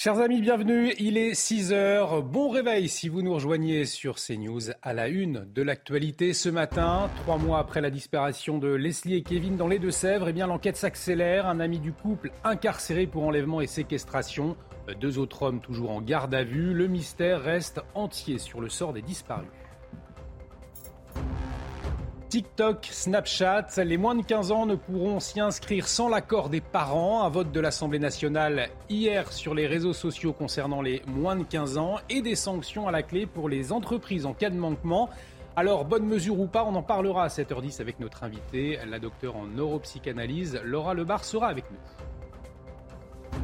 Chers amis, bienvenue. Il est 6 heures. Bon réveil si vous nous rejoignez sur CNews à la une de l'actualité ce matin. Trois mois après la disparition de Leslie et Kevin dans les Deux-Sèvres, eh bien l'enquête s'accélère. Un ami du couple incarcéré pour enlèvement et séquestration. Deux autres hommes toujours en garde à vue. Le mystère reste entier sur le sort des disparus. TikTok, Snapchat, les moins de 15 ans ne pourront s'y inscrire sans l'accord des parents. Un vote de l'Assemblée nationale hier sur les réseaux sociaux concernant les moins de 15 ans et des sanctions à la clé pour les entreprises en cas de manquement. Alors, bonne mesure ou pas, on en parlera à 7h10 avec notre invitée, la docteure en neuropsychanalyse, Laura Lebar sera avec nous.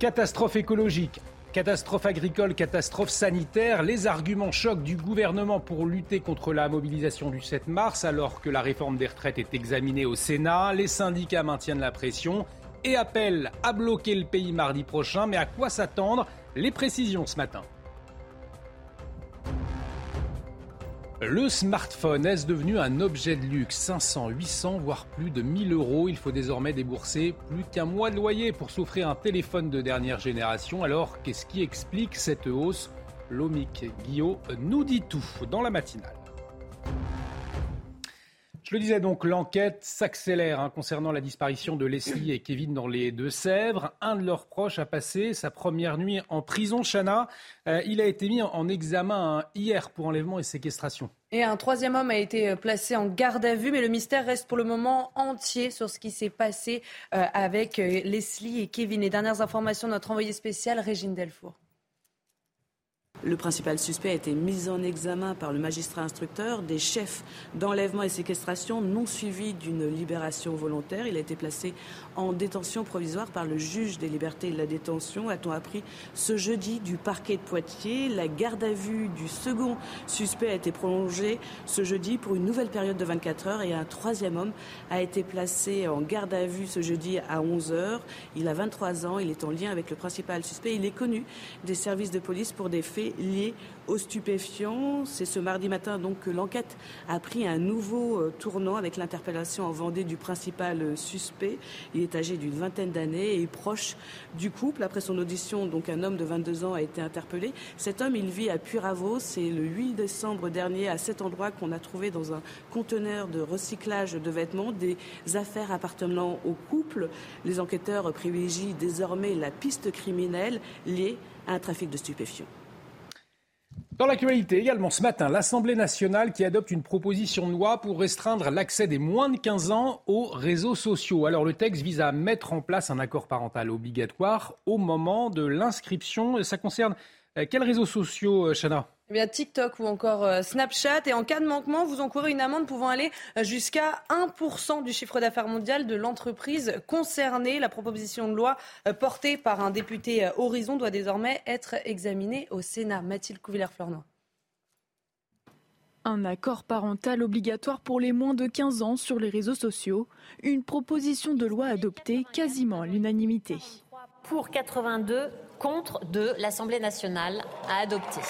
Catastrophe écologique. Catastrophe agricole, catastrophe sanitaire, les arguments choquent du gouvernement pour lutter contre la mobilisation du 7 mars alors que la réforme des retraites est examinée au Sénat. Les syndicats maintiennent la pression et appellent à bloquer le pays mardi prochain. Mais à quoi s'attendre? Les précisions ce matin. Le smartphone est devenu un objet de luxe? 500, 800, voire plus de 1000 euros. Il faut désormais débourser plus qu'un mois de loyer pour s'offrir un téléphone de dernière génération. Alors, qu'est-ce qui explique cette hausse? Lomic Guillot nous dit tout dans la matinale. Je le disais donc, l'enquête s'accélère hein, concernant la disparition de Leslie et Kevin dans les Deux-Sèvres. Un de leurs proches a passé sa première nuit en prison. Chana, euh, il a été mis en examen hein, hier pour enlèvement et séquestration. Et un troisième homme a été euh, placé en garde à vue, mais le mystère reste pour le moment entier sur ce qui s'est passé euh, avec Leslie et Kevin. Les dernières informations de notre envoyé spécial, Régine Delfour. Le principal suspect a été mis en examen par le magistrat instructeur des chefs d'enlèvement et séquestration non suivis d'une libération volontaire. Il a été placé en détention provisoire par le juge des libertés et de la détention, a-t-on appris ce jeudi du parquet de Poitiers. La garde à vue du second suspect a été prolongée ce jeudi pour une nouvelle période de 24 heures et un troisième homme a été placé en garde à vue ce jeudi à 11 heures. Il a 23 ans, il est en lien avec le principal suspect. Il est connu des services de police pour des faits liés aux stupéfiants. C'est ce mardi matin donc que l'enquête a pris un nouveau euh, tournant avec l'interpellation en Vendée du principal euh, suspect. Il est âgé d'une vingtaine d'années et proche du couple. Après son audition, donc un homme de 22 ans a été interpellé. Cet homme, il vit à Puravo. C'est le 8 décembre dernier à cet endroit qu'on a trouvé dans un conteneur de recyclage de vêtements des affaires appartenant au couple. Les enquêteurs privilégient désormais la piste criminelle liée à un trafic de stupéfiants. Dans l'actualité également ce matin, l'Assemblée nationale qui adopte une proposition de loi pour restreindre l'accès des moins de 15 ans aux réseaux sociaux. Alors le texte vise à mettre en place un accord parental obligatoire au moment de l'inscription. Ça concerne euh, quels réseaux sociaux, Chana? Eh bien, TikTok ou encore euh, Snapchat. Et en cas de manquement, vous encourez une amende pouvant aller euh, jusqu'à 1% du chiffre d'affaires mondial de l'entreprise concernée. La proposition de loi euh, portée par un député Horizon doit désormais être examinée au Sénat. Mathilde Couvillère-Fleurnoy. Un accord parental obligatoire pour les moins de 15 ans sur les réseaux sociaux. Une proposition de loi adoptée quasiment à l'unanimité. Pour 82 contre de l'Assemblée nationale à adopter.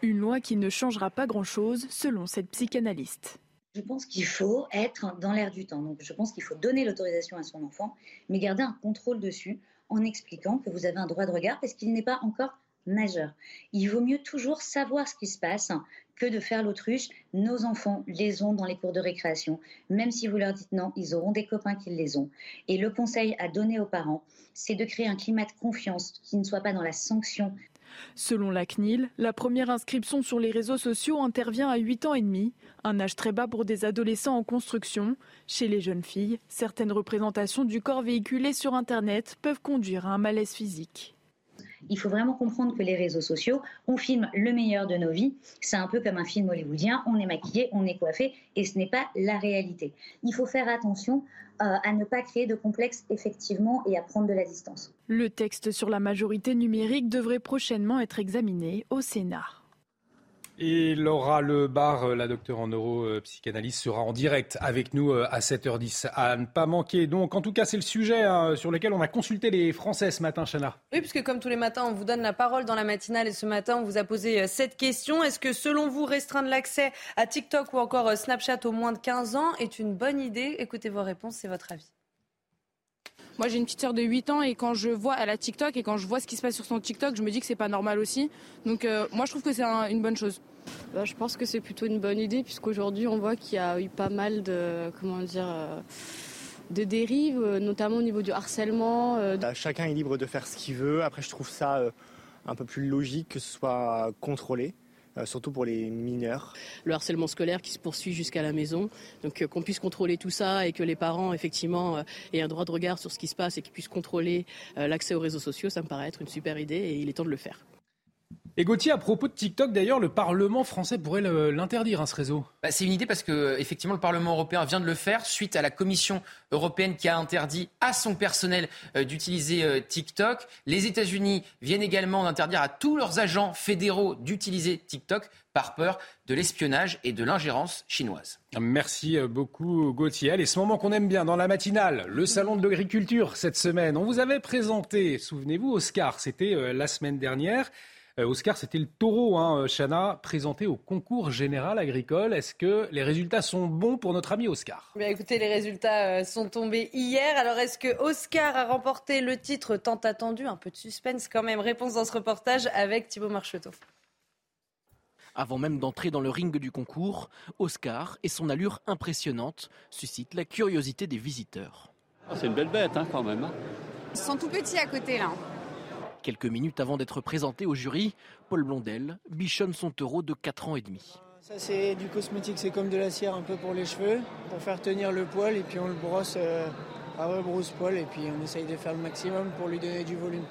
Une loi qui ne changera pas grand-chose, selon cette psychanalyste. Je pense qu'il faut être dans l'air du temps. Donc, je pense qu'il faut donner l'autorisation à son enfant, mais garder un contrôle dessus en expliquant que vous avez un droit de regard parce qu'il n'est pas encore majeur. Il vaut mieux toujours savoir ce qui se passe que de faire l'autruche. Nos enfants les ont dans les cours de récréation. Même si vous leur dites non, ils auront des copains qui les ont. Et le conseil à donner aux parents, c'est de créer un climat de confiance qui ne soit pas dans la sanction, Selon la CNIL, la première inscription sur les réseaux sociaux intervient à 8 ans et demi, un âge très bas pour des adolescents en construction. Chez les jeunes filles, certaines représentations du corps véhiculées sur Internet peuvent conduire à un malaise physique. Il faut vraiment comprendre que les réseaux sociaux, on filme le meilleur de nos vies. C'est un peu comme un film hollywoodien, on est maquillé, on est coiffé, et ce n'est pas la réalité. Il faut faire attention euh, à ne pas créer de complexe effectivement et à prendre de la distance. Le texte sur la majorité numérique devrait prochainement être examiné au Sénat. Et Laura Lebar, la docteure en neuropsychanalyse, sera en direct avec nous euh, à 7h10. À ne pas manquer. Donc, en tout cas, c'est le sujet hein, sur lequel on a consulté les Français ce matin, Chana. Oui, puisque comme tous les matins, on vous donne la parole dans la matinale. Et ce matin, on vous a posé euh, cette question. Est-ce que, selon vous, restreindre l'accès à TikTok ou encore euh, Snapchat aux moins de 15 ans est une bonne idée? Écoutez vos réponses, c'est votre avis. Moi, j'ai une petite sœur de 8 ans et quand je vois, elle a TikTok et quand je vois ce qui se passe sur son TikTok, je me dis que c'est pas normal aussi. Donc, euh, moi, je trouve que c'est une bonne chose. Bah, je pense que c'est plutôt une bonne idée puisqu'aujourd'hui, on voit qu'il y a eu pas mal de, comment dire, euh, de dérives, euh, notamment au niveau du harcèlement. Bah, chacun est libre de faire ce qu'il veut. Après, je trouve ça un peu plus logique que ce soit contrôlé. Euh, surtout pour les mineurs. Le harcèlement scolaire qui se poursuit jusqu'à la maison, donc euh, qu'on puisse contrôler tout ça et que les parents effectivement euh, aient un droit de regard sur ce qui se passe et qu'ils puissent contrôler l'accès aux réseaux sociaux, ça me paraît être une super idée et il est temps de le faire. Et Gauthier, à propos de TikTok, d'ailleurs, le Parlement français pourrait l'interdire, hein, ce réseau. Bah, c'est une idée parce que effectivement, le Parlement européen vient de le faire suite à la Commission européenne qui a interdit à son personnel euh, d'utiliser euh, TikTok. Les États-Unis viennent également d'interdire à tous leurs agents fédéraux d'utiliser TikTok par peur de l'espionnage et de l'ingérence chinoise. Merci euh, beaucoup Gauthier. Allez, ce moment qu'on aime bien dans la matinale, le salon de l'agriculture cette semaine. On vous avait présenté, souvenez-vous, Oscar, c'était la semaine dernière. Euh, Oscar, c'était le taureau, hein, Chana, présenté au concours général agricole. Est-ce que les résultats sont bons pour notre ami Oscar? Bien, Écoutez, les résultats euh, sont tombés hier. Alors, est-ce que Oscar a remporté le titre tant attendu? Un peu de suspense quand même. Réponse dans ce reportage avec Thibaut Marcheteau. Avant même d'entrer dans le ring du concours, Oscar et son allure impressionnante suscitent la curiosité des visiteurs. Ah, c'est une belle bête hein, quand même. Hein. Ils sont tout petits à côté là. Quelques minutes avant d'être présenté au jury, Paul Blondel bichonne son taureau de 4 ans et demi. Ça c'est du cosmétique, c'est comme de la cire un peu pour les cheveux, pour faire tenir le poil et puis on le brosse euh, à rebrousse-poil et puis on essaye de faire le maximum pour lui donner du volume.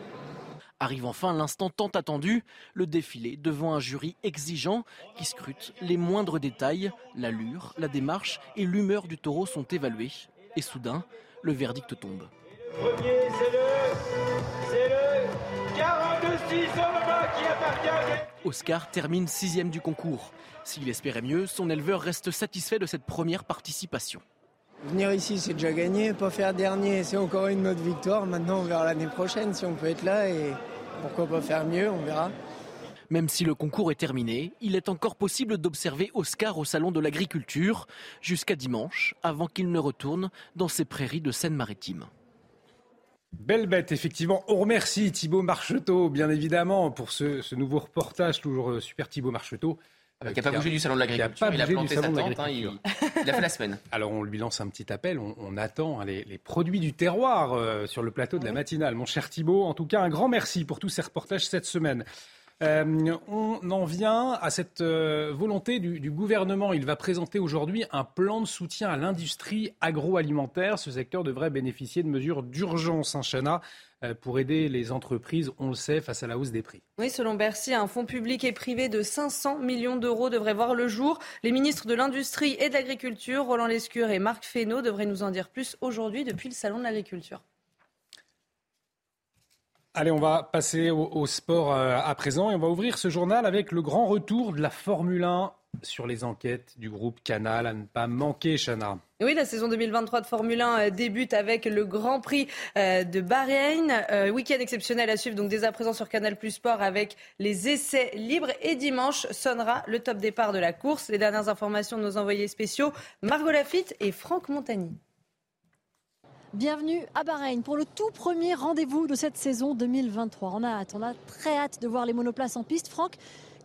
Arrive enfin l'instant tant attendu, le défilé devant un jury exigeant qui scrute les moindres détails, l'allure, la démarche et l'humeur du taureau sont évalués. Et soudain, le verdict tombe. Premier, c'est le Oscar termine sixième du concours. S'il espérait mieux, son éleveur reste satisfait de cette première participation. Venir ici, c'est déjà gagné. Pas faire dernier, c'est encore une autre victoire. Maintenant, on verra l'année prochaine si on peut être là et pourquoi pas faire mieux, on verra. Même si le concours est terminé, il est encore possible d'observer Oscar au Salon de l'Agriculture jusqu'à dimanche, avant qu'il ne retourne dans ses prairies de Seine-Maritime. Belle bête, effectivement. On remercie Thibaut Marcheteau, bien évidemment, pour ce, nouveau reportage, toujours euh, super Thibaut Marcheteau. Euh, qui n'a pas bougé du salon de l'agriculture. Il a planté sa tente, hein, il, a fait la semaine. Alors on lui lance un petit appel, on, attend hein, les, produits du terroir euh, sur le plateau de la matinale. Mon cher Thibaut, en tout cas, un grand merci pour tous ces reportages cette semaine. Euh, on en vient à cette euh, volonté du, gouvernement. Il va présenter aujourd'hui un plan de soutien à l'industrie agroalimentaire. Ce secteur devrait bénéficier de mesures d'urgence, hein, Chana, euh, pour aider les entreprises, on le sait, face à la hausse des prix. Oui, selon Bercy, un fonds public et privé de 500 millions d'euros devrait voir le jour. Les ministres de l'Industrie et de l'Agriculture, Roland Lescure et Marc Fesneau, devraient nous en dire plus aujourd'hui depuis le Salon de l'Agriculture. Allez, on va passer au, sport euh, à présent et on va ouvrir ce journal avec le grand retour de la Formule 1 sur les enquêtes du groupe Canal à ne pas manquer, Chana. Oui, la saison 2023 de Formule 1 euh, débute avec le Grand Prix euh, de Bahreïn. Week-end exceptionnel à suivre donc dès à présent sur Canal Plus Sport avec les essais libres. Et dimanche sonnera le top départ de la course. Les dernières informations de nos envoyés spéciaux, Margot Lafitte et Franck Montagny. Bienvenue à Bahreïn pour le tout premier rendez-vous de cette saison 2023. On a hâte, on a très hâte de voir les monoplaces en piste. Franck,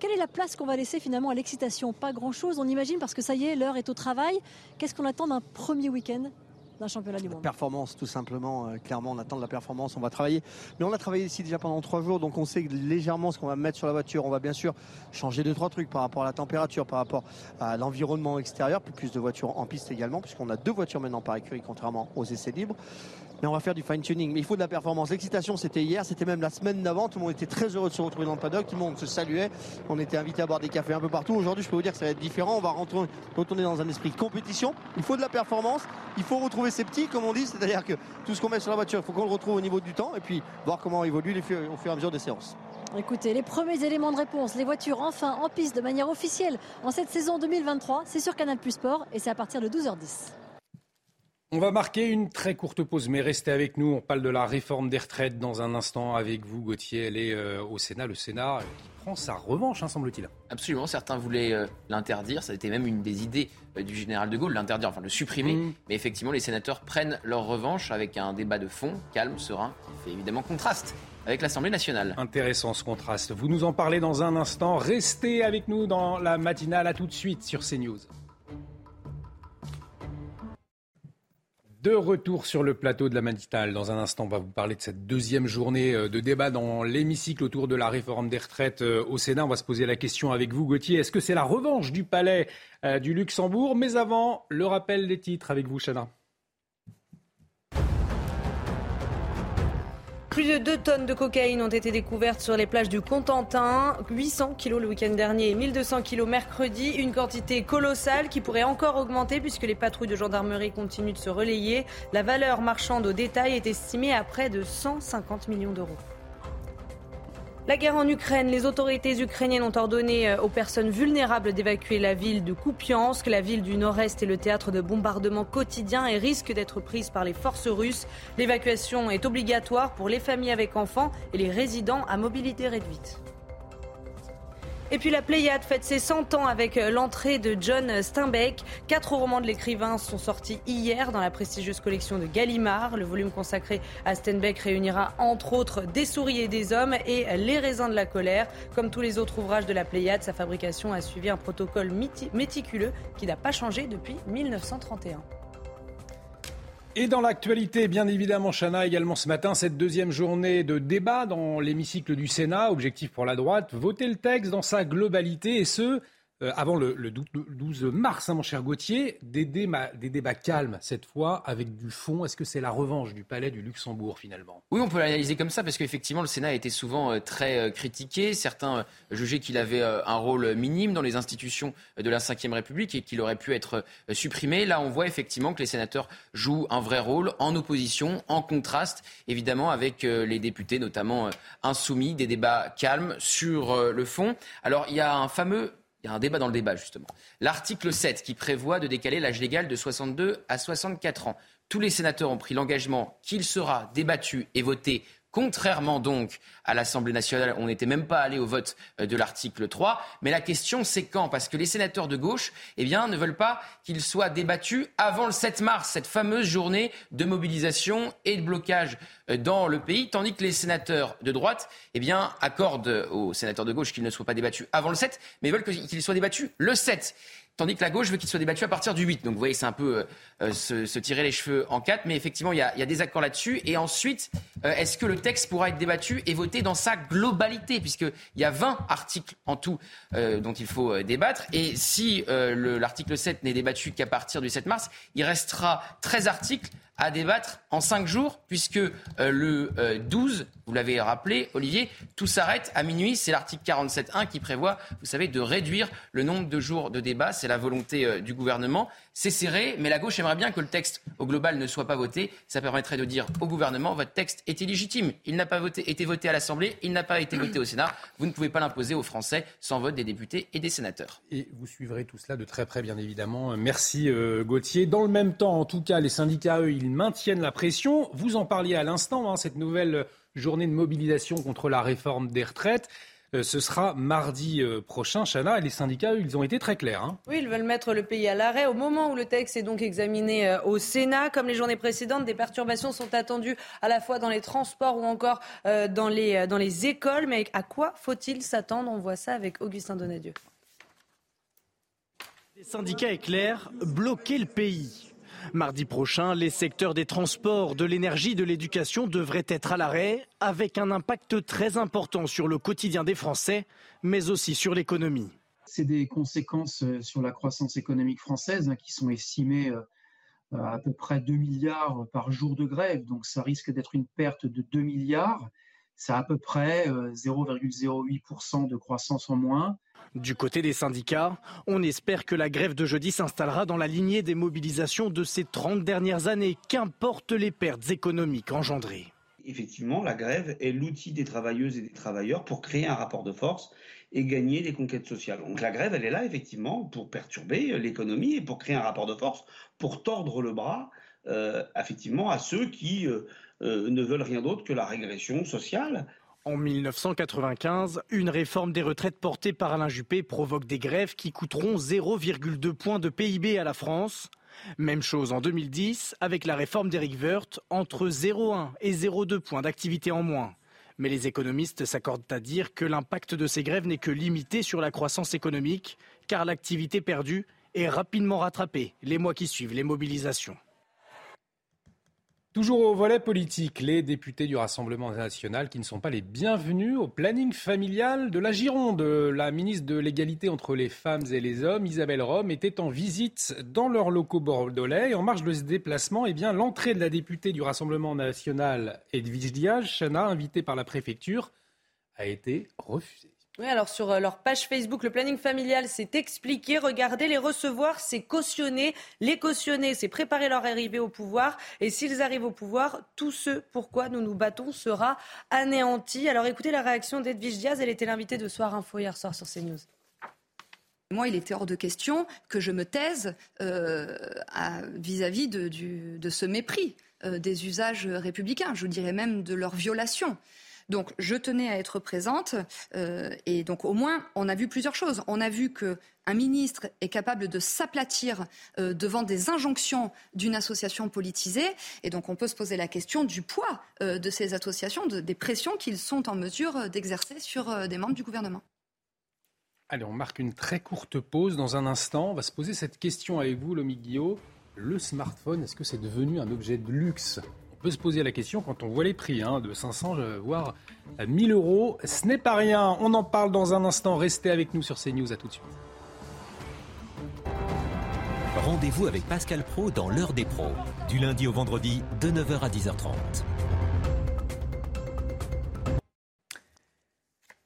quelle est la place qu'on va laisser finalement à l'excitation? Pas grand-chose, on imagine, parce que ça y est, l'heure est au travail. Qu'est-ce qu'on attend d'un premier week-end? D'un championnat du monde Performance, tout simplement. Euh, clairement, on attend de la performance, on va travailler. Mais on a travaillé ici déjà pendant trois jours, donc on sait légèrement ce qu'on va mettre sur la voiture. On va bien sûr changer deux, trois trucs par rapport à la température, par rapport à l'environnement extérieur, plus, plus de voitures en piste également, puisqu'on a deux voitures maintenant par écurie, contrairement aux essais libres mais on va faire du fine-tuning. Mais il faut de la performance. L'excitation, c'était hier, c'était même la semaine d'avant. Tout le monde était très heureux de se retrouver dans le paddock. Tout le monde se saluait. On était invité à boire des cafés un peu partout. Aujourd'hui, je peux vous dire que ça va être différent. On va retourner dans un esprit de compétition. Il faut de la performance. Il faut retrouver ses petits, comme on dit. C'est-à-dire que tout ce qu'on met sur la voiture, il faut qu'on le retrouve au niveau du temps et puis voir comment évolue au fur et à mesure des séances. Écoutez, les premiers éléments de réponse, les voitures enfin en piste de manière officielle en cette saison 2023, c'est sur Canal Plus Sport et c'est à partir de 12h10. On va marquer une très courte pause, mais restez avec nous. On parle de la réforme des retraites dans un instant avec vous, Gauthier. Elle est euh, au Sénat. Le Sénat qui prend sa revanche, hein, semble-t-il. Absolument. Certains voulaient euh, l'interdire. Ça a été même une des idées euh, du général de Gaulle, l'interdire, enfin le supprimer. Mmh. Mais effectivement, les sénateurs prennent leur revanche avec un débat de fond, calme, serein, qui fait évidemment contraste avec l'Assemblée nationale. Intéressant ce contraste. Vous nous en parlez dans un instant. Restez avec nous dans la matinale. À tout de suite sur CNews. De retour sur le plateau de la matinale. Dans un instant, on va vous parler de cette deuxième journée euh, de débat dans l'hémicycle autour de la réforme des retraites euh, au Sénat. On va se poser la question avec vous, Gauthier. Est-ce que c'est la revanche du palais euh, du Luxembourg? Mais avant, le rappel des titres avec vous, Chana. Plus de 2 tonnes de cocaïne ont été découvertes sur les plages du Contentin. 800 kilos le week-end dernier et 1200 kilos mercredi. Une quantité colossale qui pourrait encore augmenter puisque les patrouilles de gendarmerie continuent de se relayer. La valeur marchande au détail est estimée à près de 150 millions d'euros. La guerre en Ukraine, les autorités ukrainiennes ont ordonné euh, aux personnes vulnérables d'évacuer la ville de Kupiansk. La ville du nord-est est le théâtre de bombardements quotidiens et risque d'être prise par les forces russes. L'évacuation est obligatoire pour les familles avec enfants et les résidents à mobilité réduite. Et puis la Pléiade fête ses 100 ans avec euh, l'entrée de John Steinbeck. Quatre romans de l'écrivain sont sortis hier dans la prestigieuse collection de Gallimard. Le volume consacré à Steinbeck réunira entre autres Des souris et des hommes et Les raisins de la colère. Comme tous les autres ouvrages de la Pléiade, sa fabrication a suivi un protocole méticuleux qui n'a pas changé depuis 1931. Et dans l'actualité, bien évidemment, Chana, également ce matin, cette deuxième journée de débat dans l'hémicycle du Sénat, objectif pour la droite, voter le texte dans sa globalité, et ce, euh, avant le, 12 mars, hein, mon cher Gauthier, des, débats, calmes cette fois, avec du fond. Est-ce que c'est la revanche du palais du Luxembourg finalement? Oui, on peut l'analyser comme ça, parce qu'effectivement, le Sénat a été souvent euh, très euh, critiqué. Certains jugeaient qu'il avait un rôle minime dans les institutions de la Ve République et qu'il aurait pu être supprimé. Là, on voit effectivement que les sénateurs jouent un vrai rôle en opposition, en contraste, évidemment, avec les députés, notamment insoumis, des débats calmes sur le fond. Alors, il y a un fameux il y a un débat dans le débat, justement. L'article 7 qui prévoit de décaler l'âge légal de 62 à 64 ans. Tous les sénateurs ont pris l'engagement qu'il sera débattu et voté Contrairement donc à l'Assemblée nationale, on n'était même pas allé au vote euh, de l'article 3. Mais la question, c'est quand? Parce que les sénateurs de gauche eh bien, ne veulent pas qu'il soit débattu avant le 7 mars, cette fameuse journée de mobilisation et de blocage euh, dans le pays, tandis que les sénateurs de droite eh bien, accordent aux sénateurs de gauche qu'il ne soit pas débattu avant le 7, mais veulent qu'il soit débattu le 7 tandis que la gauche veut qu'il soit débattu à partir du 8. Donc vous voyez, c'est un peu euh, se, tirer les cheveux en quatre, mais effectivement, il y a, des accords là-dessus. Et ensuite, est-ce que le texte pourra être débattu et voté dans sa globalité, puisqu'il y a 20 articles en tout dont il faut débattre. Et si l'article 7 n'est débattu qu'à partir du 7 mars, il restera 13 articles à débattre en cinq jours, puisque euh, le 12, euh, vous l'avez rappelé, Olivier, tout s'arrête à minuit. C'est l'article 47.1 qui prévoit, vous savez, de réduire le nombre de jours de débat. C'est la volonté euh, du gouvernement. C'est serré, mais la gauche aimerait bien que le texte au global ne soit pas voté. Ça permettrait de dire au gouvernement, votre texte est illégitime. Il n'a pas été voté à l'Assemblée, il n'a pas été voté au Sénat. Vous ne pouvez pas l'imposer aux Français sans vote des députés et des sénateurs. Et vous suivrez tout cela de très près, bien évidemment. Merci Gauthier. Dans le même temps, en tout cas, les syndicats, eux, ils maintiennent la pression. Vous en parliez à l'instant, hein, cette nouvelle journée de mobilisation contre la réforme des retraites. Euh, ce sera mardi euh, prochain, Chana. Et les syndicats, ils ont été très clairs. Hein. Oui, ils veulent mettre le pays à l'arrêt. Au moment où le texte est donc examiné euh, au Sénat, comme les journées précédentes, des perturbations sont attendues à la fois dans les transports ou encore dans, les, dans les écoles. Mais à quoi faut-il s'attendre? On voit ça avec Augustin Donadieu. Les syndicats éclairent bloquer le pays. Mardi prochain, les secteurs des transports, de l'énergie, de l'éducation devraient être à l'arrêt, avec un impact très important sur le quotidien des Français, mais aussi sur l'économie. C'est des conséquences euh, sur la croissance économique française hein, qui sont estimées euh, à peu près 2 milliards par jour de grève. Donc ça risque d'être une perte de 2 milliards. C'est à peu près 0,08% euh, de croissance en moins. Du côté des syndicats, on espère que la grève de jeudi s'installera dans la lignée des mobilisations de ces 30 dernières années, qu'importent les pertes économiques engendrées? Effectivement, la grève est l'outil des travailleuses et des travailleurs pour créer un rapport de force et gagner des conquêtes sociales. Donc la grève, elle est là effectivement pour perturber l'économie et pour créer un rapport de force, pour tordre le bras euh, effectivement à ceux qui euh, euh, ne veulent rien d'autre que la régression sociale. En 1995, une réforme des retraites portée par Alain Juppé provoque des grèves qui coûteront 0,2 points de PIB à la France. Même chose en 2010 avec la réforme d'Éric Woerth, entre 0,1 et 0,2 points d'activité en moins. Mais les économistes s'accordent à dire que l'impact de ces grèves n'est que limité sur la croissance économique, car l'activité perdue est rapidement rattrapée les mois qui suivent les mobilisations. Toujours au volet politique, les députés du Rassemblement national qui ne sont pas les bienvenus au planning familial de la Gironde. La ministre de l'égalité entre les femmes et les hommes, Isabelle Rome, était en visite dans leurs locaux bordelais. Et en marge de ce déplacement, eh l'entrée de la députée du Rassemblement national, Edwige Diaz, Chana, invitée par la préfecture, a été refusée. Oui, alors sur euh, leur page Facebook, le planning familial, c'est expliqué. Regardez, les recevoir, c'est cautionner. Les cautionner, c'est préparer leur arrivée au pouvoir. Et s'ils arrivent au pouvoir, tout ce pourquoi nous nous battons sera anéanti. Alors écoutez la réaction d'Edwige Diaz. Elle était l'invitée de Soir Info hier soir sur CNews. Moi, il était hors de question que je me taise euh, vis-à-vis de, ce mépris euh, des usages républicains, je dirais même de leur violation. Donc je tenais à être présente euh, et donc au moins on a vu plusieurs choses. On a vu que un ministre est capable de s'aplatir euh, devant des injonctions d'une association politisée. Et donc on peut se poser la question du poids euh, de ces associations, des pressions qu'ils sont en mesure d'exercer sur des membres du gouvernement. Allez, on marque une très courte pause. Dans un instant, on va se poser cette question avec vous, Lomi Guillaume. Le smartphone, est-ce que c'est devenu un objet de luxe? Peut se poser la question quand on voit les prix, hein, de 500 voire 1000 euros. Ce n'est pas rien. On en parle dans un instant. Restez avec nous sur CNews. À tout de suite. Rendez-vous avec Pascal Pro dans l'heure des pros, du lundi au vendredi de 9h à 10h30.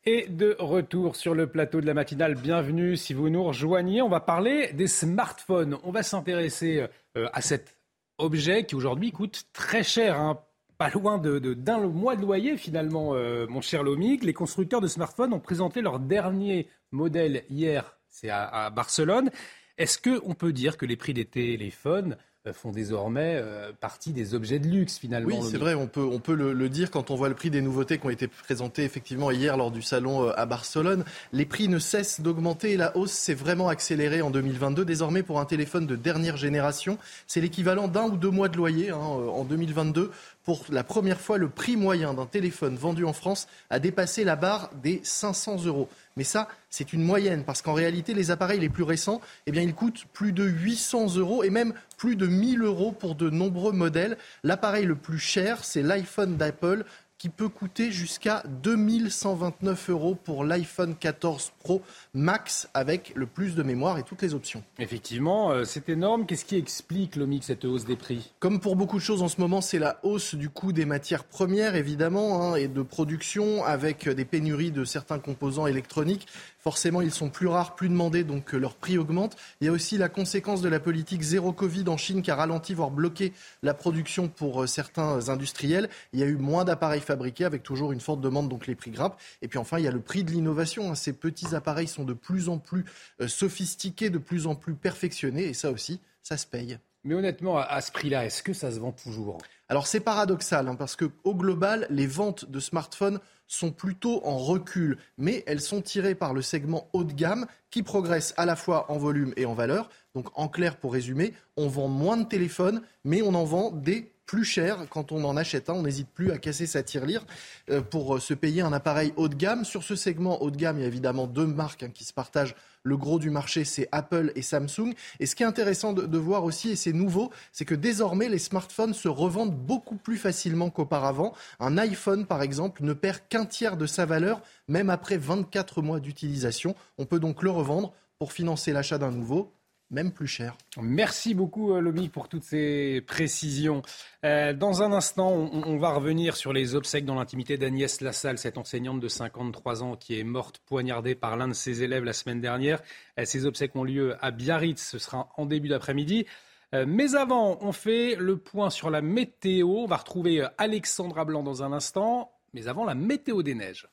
Et de retour sur le plateau de la matinale, bienvenue si vous nous rejoignez. On va parler des smartphones. On va s'intéresser euh, à cette objet qui aujourd'hui coûte très cher. Hein. Pas loin d'un de, mois de loyer finalement, euh, mon cher Lomig. Les constructeurs de smartphones ont présenté leur dernier modèle hier, c'est à, à Barcelone. Est-ce qu'on peut dire que les prix des téléphones font désormais euh, partie des objets de luxe finalement. Oui, c'est vrai, on peut, on peut le, dire quand on voit le prix des nouveautés qui ont été présentées effectivement hier lors du salon euh, à Barcelone. Les prix ne cessent d'augmenter et la hausse s'est vraiment accélérée en 2022. Désormais, pour un téléphone de dernière génération, c'est l'équivalent d'un ou deux mois de loyer hein, en 2022. Pour la première fois, le prix moyen d'un téléphone vendu en France a dépassé la barre des 500 euros. Mais ça, c'est une moyenne, parce qu'en réalité, les appareils les plus récents, eh bien, ils coûtent plus de 800 euros et même plus de 1000 euros pour de nombreux modèles. L'appareil le plus cher, c'est l'iPhone d'Apple, qui peut coûter jusqu'à 2129 euros pour l'iPhone 14 Pro Max avec le plus de mémoire et toutes les options. Effectivement, euh, c'est énorme. Qu'est-ce qui explique, Lomic, cette hausse des prix? Comme pour beaucoup de choses en ce moment, c'est la hausse du coût des matières premières, évidemment, hein, et de production avec des pénuries de certains composants électroniques. Forcément, ils sont plus rares, plus demandés, donc euh, leur prix augmente. Il y a aussi la conséquence de la politique zéro Covid en Chine qui a ralenti, voire bloqué la production pour euh, certains industriels. Il y a eu moins d'appareils fabriqués avec toujours une forte demande, donc les prix grimpent. Et puis enfin, il y a le prix de l'innovation. Hein. Ces petits appareils sont de plus en plus euh, sophistiqués, de plus en plus perfectionnés, et ça aussi, ça se paye. Mais honnêtement, à ce prix-là, est-ce que ça se vend toujours? Alors c'est paradoxal, hein, parce qu'au global, les ventes de smartphones sont plutôt en recul, mais elles sont tirées par le segment haut de gamme qui progresse à la fois en volume et en valeur. Donc en clair, pour résumer, on vend moins de téléphones, mais on en vend des plus cher quand on en achète un. On n'hésite plus à casser sa tirelire euh, pour se payer un appareil haut de gamme. Sur ce segment haut de gamme, il y a évidemment deux marques hein, qui se partagent le gros du marché, c'est Apple et Samsung. Et ce qui est intéressant de, voir aussi, et c'est nouveau, c'est que désormais, les smartphones se revendent beaucoup plus facilement qu'auparavant. Un iPhone, par exemple, ne perd qu'un tiers de sa valeur, même après 24 mois d'utilisation. On peut donc le revendre pour financer l'achat d'un nouveau même plus cher. Merci beaucoup, euh, Lomi, pour toutes ces précisions. Euh, dans un instant, on, va revenir sur les obsèques dans l'intimité d'Agnès Lassalle, cette enseignante de 53 ans qui est morte poignardée par l'un de ses élèves la semaine dernière. Euh, ces obsèques ont lieu à Biarritz, ce sera en début d'après-midi. mais avant, on fait le point sur la météo. On va retrouver Alexandra Blanc dans un instant. Mais avant, la météo des neiges.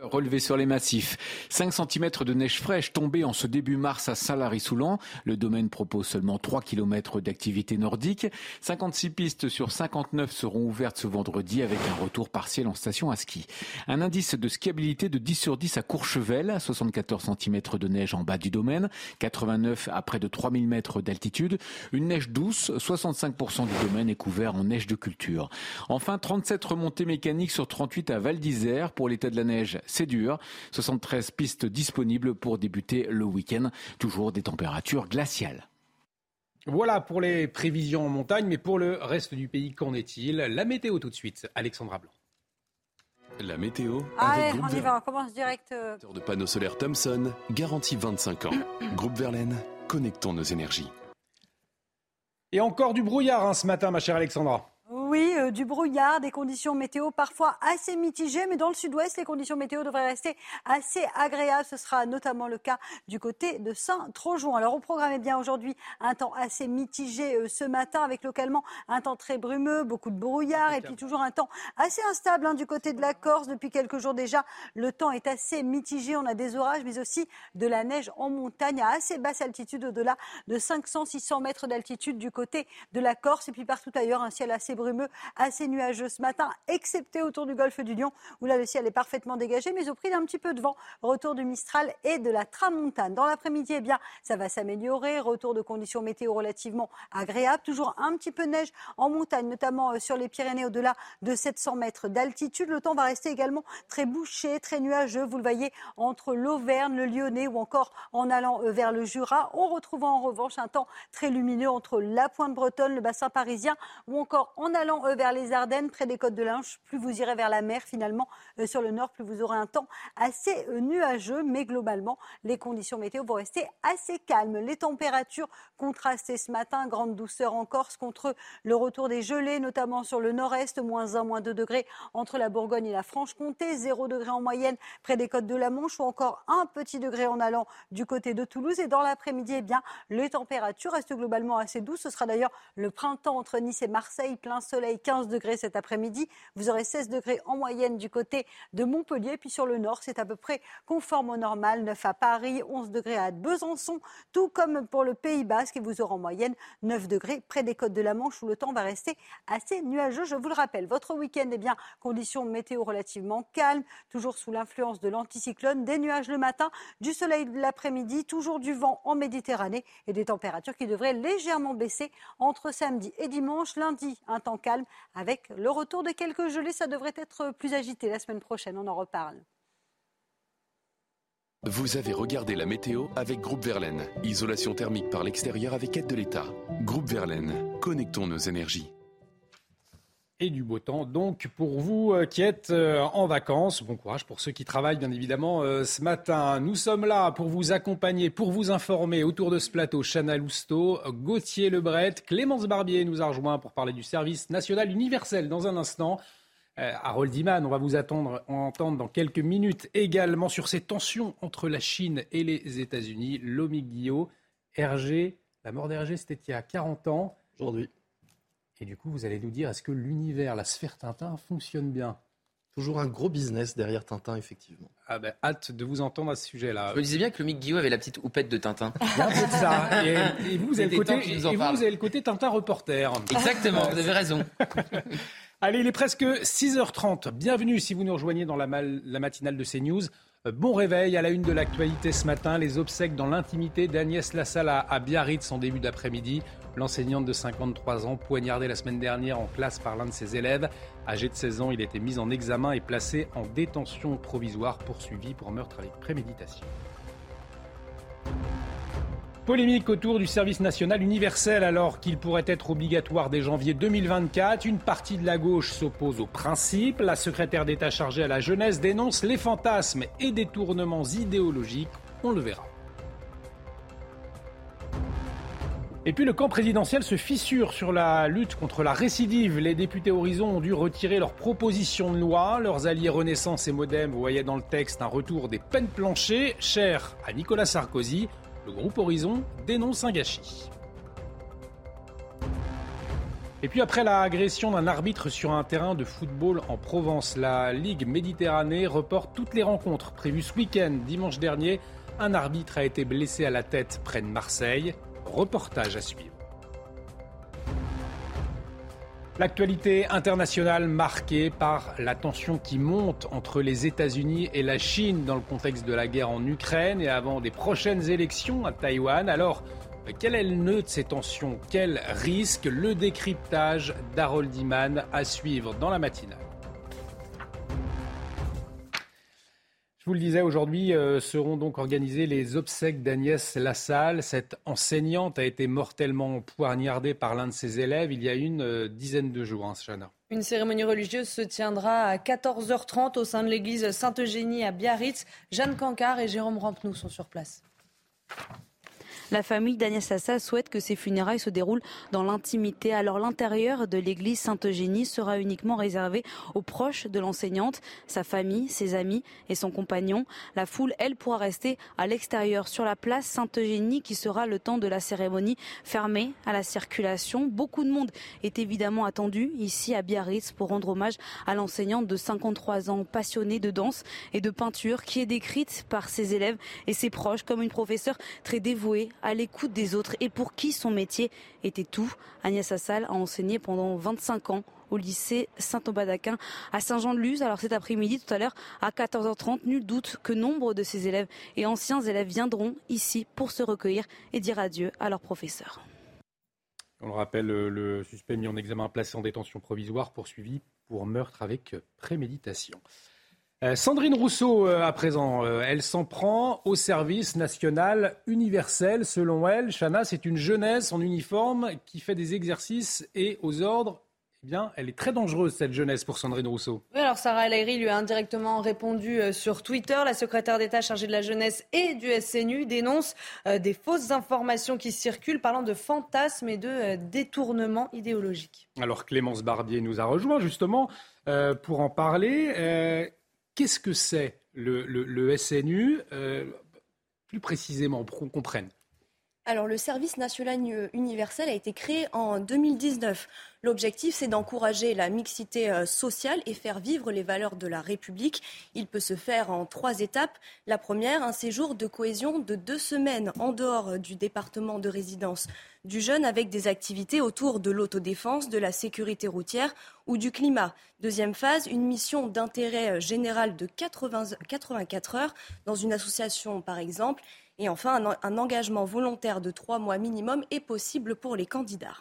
Relevé sur les massifs. 5 cm de neige fraîche tombée en ce début mars à Saint-Lary-Soulan. Le domaine propose seulement 3 km d'activité nordique. 56 pistes sur 59 seront ouvertes ce vendredi avec un retour partiel en station à ski. Un indice de skiabilité de 10 sur 10 à Courchevel, 74 cm de neige en bas du domaine, 89 à près de 3000 mètres d'altitude. Une neige douce, 65% du domaine est couvert en neige de culture. Enfin, 37 remontées mécaniques sur 38 à Val d'Isère pour l'état de la neige c'est dur. 73 pistes disponibles pour débuter le week-end. Toujours des températures glaciales. Voilà pour les prévisions en montagne, mais pour le reste du pays, qu'en est-il? La météo tout de suite, Alexandra Blanc. La météo avec Groupe on y va, on commence direct. Euh. De panneaux solaires Thomson, garantie 25 ans. Groupe Verlaine, connectons nos énergies. Et encore du brouillard hein, ce matin, ma chère Alexandra. Oui, euh, du brouillard, des conditions météo parfois assez mitigées, mais dans le sud-ouest, les conditions météo devraient rester assez agréables. Ce sera notamment le cas du côté de Saint-Trojon. Alors, on programme eh bien aujourd'hui un temps assez mitigé euh, ce matin, avec localement un temps très brumeux, beaucoup de brouillard, et puis toujours un temps assez instable hein, du côté de la Corse. Depuis quelques jours déjà, le temps est assez mitigé. On a des orages, mais aussi de la neige en montagne à assez basse altitude, au-delà de 500-600 mètres d'altitude du côté de la Corse, et puis partout ailleurs, un ciel assez brumeux assez nuageux ce matin, excepté autour du golfe du Lion, où là le ciel est parfaitement dégagé, mais au prix d'un petit peu de vent. Retour du Mistral et de la Tramontane. Dans l'après-midi, eh bien, ça va s'améliorer. Retour de conditions météo relativement agréables. Toujours un petit peu de neige en montagne, notamment euh, sur les Pyrénées au-delà de 700 mètres d'altitude. Le temps va rester également très bouché, très nuageux. Vous le voyez entre l'Auvergne, le Lyonnais ou encore en allant euh, vers le Jura. On retrouve en revanche un temps très lumineux entre la pointe bretonne, le bassin parisien ou encore en allant allant vers les Ardennes, près des côtes de l'Inche, plus vous irez vers la mer finalement euh, sur le nord, plus vous aurez un temps assez euh, nuageux, mais globalement, les conditions météo vont rester assez calmes. Les températures contrastées ce matin, grande douceur en Corse contre le retour des gelées, notamment sur le nord-est, moins 1, moins 2 degrés entre la Bourgogne et la Franche-Comté, 0 degré en moyenne près des côtes de la Manche ou encore un petit degré en allant du côté de Toulouse. Et dans l'après-midi, eh bien, les températures restent globalement assez douces. Ce sera d'ailleurs le printemps entre Nice et Marseille, plein soleil soleil, 15 degrés cet après-midi. Vous aurez 16 degrés en moyenne du côté de Montpellier. Puis sur le nord, c'est à peu près conforme au normal. 9 à Paris, 11 degrés à Besançon, tout comme pour le Pays Basque. Et vous aurez en moyenne 9 degrés près des côtes de la Manche où le temps va rester assez nuageux. Je vous le rappelle, votre week-end, eh bien, conditions météo relativement calmes, toujours sous l'influence de l'anticyclone, des nuages le matin, du soleil l'après-midi, toujours du vent en Méditerranée et des températures qui devraient légèrement baisser entre samedi et dimanche. Lundi, un temps calme Avec le retour de quelques gelées, ça devrait être plus agité la semaine prochaine. On en reparle. Vous avez regardé la météo avec Groupe Verlaine. Isolation thermique par l'extérieur avec aide de l'État. Groupe Verlaine, connectons nos énergies et du beau temps. Donc pour vous euh, qui êtes euh, en vacances, bon courage pour ceux qui travaillent bien évidemment euh, ce matin. Nous sommes là pour vous accompagner, pour vous informer autour de ce plateau. Chana Lousteau, Gauthier Lebret, Clémence Barbier nous a rejoint pour parler du service national universel dans un instant. Harold Iman, on va vous attendre, entendre dans quelques minutes également sur ces tensions entre la Chine et les États-Unis. Lomi Guillot, Hergé, la mort d'Hergé, c'était il y a 40 ans. Aujourd'hui. Et du coup, vous allez nous dire, est-ce que l'univers, la sphère Tintin fonctionne bien? Toujours un gros business derrière Tintin, effectivement. Ah ben, hâte de vous entendre à ce sujet-là. Je me disais bien que le Mick Guillaume avait la petite houppette de Tintin. Il un peu de ça. Et, vous, vous avez le côté, et vous, vous avez le côté Tintin reporter. Exactement, vous avez raison. Allez, il est presque 6h30. Bienvenue si vous nous rejoignez dans la, la matinale de CNews. Euh, bon réveil à la une de l'actualité ce matin, les obsèques dans l'intimité d'Agnès Lassalle à Biarritz en début d'après-midi. L'enseignante de 53 ans, poignardée la semaine dernière en classe par l'un de ses élèves. Âgé de 16 ans, il a été mis en examen et placé en détention provisoire poursuivi pour meurtre avec préméditation. Polémique autour du service national universel alors qu'il pourrait être obligatoire dès janvier 2024. Une partie de la gauche s'oppose au principe. La secrétaire d'État chargée à la jeunesse dénonce les fantasmes et détournements idéologiques. On le verra. Et puis le camp présidentiel se fissure sur la lutte contre la récidive. Les députés Horizon ont dû retirer leur proposition de loi. Leurs alliés Renaissance et Modem voyaient dans le texte un retour des peines planchées, cher à Nicolas Sarkozy. Le groupe Horizon dénonce un gâchis. Et puis après l'agression d'un arbitre sur un terrain de football en Provence, la Ligue Méditerranée reporte toutes les rencontres prévues ce week-end. Dimanche dernier, un arbitre a été blessé à la tête près de Marseille. Reportage à suivre. L'actualité internationale marquée par la tension qui monte entre les États-Unis et la Chine dans le contexte de la guerre en Ukraine et avant des prochaines élections à Taïwan. Alors, quel est le nœud de ces tensions? Quel risque? Le décryptage d'Harold Iman à suivre dans la matinale. Vous le disais, aujourd'hui euh, seront donc organisées les obsèques d'Agnès Lassalle. Cette enseignante a été mortellement poignardée par l'un de ses élèves il y a une euh, dizaine de jours, hein, Une cérémonie religieuse se tiendra à 14h30 au sein de l'église Sainte-Eugénie à Biarritz. Jeanne Cancard et Jérôme Rampenou sont sur place. La famille d'Agnès Sassa souhaite que ces funérailles se déroulent dans l'intimité. Alors l'intérieur de l'église Sainte-Eugénie sera uniquement réservé aux proches de l'enseignante, sa famille, ses amis et son compagnon. La foule, elle, pourra rester à l'extérieur sur la place Sainte-Eugénie qui sera le temps de la cérémonie fermée à la circulation. Beaucoup de monde est évidemment attendu ici à Biarritz pour rendre hommage à l'enseignante de 53 ans passionnée de danse et de peinture qui est décrite par ses élèves et ses proches comme une professeure très dévouée à l'écoute des autres et pour qui son métier était tout. Agnès Assal a enseigné pendant 25 ans au lycée Saint-Aubin d'Aquin à Saint-Jean-de-Luz. Alors cet après-midi, tout à l'heure, à 14h30, nul doute que nombre de ses élèves et anciens élèves viendront ici pour se recueillir et dire adieu à leurs professeurs. On le rappelle, le suspect mis en examen placé en détention provisoire poursuivi pour meurtre avec préméditation. Euh, Sandrine Rousseau, euh, à présent, euh, elle s'en prend au service national universel. Selon elle, Chana, c'est une jeunesse en uniforme qui fait des exercices et aux ordres. Eh bien, elle est très dangereuse, cette jeunesse, pour Sandrine Rousseau. Oui, alors Sarah El lui a indirectement répondu sur Twitter. La secrétaire d'État chargée de la jeunesse et du SNU dénonce des fausses informations qui circulent parlant de fantasmes et de détournements idéologiques. Alors, Clémence Barbier nous a rejoint justement pour en parler. Qu'est-ce que c'est le, SNU euh, Plus précisément, pour qu'on comprenne? Alors, le service national universel a été créé en 2019. L'objectif, c'est d'encourager la mixité euh, sociale et faire vivre les valeurs de la République. Il peut se faire en trois étapes. La première, un séjour de cohésion de deux semaines en dehors euh, du département de résidence du jeune avec des activités autour de l'autodéfense, de la sécurité routière ou du climat. Deuxième phase, une mission d'intérêt euh, général de 84 heures dans une association par exemple. Et enfin, un engagement volontaire de trois mois minimum est possible pour les candidats.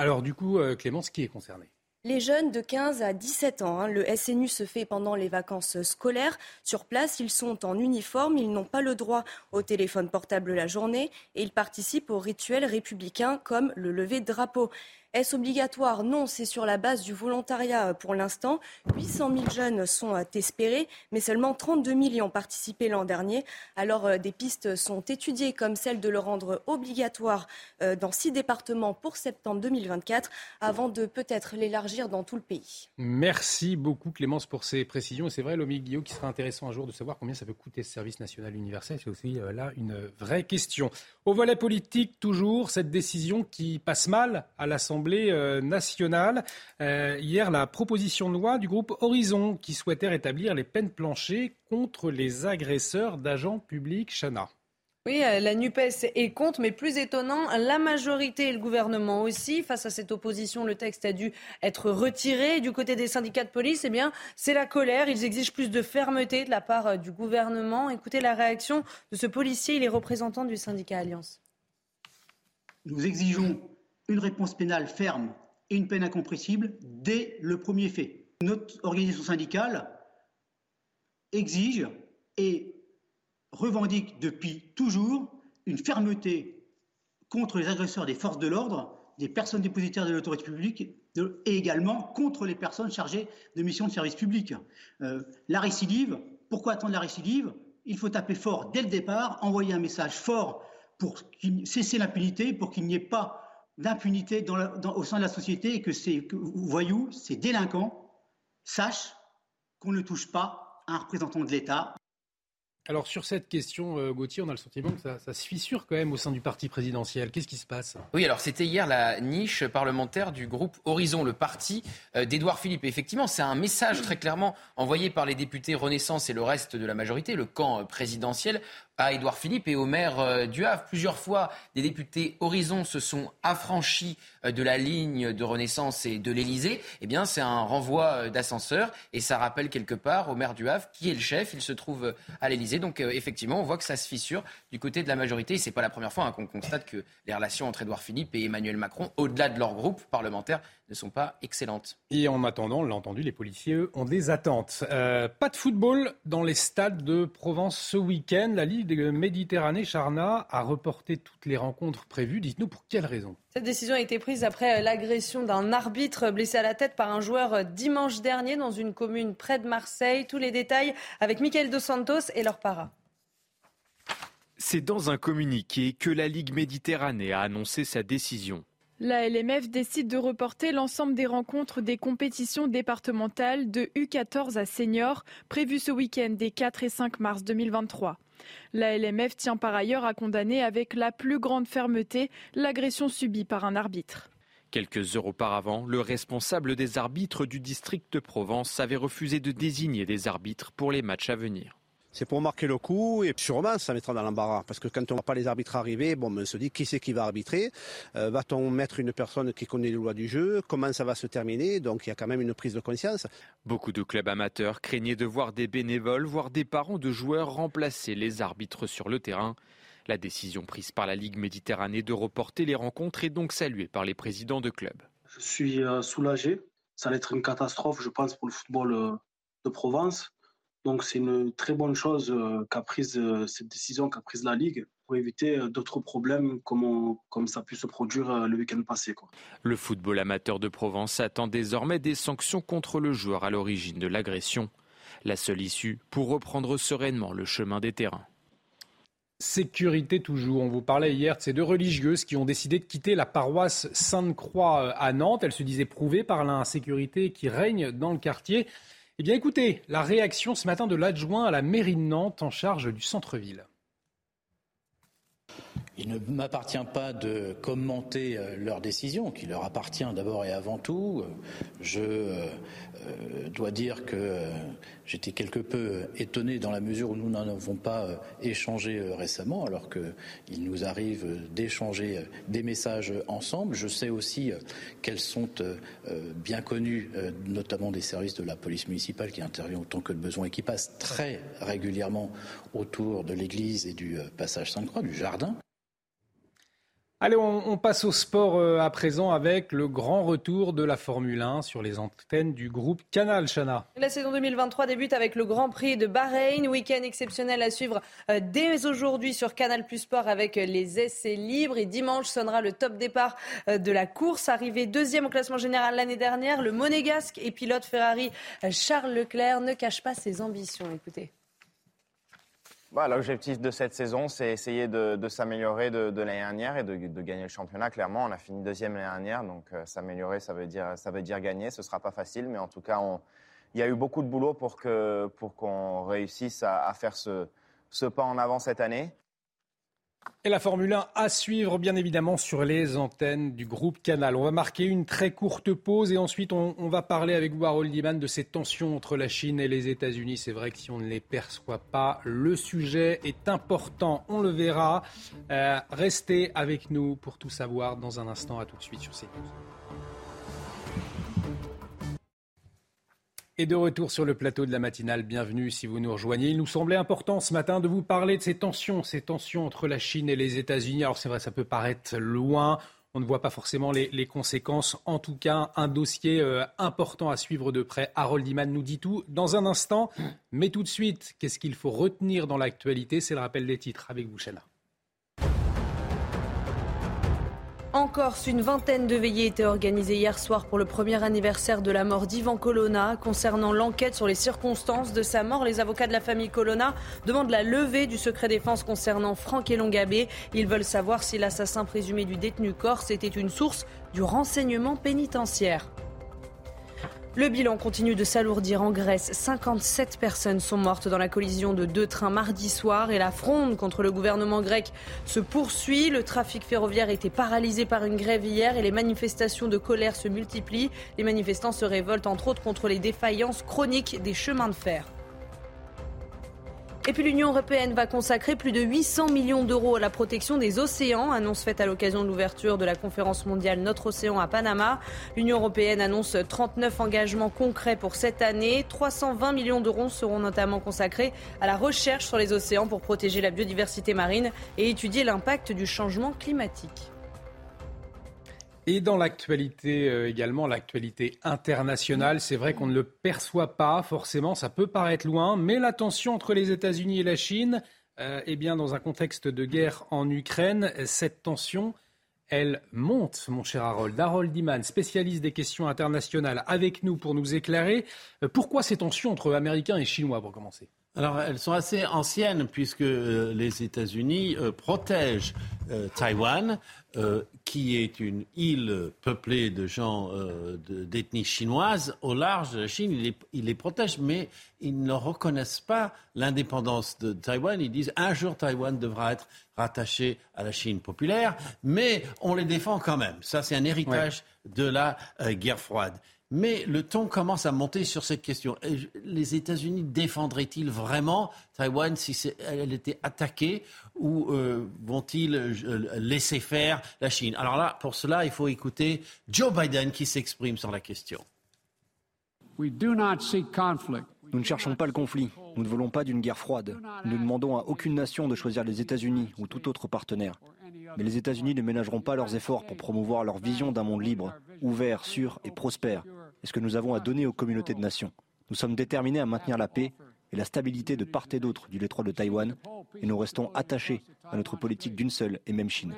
Alors du coup, euh, Clémence, qui est concerné les jeunes de 15 à 17 ans, hein, le SNU se fait pendant les vacances scolaires. Sur place, ils sont en uniforme, ils n'ont pas le droit au téléphone portable la journée et ils participent aux rituels républicains comme le lever de drapeau. Est-ce obligatoire? Non, c'est sur la base du volontariat euh, pour l'instant. 800 000 jeunes sont euh, espérés, mais seulement 32 000 y ont participé l'an dernier. Alors euh, des pistes sont étudiées comme celle de le rendre obligatoire dans six départements pour septembre 2024 avant de peut-être l'élargir dans tout le pays. Merci beaucoup Clémence pour ces précisions. Et c'est vrai, Lomi Guillaume, qui sera intéressant un jour de savoir combien ça peut coûter ce service national universel. C'est aussi là une vraie question. Au volet politique, toujours, cette décision qui passe mal à l'Assemblée euh, nationale. Euh, hier, la proposition de loi du groupe Horizon qui souhaitait rétablir les peines planchées contre les agresseurs d'agents publics. Chana. Oui, euh, la NUPES est contre, mais plus étonnant, la majorité et le gouvernement aussi. Face à cette opposition, le texte a dû être retiré. Du côté des syndicats de police, eh bien, c'est la colère. Ils exigent plus de fermeté de la part du gouvernement. Écoutez la réaction de ce policier, il est représentant du syndicat Alliance. Nous exigeons une réponse pénale ferme et une peine incompressible dès le premier fait. Notre organisation syndicale exige et revendique depuis toujours une fermeté contre les agresseurs des forces de l'ordre, des personnes dépositaires de l'autorité publique et également contre les personnes chargées de missions de service public. Euh, la récidive, pourquoi attendre la récidive? Il faut taper fort dès le départ, envoyer un message fort pour cesser l'impunité, pour qu'il n'y ait pas d'impunité au sein de la société et que ces voyous, ces délinquants, sachent qu'on ne touche pas à un représentant de l'État. Alors sur cette question, euh, Gauthier, on a le sentiment que ça, se fissure quand même au sein du parti présidentiel. Qu'est-ce qui se passe? Oui, alors c'était hier la niche parlementaire du groupe Horizon, le parti euh, d'Édouard Philippe. effectivement, c'est un message très clairement envoyé par les députés Renaissance et le reste de la majorité, le camp euh, présidentiel, à Édouard Philippe et au maire euh, du Havre. Plusieurs fois, des députés Horizon se sont affranchis euh, de la ligne de Renaissance et de l'Élysée. Eh bien, c'est un renvoi euh, d'ascenseur et ça rappelle quelque part au maire du Havre qui est le chef. Il se trouve à l'Élysée. Donc, effectivement, on voit que ça se fissure du côté de la majorité. Et c'est pas la première fois hein, qu'on constate que les relations entre Édouard Philippe et Emmanuel Macron, au-delà de leur groupe parlementaire, ne sont pas excellentes. Et en attendant, on l'a entendu, les policiers ont des attentes. pas de football dans les stades de Provence ce week-end. La Ligue Méditerranée, Charna, a reporté toutes les rencontres prévues. Dites-nous pour quelle raison Cette décision a été prise après l'agression d'un arbitre blessé à la tête par un joueur dimanche dernier dans une commune près de Marseille. Tous les détails avec Michael Dos Santos et leur para. C'est dans un communiqué que la Ligue Méditerranée a annoncé sa décision. La LMF décide de reporter l'ensemble des rencontres des compétitions départementales de U14 à seniors prévues ce week-end des 4 et 5 mars 2023. La LMF tient par ailleurs à condamner avec la plus grande fermeté l'agression subie par un arbitre. Quelques heures auparavant, le responsable des arbitres du district de Provence avait refusé de désigner des arbitres pour les matchs à venir. C'est pour marquer le coup et sûrement ça mettra dans l'embarras parce que quand on ne voit pas les arbitres arriver, bon, on se dit qui c'est qui va arbitrer? Euh, Va-t-on mettre une personne qui connaît les lois du jeu? Comment ça va se terminer? Donc il y a quand même une prise de conscience. Beaucoup de clubs amateurs craignaient de voir des bénévoles, voire des parents de joueurs remplacer les arbitres sur le terrain. La décision prise par la Ligue Méditerranée de reporter les rencontres est donc saluée par les présidents de clubs. Je suis euh, soulagé. Ça va être une catastrophe, je pense, pour le football euh, de Provence. Donc c'est une très bonne chose euh, qu'a prise euh, cette décision qu'a prise la Ligue pour éviter euh, d'autres problèmes comme, comme ça a pu se produire le week-end passé. Le football amateur de Provence attend désormais des sanctions contre le joueur à l'origine de l'agression. La seule issue pour reprendre sereinement le chemin des terrains. Sécurité toujours. On vous parlait hier de ces deux religieuses qui ont décidé de quitter la paroisse Sainte-Croix à Nantes. Elles se disaient prouvées par l'insécurité qui règne dans le quartier. Eh bien écoutez, la réaction ce matin de l'adjoint à la mairie de Nantes en charge du centre-ville. Il ne m'appartient pas de commenter euh, leur décision, qui leur appartient d'abord et avant tout. Je euh, euh, dois dire que j'étais quelque peu étonné dans la mesure où nous n'en avons pas échangé récemment, alors qu'il nous arrive d'échanger des messages ensemble. Je sais aussi qu'elles sont bien connues, notamment des services de la police municipale qui intervient autant que de besoin et qui passent très régulièrement autour de l'église et du passage Sainte-Croix, du jardin. Allez, on, passe au sport euh, à présent avec le grand retour de la Formule 1 sur les antennes du groupe Canal, Chana. La saison 2023 débute avec le Grand Prix de Bahreïn, week-end exceptionnel à suivre euh, dès aujourd'hui sur Canal Plus Sport avec les essais libres. Et dimanche sonnera le top départ euh, de la course. Arrivé deuxième au classement général l'année dernière, le monégasque et pilote Ferrari Charles Leclerc ne cache pas ses ambitions. Écoutez. Bah, l'objectif de cette saison, c'est essayer de, s'améliorer de, l'année dernière et de, gagner le championnat. Clairement, on a fini deuxième l'année dernière, donc euh, s'améliorer, ça veut dire ça veut dire gagner. Ce sera pas facile, mais en tout cas, il y a eu beaucoup de boulot pour qu'on réussisse à, faire ce pas en avant cette année. Et la Formule 1 à suivre, bien évidemment, sur les antennes du groupe Canal. On va marquer une très courte pause et ensuite on, va parler avec vous, Harold de ces tensions entre la Chine et les États-Unis. C'est vrai que si on ne les perçoit pas, le sujet est important. On le verra. Euh, restez avec nous pour tout savoir dans un instant. À tout de suite sur CNews. Et de retour sur le plateau de la matinale, bienvenue si vous nous rejoignez. Il nous semblait important ce matin de vous parler de ces tensions, ces tensions entre la Chine et les États-Unis. Alors c'est vrai, ça peut paraître loin. on ne voit pas forcément les, conséquences. En tout cas, un dossier euh, important à suivre de près. Harold Iman nous dit tout dans un instant. Mais tout de suite, qu'est-ce qu'il faut retenir dans l'actualité? C'est le rappel des titres avec vous, Chana. En Corse, une vingtaine de veillées étaient organisées hier soir pour le premier anniversaire de la mort d'Ivan Colonna. Concernant l'enquête sur les circonstances de sa mort, les avocats de la famille Colonna demandent la levée du secret défense concernant Franck Elongabé. Ils veulent savoir si l'assassin présumé du détenu corse était une source du renseignement pénitentiaire. Le bilan continue de s'alourdir en Grèce. 57 personnes sont mortes dans la collision de deux trains mardi soir et la fronde contre le gouvernement grec se poursuit. Le trafic ferroviaire était paralysé par une grève hier et les manifestations de colère se multiplient. Les manifestants se révoltent entre autres contre les défaillances chroniques des chemins de fer. Et puis l'Union européenne va consacrer plus de 800 millions d'euros à la protection des océans, annonce faite à l'occasion de l'ouverture de la conférence mondiale Notre Océan à Panama. L'Union européenne annonce 39 engagements concrets pour cette année. 320 millions d'euros seront notamment consacrés à la recherche sur les océans pour protéger la biodiversité marine et étudier l'impact du changement climatique. Et dans l'actualité euh, également, l'actualité internationale, c'est vrai qu'on ne le perçoit pas forcément, ça peut paraître loin, mais la tension entre les États-Unis et la Chine, euh, eh bien, dans un contexte de guerre en Ukraine, cette tension, elle monte, mon cher Harold. Harold Diman, spécialiste des questions internationales, avec nous pour nous éclairer. Euh, pourquoi ces tensions entre Américains et Chinois, pour commencer? Alors, elles sont assez anciennes puisque les États-Unis protègent Taïwan euh, qui est une île peuplée de gens euh, d'ethnie chinoise au large de la Chine. Ils les, protègent, mais ils ne reconnaissent pas l'indépendance de Taïwan. Ils disent un jour Taïwan devra être rattaché à la Chine populaire, mais on les défend quand même. Ça, c'est un héritage de la euh, guerre froide. Mais le ton commence à monter sur cette question. Les États-Unis défendraient-ils vraiment Taïwan si elle était attaquée ou euh, vont-ils euh, laisser faire la Chine? Alors là, pour cela, il faut écouter Joe Biden qui s'exprime sur la question. Nous ne cherchons pas le conflit. Nous ne voulons pas d'une guerre froide. Nous ne demandons à aucune nation de choisir les États-Unis ou tout autre partenaire. Mais les États-Unis ne ménageront pas leurs efforts pour promouvoir leur vision d'un monde libre, ouvert, sûr et prospère et ce que nous avons à donner aux communautés de nations. Nous sommes déterminés à maintenir la paix et la stabilité de part et d'autre du détroit de Taïwan et nous restons attachés à notre politique d'une seule et même Chine.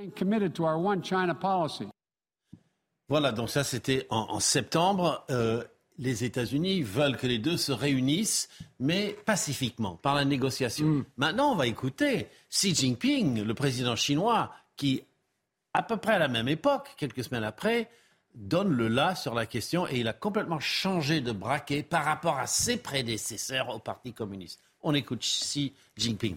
Voilà, donc ça c'était en, septembre. Euh, les États-Unis veulent que les deux se réunissent, mais pacifiquement, par la négociation. Mm. Maintenant, on va écouter Xi Jinping, le président chinois, qui, à peu près à la même époque, quelques semaines après, donne le là sur la question et il a complètement changé de braquet par rapport à ses prédécesseurs au Parti communiste. On écoute Xi Jinping.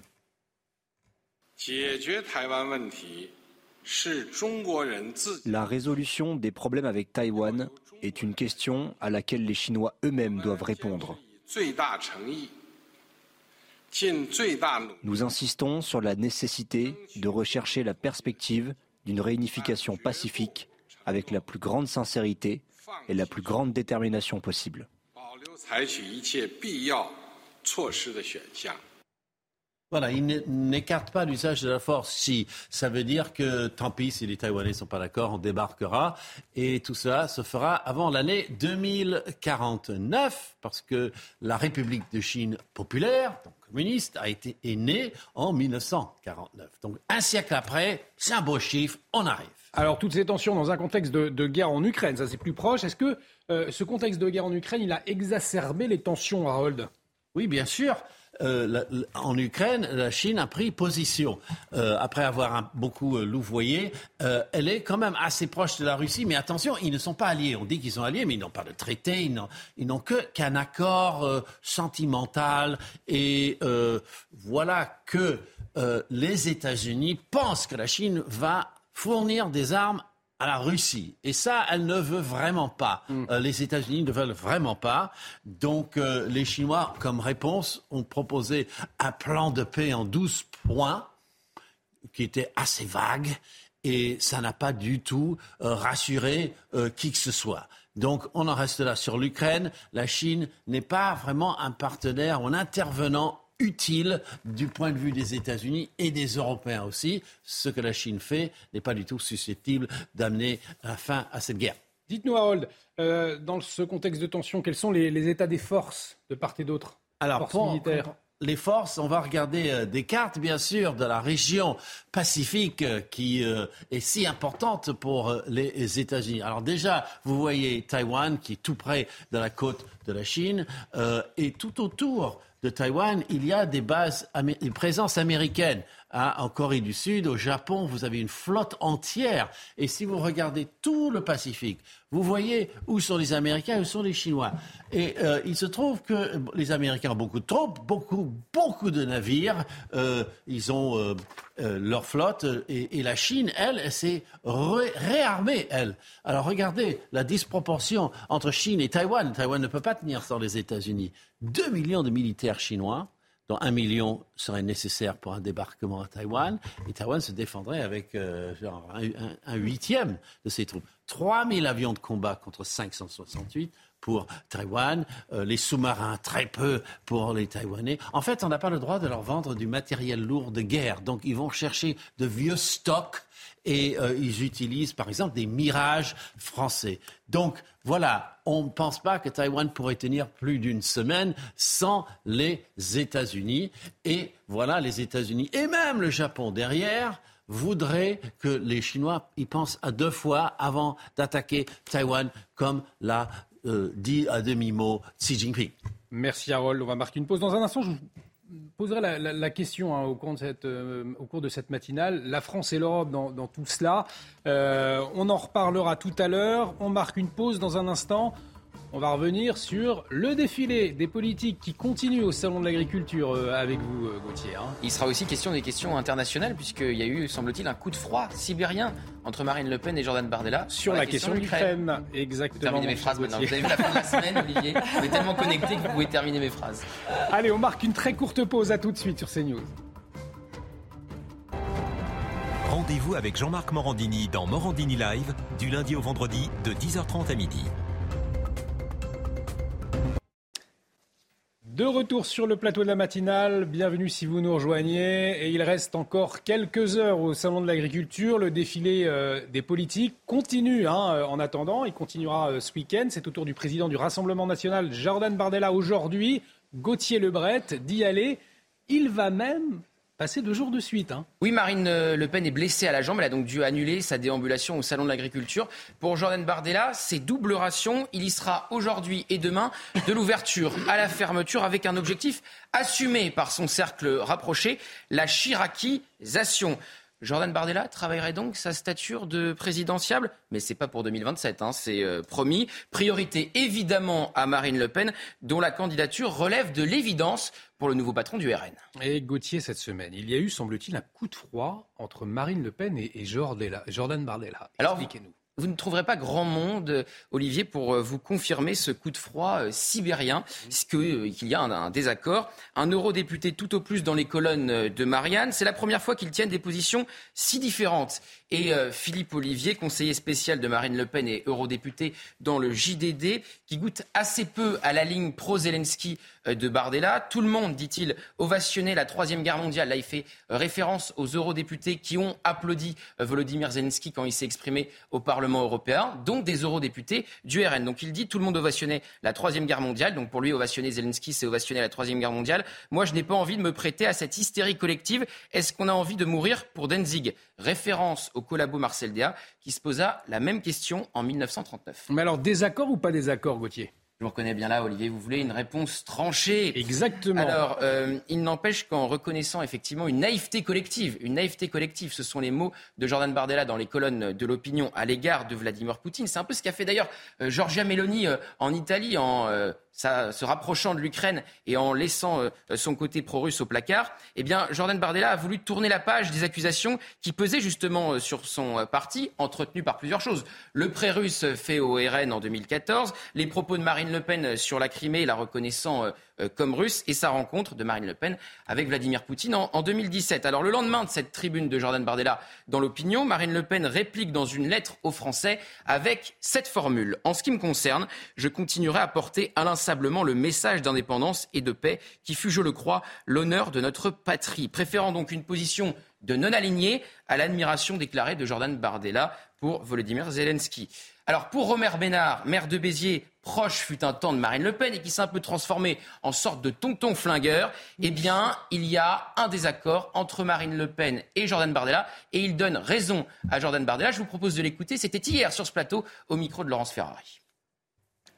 La résolution des problèmes avec Taïwan est une question à laquelle les Chinois eux-mêmes doivent répondre. Nous insistons sur la nécessité de rechercher la perspective d'une réunification pacifique avec la plus grande sincérité et la plus grande détermination possible. Voilà, il n'écarte pas l'usage de la force. Si ça veut dire que tant pis si les Taïwanais ne sont pas d'accord, on débarquera. Et tout cela se fera avant l'année 2049, parce que la République de Chine populaire, donc communiste, a été est née en 1949. Donc un siècle après, c'est un beau chiffre, on arrive. Alors toutes ces tensions dans un contexte de, guerre en Ukraine, ça c'est plus proche. Est-ce que euh, ce contexte de guerre en Ukraine, il a exacerbé les tensions, Harold? Oui, bien sûr. Euh, en Ukraine, la Chine a pris position. Euh, après avoir beaucoup louvoyé, elle est quand même assez proche de la Russie. Mais attention, ils ne sont pas alliés. On dit qu'ils sont alliés, mais ils n'ont pas de traité. Ils n'ont qu'un accord sentimental. Et voilà que les États-Unis pensent que la Chine va fournir des armes à la Russie. Et ça, elle ne veut vraiment pas. Mm. Euh, les États-Unis ne veulent vraiment pas. Donc euh, les Chinois, comme réponse, ont proposé un plan de paix en 12 points qui était assez vague. Et ça n'a pas du tout euh, rassuré qui que ce soit. Donc on en reste là sur l'Ukraine. La Chine n'est pas vraiment un partenaire ou un intervenant utile du point de vue des États-Unis et des Européens aussi. Ce que la Chine fait n'est pas du tout susceptible d'amener la fin à cette guerre. Dites-nous, Harold, euh, dans ce contexte de tension, quels sont les, états des forces de part et d'autre? Alors, forces les forces, on va regarder euh, des cartes, bien sûr, de la région pacifique euh, qui est si importante pour les États-Unis. Alors déjà, vous voyez Taïwan qui est tout près de la côte de la Chine et tout autour de Taïwan, il y a des bases, une présence américaine. En Corée du Sud, au Japon, vous avez une flotte entière. Et si vous regardez tout le Pacifique, vous voyez où sont les Américains, où sont les Chinois. Et euh, il se trouve que les Américains ont beaucoup de troupes, beaucoup, beaucoup de navires. Euh, ils ont euh, leur flotte. Et, la Chine, elle, elle s'est réarmée, elle. Alors regardez la disproportion entre Chine et Taïwan. Taïwan ne peut pas tenir sans les États-Unis. Deux millions de militaires chinois dont un million serait nécessaire pour un débarquement à Taïwan, et Taïwan se défendrait avec euh, genre un, huitième de ses troupes. 3000 avions de combat contre 568 pour Taïwan, euh, les sous-marins très peu pour les Taïwanais. En fait, on n'a pas le droit de leur vendre du matériel lourd de guerre, donc ils vont chercher de vieux stocks et euh, ils utilisent par exemple des mirages français. Donc voilà, on ne pense pas que Taïwan pourrait tenir plus d'une semaine sans les États-Unis. Et voilà, les États-Unis et même le Japon derrière voudraient que les Chinois y pensent à deux fois avant d'attaquer Taïwan, comme l'a euh, dit à demi-mot Xi Jinping. Merci Harold. On va marquer une pause dans un instant. Je poserai la, question hein, au, cours de cette, euh, au, cours de cette, matinale. La France et l'Europe dans, tout cela. Euh, on en reparlera tout à l'heure. On marque une pause dans un instant. On va revenir sur le défilé des politiques qui continue au Salon de l'Agriculture euh, avec vous, euh, Gauthier. Hein. Il sera aussi question des questions internationales, puisqu'il y a eu, semble-t-il, un coup de froid sibérien entre Marine Le Pen et Jordan Bardella. Sur la, question, de l'Ukraine, exactement. Terminer mes phrases maintenant. Vous avez vu la fin de la semaine, Olivier Vous êtes tellement connecté que vous pouvez terminer mes phrases. Allez, on marque une très courte pause. À tout de suite sur CNews. Rendez-vous avec Jean-Marc Morandini dans Morandini Live, du lundi au vendredi, de 10h30 à midi. De retour sur le plateau de la matinale, bienvenue si vous nous rejoignez. Et il reste encore quelques heures au Salon de l'Agriculture. Le défilé euh, des politiques continue hein, euh, en attendant. Il continuera euh, ce week-end. C'est au tour du président du Rassemblement national, Jordan Bardella, aujourd'hui. Gauthier Lebret d'y aller. Il va même Passé deux jours de suite. Hein. Oui, Marine euh, Le Pen est blessée à la jambe. Elle a donc dû annuler sa déambulation au Salon de l'Agriculture. Pour Jordan Bardella, c'est double ration. Il y sera aujourd'hui et demain de l'ouverture à la fermeture avec un objectif assumé par son cercle rapproché, la chiracisation. Jordan Bardella travaillerait donc sa stature de présidentiable, mais c'est pas pour 2027, hein, c'est euh, promis. Priorité évidemment à Marine Le Pen, dont la candidature relève de l'évidence pour le nouveau patron du RN. Et Gauthier, cette semaine, il y a eu, semble-t-il, un coup de froid entre Marine Le Pen et, Jordan Bardella. Expliquez-nous. Vous ne trouverez pas grand monde, Olivier, pour euh, vous confirmer ce coup de froid euh, sibérien, puisqu'il y a un, désaccord. Un eurodéputé tout au plus dans les colonnes de Marianne. C'est la première fois qu'ils tiennent des positions si différentes. Et euh, Philippe Olivier, conseiller spécial de Marine Le Pen et eurodéputé dans le JDD, qui goûte assez peu à la ligne pro-Zelensky de Bardella. Tout le monde, dit-il, ovationnait la Troisième Guerre mondiale. Là, il fait référence aux eurodéputés qui ont applaudi Volodymyr Zelensky quand il s'est exprimé au Parlement européen, donc des eurodéputés du RN. Donc il dit tout le monde ovationnait la Troisième Guerre mondiale. Donc pour lui, ovationner Zelensky, c'est ovationner la Troisième Guerre mondiale. Moi, je n'ai pas envie de me prêter à cette hystérie collective. Est-ce qu'on a envie de mourir pour Danzig? Référence au collabo Marcel Déa qui se posa la même question en 1939. Mais alors, désaccord ou pas désaccord, Gauthier? Je vous reconnais bien là, Olivier. Vous voulez une réponse tranchée. Exactement. Alors, euh, il n'empêche qu'en reconnaissant effectivement une naïveté collective, une naïveté collective, ce sont les mots de Jordan Bardella dans les colonnes de l'opinion à l'égard de Vladimir Poutine. C'est un peu ce qu'a fait d'ailleurs euh, Giorgia Meloni euh, en Italie en se rapprochant de l'Ukraine et en laissant euh, son côté pro-russe au placard, eh bien, Jordan Bardella a voulu tourner la page des accusations qui pesaient justement euh, sur son euh, parti, entretenues par plusieurs choses. Le pré-russe fait au RN en 2014, les propos de Marine Le Pen sur la Crimée, la reconnaissant comme russe et sa rencontre de Marine Le Pen avec Vladimir Poutine en, 2017. Alors le lendemain de cette tribune de Jordan Bardella dans l'opinion, Marine Le Pen réplique dans une lettre aux Français avec cette formule. En ce qui me concerne, je continuerai à porter à l'instant inlassablement le message d'indépendance et de paix qui fut, je le crois, l'honneur de notre patrie, préférant donc une position de non-aligné à l'admiration déclarée de Jordan Bardella pour Volodymyr Zelensky. Alors pour Romer Bénard, maire de Béziers, proche fut un temps de Marine Le Pen et qui s'est un peu transformé en sorte de tonton flingueur, eh bien, il y a un désaccord entre Marine Le Pen et Jordan Bardella et il donne raison à Jordan Bardella. Je vous propose de l'écouter. C'était hier sur ce plateau au micro de Laurence Ferrari.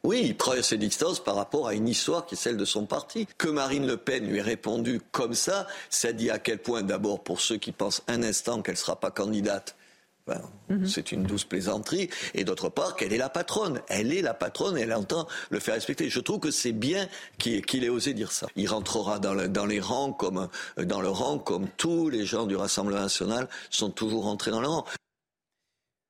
Oui, il prend ses distances par rapport à une histoire qui est celle de son parti. Que Marine Le Pen lui ait répondu comme ça, ça dit à quel point, d'abord, pour ceux qui pensent un instant qu'elle ne sera pas candidate, Mhm. C'est une douce plaisanterie. Et d'autre part, qu'elle est la patronne. Elle est la patronne et elle entend le faire respecter. Je trouve que c'est bien qu'il ait osé dire ça. Il rentrera dans, les rangs comme, dans le rang comme tous les gens du Rassemblement national sont toujours rentrés dans le rang.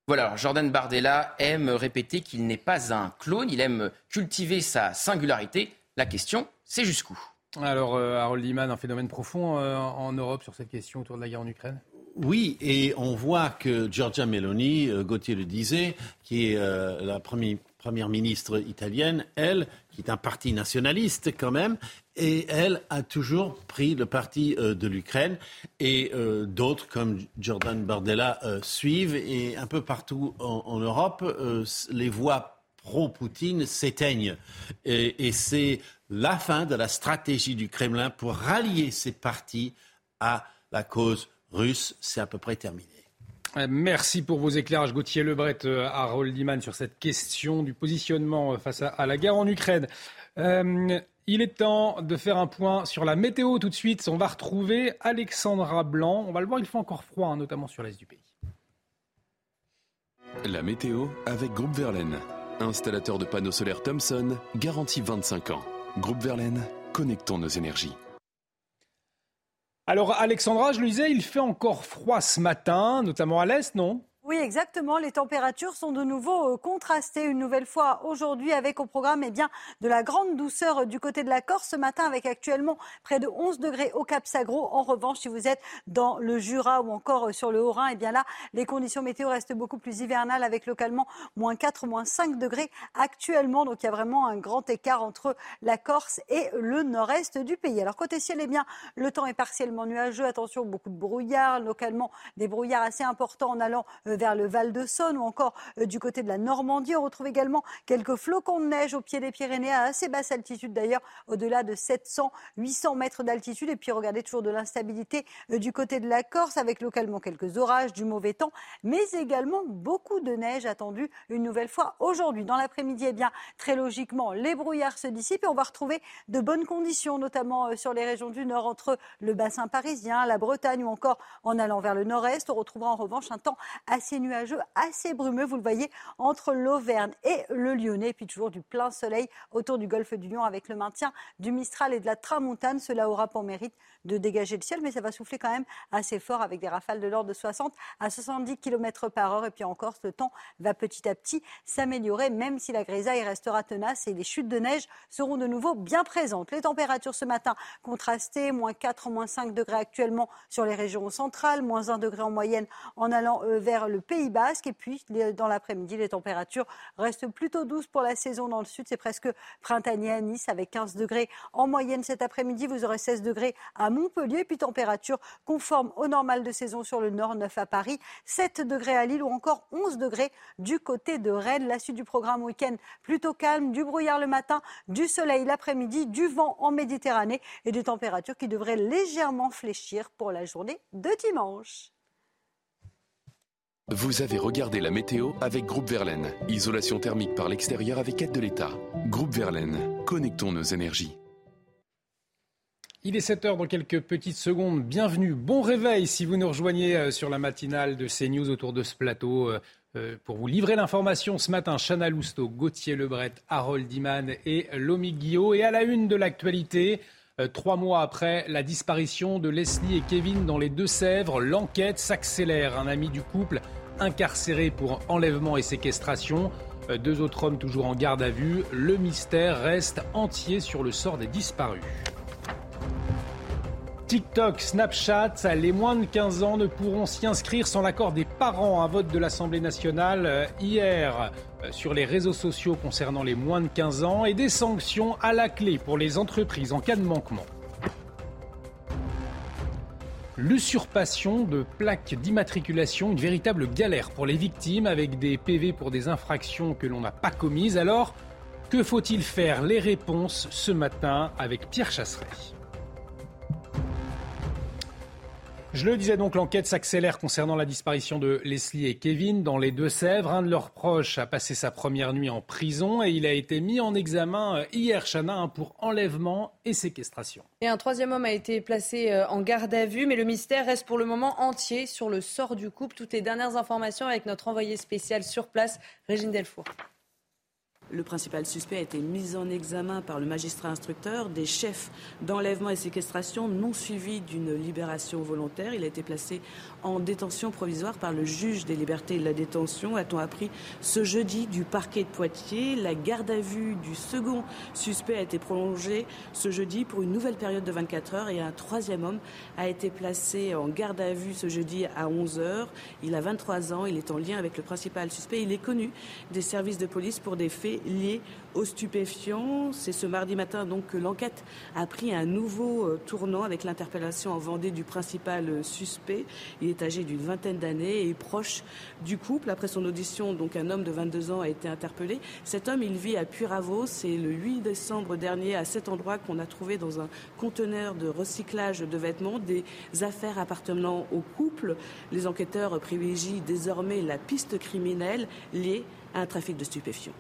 Voilà, Jordan Bardella aime répéter qu'il n'est pas un clone, il aime cultiver sa singularité. La question, c'est jusqu'où? Alors, euh, Harold Iman, un phénomène profond euh, en Europe sur cette question autour de la guerre en Ukraine? Oui, et on voit que Giorgia Meloni, euh, Gauthier le disait, qui est euh, la première ministre italienne, elle, qui est un parti nationaliste quand même, et elle a toujours pris le parti euh, de l'Ukraine, et d'autres comme Jordan Bardella suivent, et un peu partout en, Europe, les voix pro-Poutine s'éteignent. Et, et c'est la fin de la stratégie du Kremlin pour rallier ces partis à la cause russe, c'est à peu près terminé. Euh, merci pour vos éclairages, Gauthier Lebret, euh, Harold Diman, sur cette question du positionnement euh, face à, la guerre en Ukraine. il est temps de faire un point sur la météo tout de suite. On va retrouver Alexandra Blanc. On va le voir, il fait encore froid, hein, notamment sur l'est du pays. La météo avec Groupe Verlaine. Installateur de panneaux solaires Thomson, garantie 25 ans. Groupe Verlaine, connectons nos énergies. Alors Alexandra, je le disais, il fait encore froid ce matin, notamment à l'est, non? Oui, exactement. Les températures sont de nouveau euh, contrastées une nouvelle fois aujourd'hui avec au programme eh bien, de la grande douceur du côté de la Corse ce matin avec actuellement près de 11 degrés au Cap Sagro. En revanche, si vous êtes dans le Jura ou encore euh, sur le Haut-Rhin, eh bien là, les conditions météo restent beaucoup plus hivernales avec localement moins 4, moins 5 degrés actuellement. Donc il y a vraiment un grand écart entre la Corse et le nord-est du pays. Alors côté ciel, eh bien, le temps est partiellement nuageux. Attention, beaucoup de brouillard, localement des brouillards assez importants en allant euh, vers le Val de Saône ou encore euh, du côté de la Normandie. On retrouve également quelques flocons de neige au pied des Pyrénées à assez basse altitude d'ailleurs, au-delà de 700, 800 mètres d'altitude. Et puis regardez toujours de l'instabilité euh, du côté de la Corse avec localement quelques orages, du mauvais temps, mais également beaucoup de neige attendue une nouvelle fois aujourd'hui. Dans l'après-midi, eh bien, très logiquement, les brouillards se dissipent et on va retrouver de bonnes conditions, notamment euh, sur les régions du nord entre le bassin parisien, la Bretagne ou encore en allant vers le nord-est. On retrouvera en revanche un temps assez assez nuageux, assez brumeux, vous le voyez, entre l'Auvergne et le Lyonnais. puis toujours du plein soleil autour du golfe du Lion avec le maintien du Mistral et de la Tramontane. Cela aura pour mérite de dégager le ciel, mais ça va souffler quand même assez fort avec des rafales de l'ordre de 60 à 70 km par heure. Et puis encore, ce temps va petit à petit s'améliorer, même si la grisaille restera tenace et les chutes de neige seront de nouveau bien présentes. Les températures ce matin contrastées, moins 4, moins 5 degrés actuellement sur les régions centrales, moins 1 degré en moyenne en allant euh, vers le Pays Basque. Et puis, dans l'après-midi, les températures restent plutôt douces pour la saison dans le sud. C'est presque printanier à Nice avec 15 degrés en moyenne cet après-midi. Vous aurez 16 degrés à Montpellier. Puis, température conforme au normal de saison sur le nord, 9 à Paris, 7 degrés à Lille ou encore 11 degrés du côté de Rennes. La suite du programme week-end plutôt calme, du brouillard le matin, du soleil l'après-midi, du vent en Méditerranée et des températures qui devraient légèrement fléchir pour la journée de dimanche. Vous avez regardé la météo avec Groupe Verlaine. Isolation thermique par l'extérieur avec aide de l'État. Groupe Verlaine, connectons nos énergies. Il est 7 heures dans quelques petites secondes. Bienvenue, bon réveil si vous nous rejoignez euh, sur la matinale de CNews autour de ce plateau. Euh, euh, pour vous livrer l'information ce matin, Chana Lousteau, Gauthier Lebret, Harold Diman et Lomi Guillot. Et à la une de l'actualité, trois mois après la disparition de Leslie et Kevin dans les Deux-Sèvres, l'enquête s'accélère. Un ami du couple incarcéré pour enlèvement et séquestration. Deux autres hommes toujours en garde à vue. Le mystère reste entier sur le sort des disparus. TikTok, Snapchat, les moins de 15 ans ne pourront s'y inscrire sans l'accord des parents. Un vote de l'Assemblée nationale euh, hier euh, sur les réseaux sociaux concernant les moins de 15 ans et des sanctions à la clé pour les entreprises en cas de manquement. L'usurpation de plaques d'immatriculation, une véritable galère pour les victimes avec des PV pour des infractions que l'on n'a pas commises. Alors, que faut-il faire? Les réponses ce matin avec Pierre Chasseret. Je le disais donc, l'enquête s'accélère concernant la disparition de Leslie et Kevin dans les Deux-Sèvres. Un de leurs proches a passé sa première nuit en prison et il a été mis en examen euh, hier, Chana, hein, pour enlèvement et séquestration. Et un troisième homme a été placé euh, en garde à vue, mais le mystère reste pour le moment entier sur le sort du couple. Toutes les dernières informations avec notre envoyé spécial sur place, Régine Delfour. Le principal suspect a été mis en examen par le magistrat instructeur des chefs d'enlèvement et séquestration non suivis d'une libération volontaire. Il a été placé en détention provisoire par le juge des libertés et de la détention, a-t-on appris ce jeudi du parquet de Poitiers. La garde à vue du second suspect a été prolongée ce jeudi pour une nouvelle période de 24 heures et un troisième homme a été placé en garde à vue ce jeudi à 11 heures. Il a 23 ans, il est en lien avec le principal suspect. Il est connu des services de police pour des faits liés aux stupéfiants. C'est ce mardi matin donc que l'enquête a pris un nouveau euh, tournant avec l'interpellation en Vendée du principal euh, suspect. Il est âgé d'une vingtaine d'années et proche du couple. Après son audition, donc un homme de 22 ans a été interpellé. Cet homme, il vit à Puyravaux. C'est le 8 décembre dernier à cet endroit qu'on a trouvé dans un conteneur de recyclage de vêtements des affaires appartenant au couple. Les enquêteurs privilégient désormais la piste criminelle liée à un trafic de stupéfiants.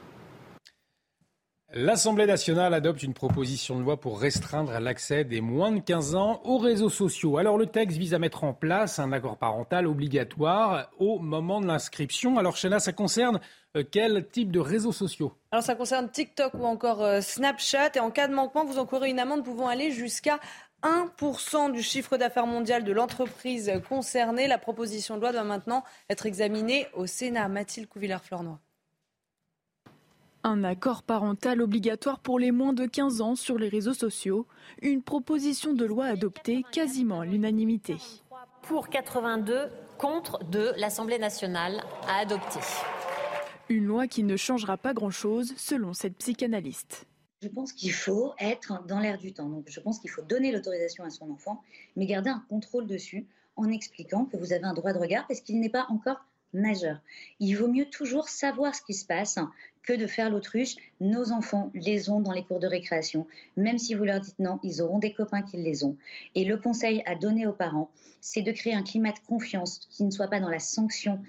L'Assemblée nationale adopte une proposition de loi pour restreindre l'accès des moins de 15 ans aux réseaux sociaux. Alors le texte vise à mettre en place un accord parental obligatoire au moment de l'inscription. Alors Chena, ça concerne euh, quel type de réseaux sociaux? Alors ça concerne TikTok ou encore euh, Snapchat. Et en cas de manquement, vous encourez une amende pouvant aller jusqu'à 1% du chiffre d'affaires mondial de l'entreprise concernée. La proposition de loi doit maintenant être examinée au Sénat. Mathilde Couvillard-Flornois. Un accord parental obligatoire pour les moins de 15 ans sur les réseaux sociaux, une proposition de loi adoptée quasiment à l'unanimité. Pour 82, contre de l'Assemblée nationale à adopter. Une loi qui ne changera pas grand-chose selon cette psychanalyste. Je pense qu'il faut être dans l'air du temps. Donc je pense qu'il faut donner l'autorisation à son enfant, mais garder un contrôle dessus en expliquant que vous avez un droit de regard parce qu'il n'est pas encore majeur. Il vaut mieux toujours savoir ce qui se passe que de faire l'autruche. Nos enfants les ont dans les cours de récréation. Même si vous leur dites non, ils auront des copains qui les ont. Et le conseil à donner aux parents, c'est de créer un climat de confiance qui ne soit pas dans la sanction.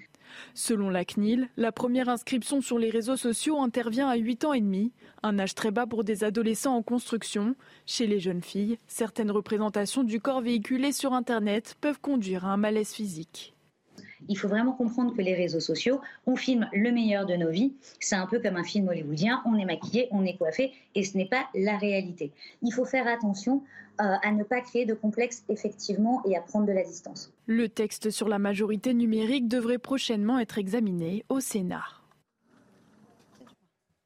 Selon la CNIL, la première inscription sur les réseaux sociaux intervient à 8 ans et demi, un âge très bas pour des adolescents en construction. Chez les jeunes filles, certaines représentations du corps véhiculées sur Internet peuvent conduire à un malaise physique. Il faut vraiment comprendre que les réseaux sociaux, on filme le meilleur de nos vies. C'est un peu comme un film hollywoodien, on est maquillé, on est coiffé, et ce n'est pas la réalité. Il faut faire attention euh, à ne pas créer de complexe effectivement et à prendre de la distance. Le texte sur la majorité numérique devrait prochainement être examiné au Sénat.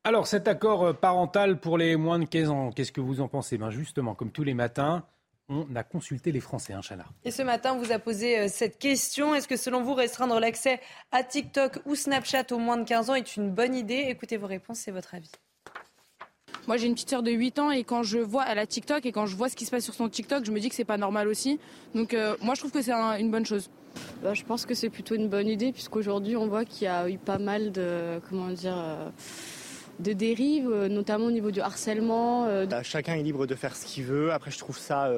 Alors cet accord parental pour les moins de 15 ans, qu'est-ce que vous en pensez? Ben Justement, comme tous les matins, on a consulté les Français, hein, Et ce matin, on vous a posé euh, cette question. Est-ce que selon vous, restreindre l'accès à TikTok ou Snapchat aux moins de 15 ans est une bonne idée? Écoutez vos réponses, c'est votre avis. Moi, j'ai une petite sœur de 8 ans et quand je vois, elle a TikTok et quand je vois ce qui se passe sur son TikTok, je me dis que c'est pas normal aussi. Donc, euh, moi, je trouve que c'est une bonne chose. Bah, je pense que c'est plutôt une bonne idée puisqu'aujourd'hui, on voit qu'il y a eu pas mal de, comment dire, euh, de dérives, notamment au niveau du harcèlement. Bah, chacun est libre de faire ce qu'il veut. Après, je trouve ça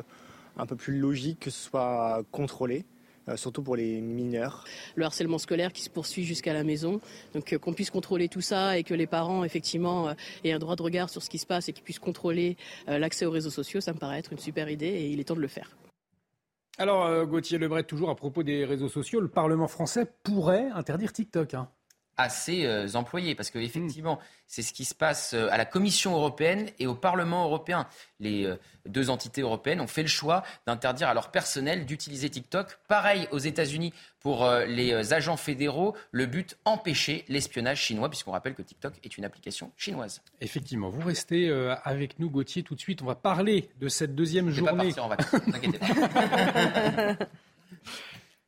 un peu plus logique que ce soit contrôlé. Euh, surtout pour les mineurs. Le harcèlement scolaire qui se poursuit jusqu'à la maison, donc euh, qu'on puisse contrôler tout ça et que les parents effectivement euh, aient un droit de regard sur ce qui se passe et qu'ils puissent contrôler l'accès aux réseaux sociaux, ça me paraît être une super idée et il est temps de le faire. Alors Gauthier Lebret, toujours à propos des réseaux sociaux, le Parlement français pourrait interdire TikTok. Hein. À ses euh, employés. Parce qu'effectivement, c'est ce qui se passe euh, à la Commission européenne et au Parlement européen. Les euh, deux entités européennes ont fait le choix d'interdire à leur personnel d'utiliser TikTok. Pareil aux États-Unis pour les agents fédéraux. Le but, empêcher l'espionnage chinois, puisqu'on rappelle que TikTok est une application chinoise. Effectivement, vous restez avec nous, Gauthier, tout de suite. On va parler de cette deuxième journée. Pas en vacances, pas.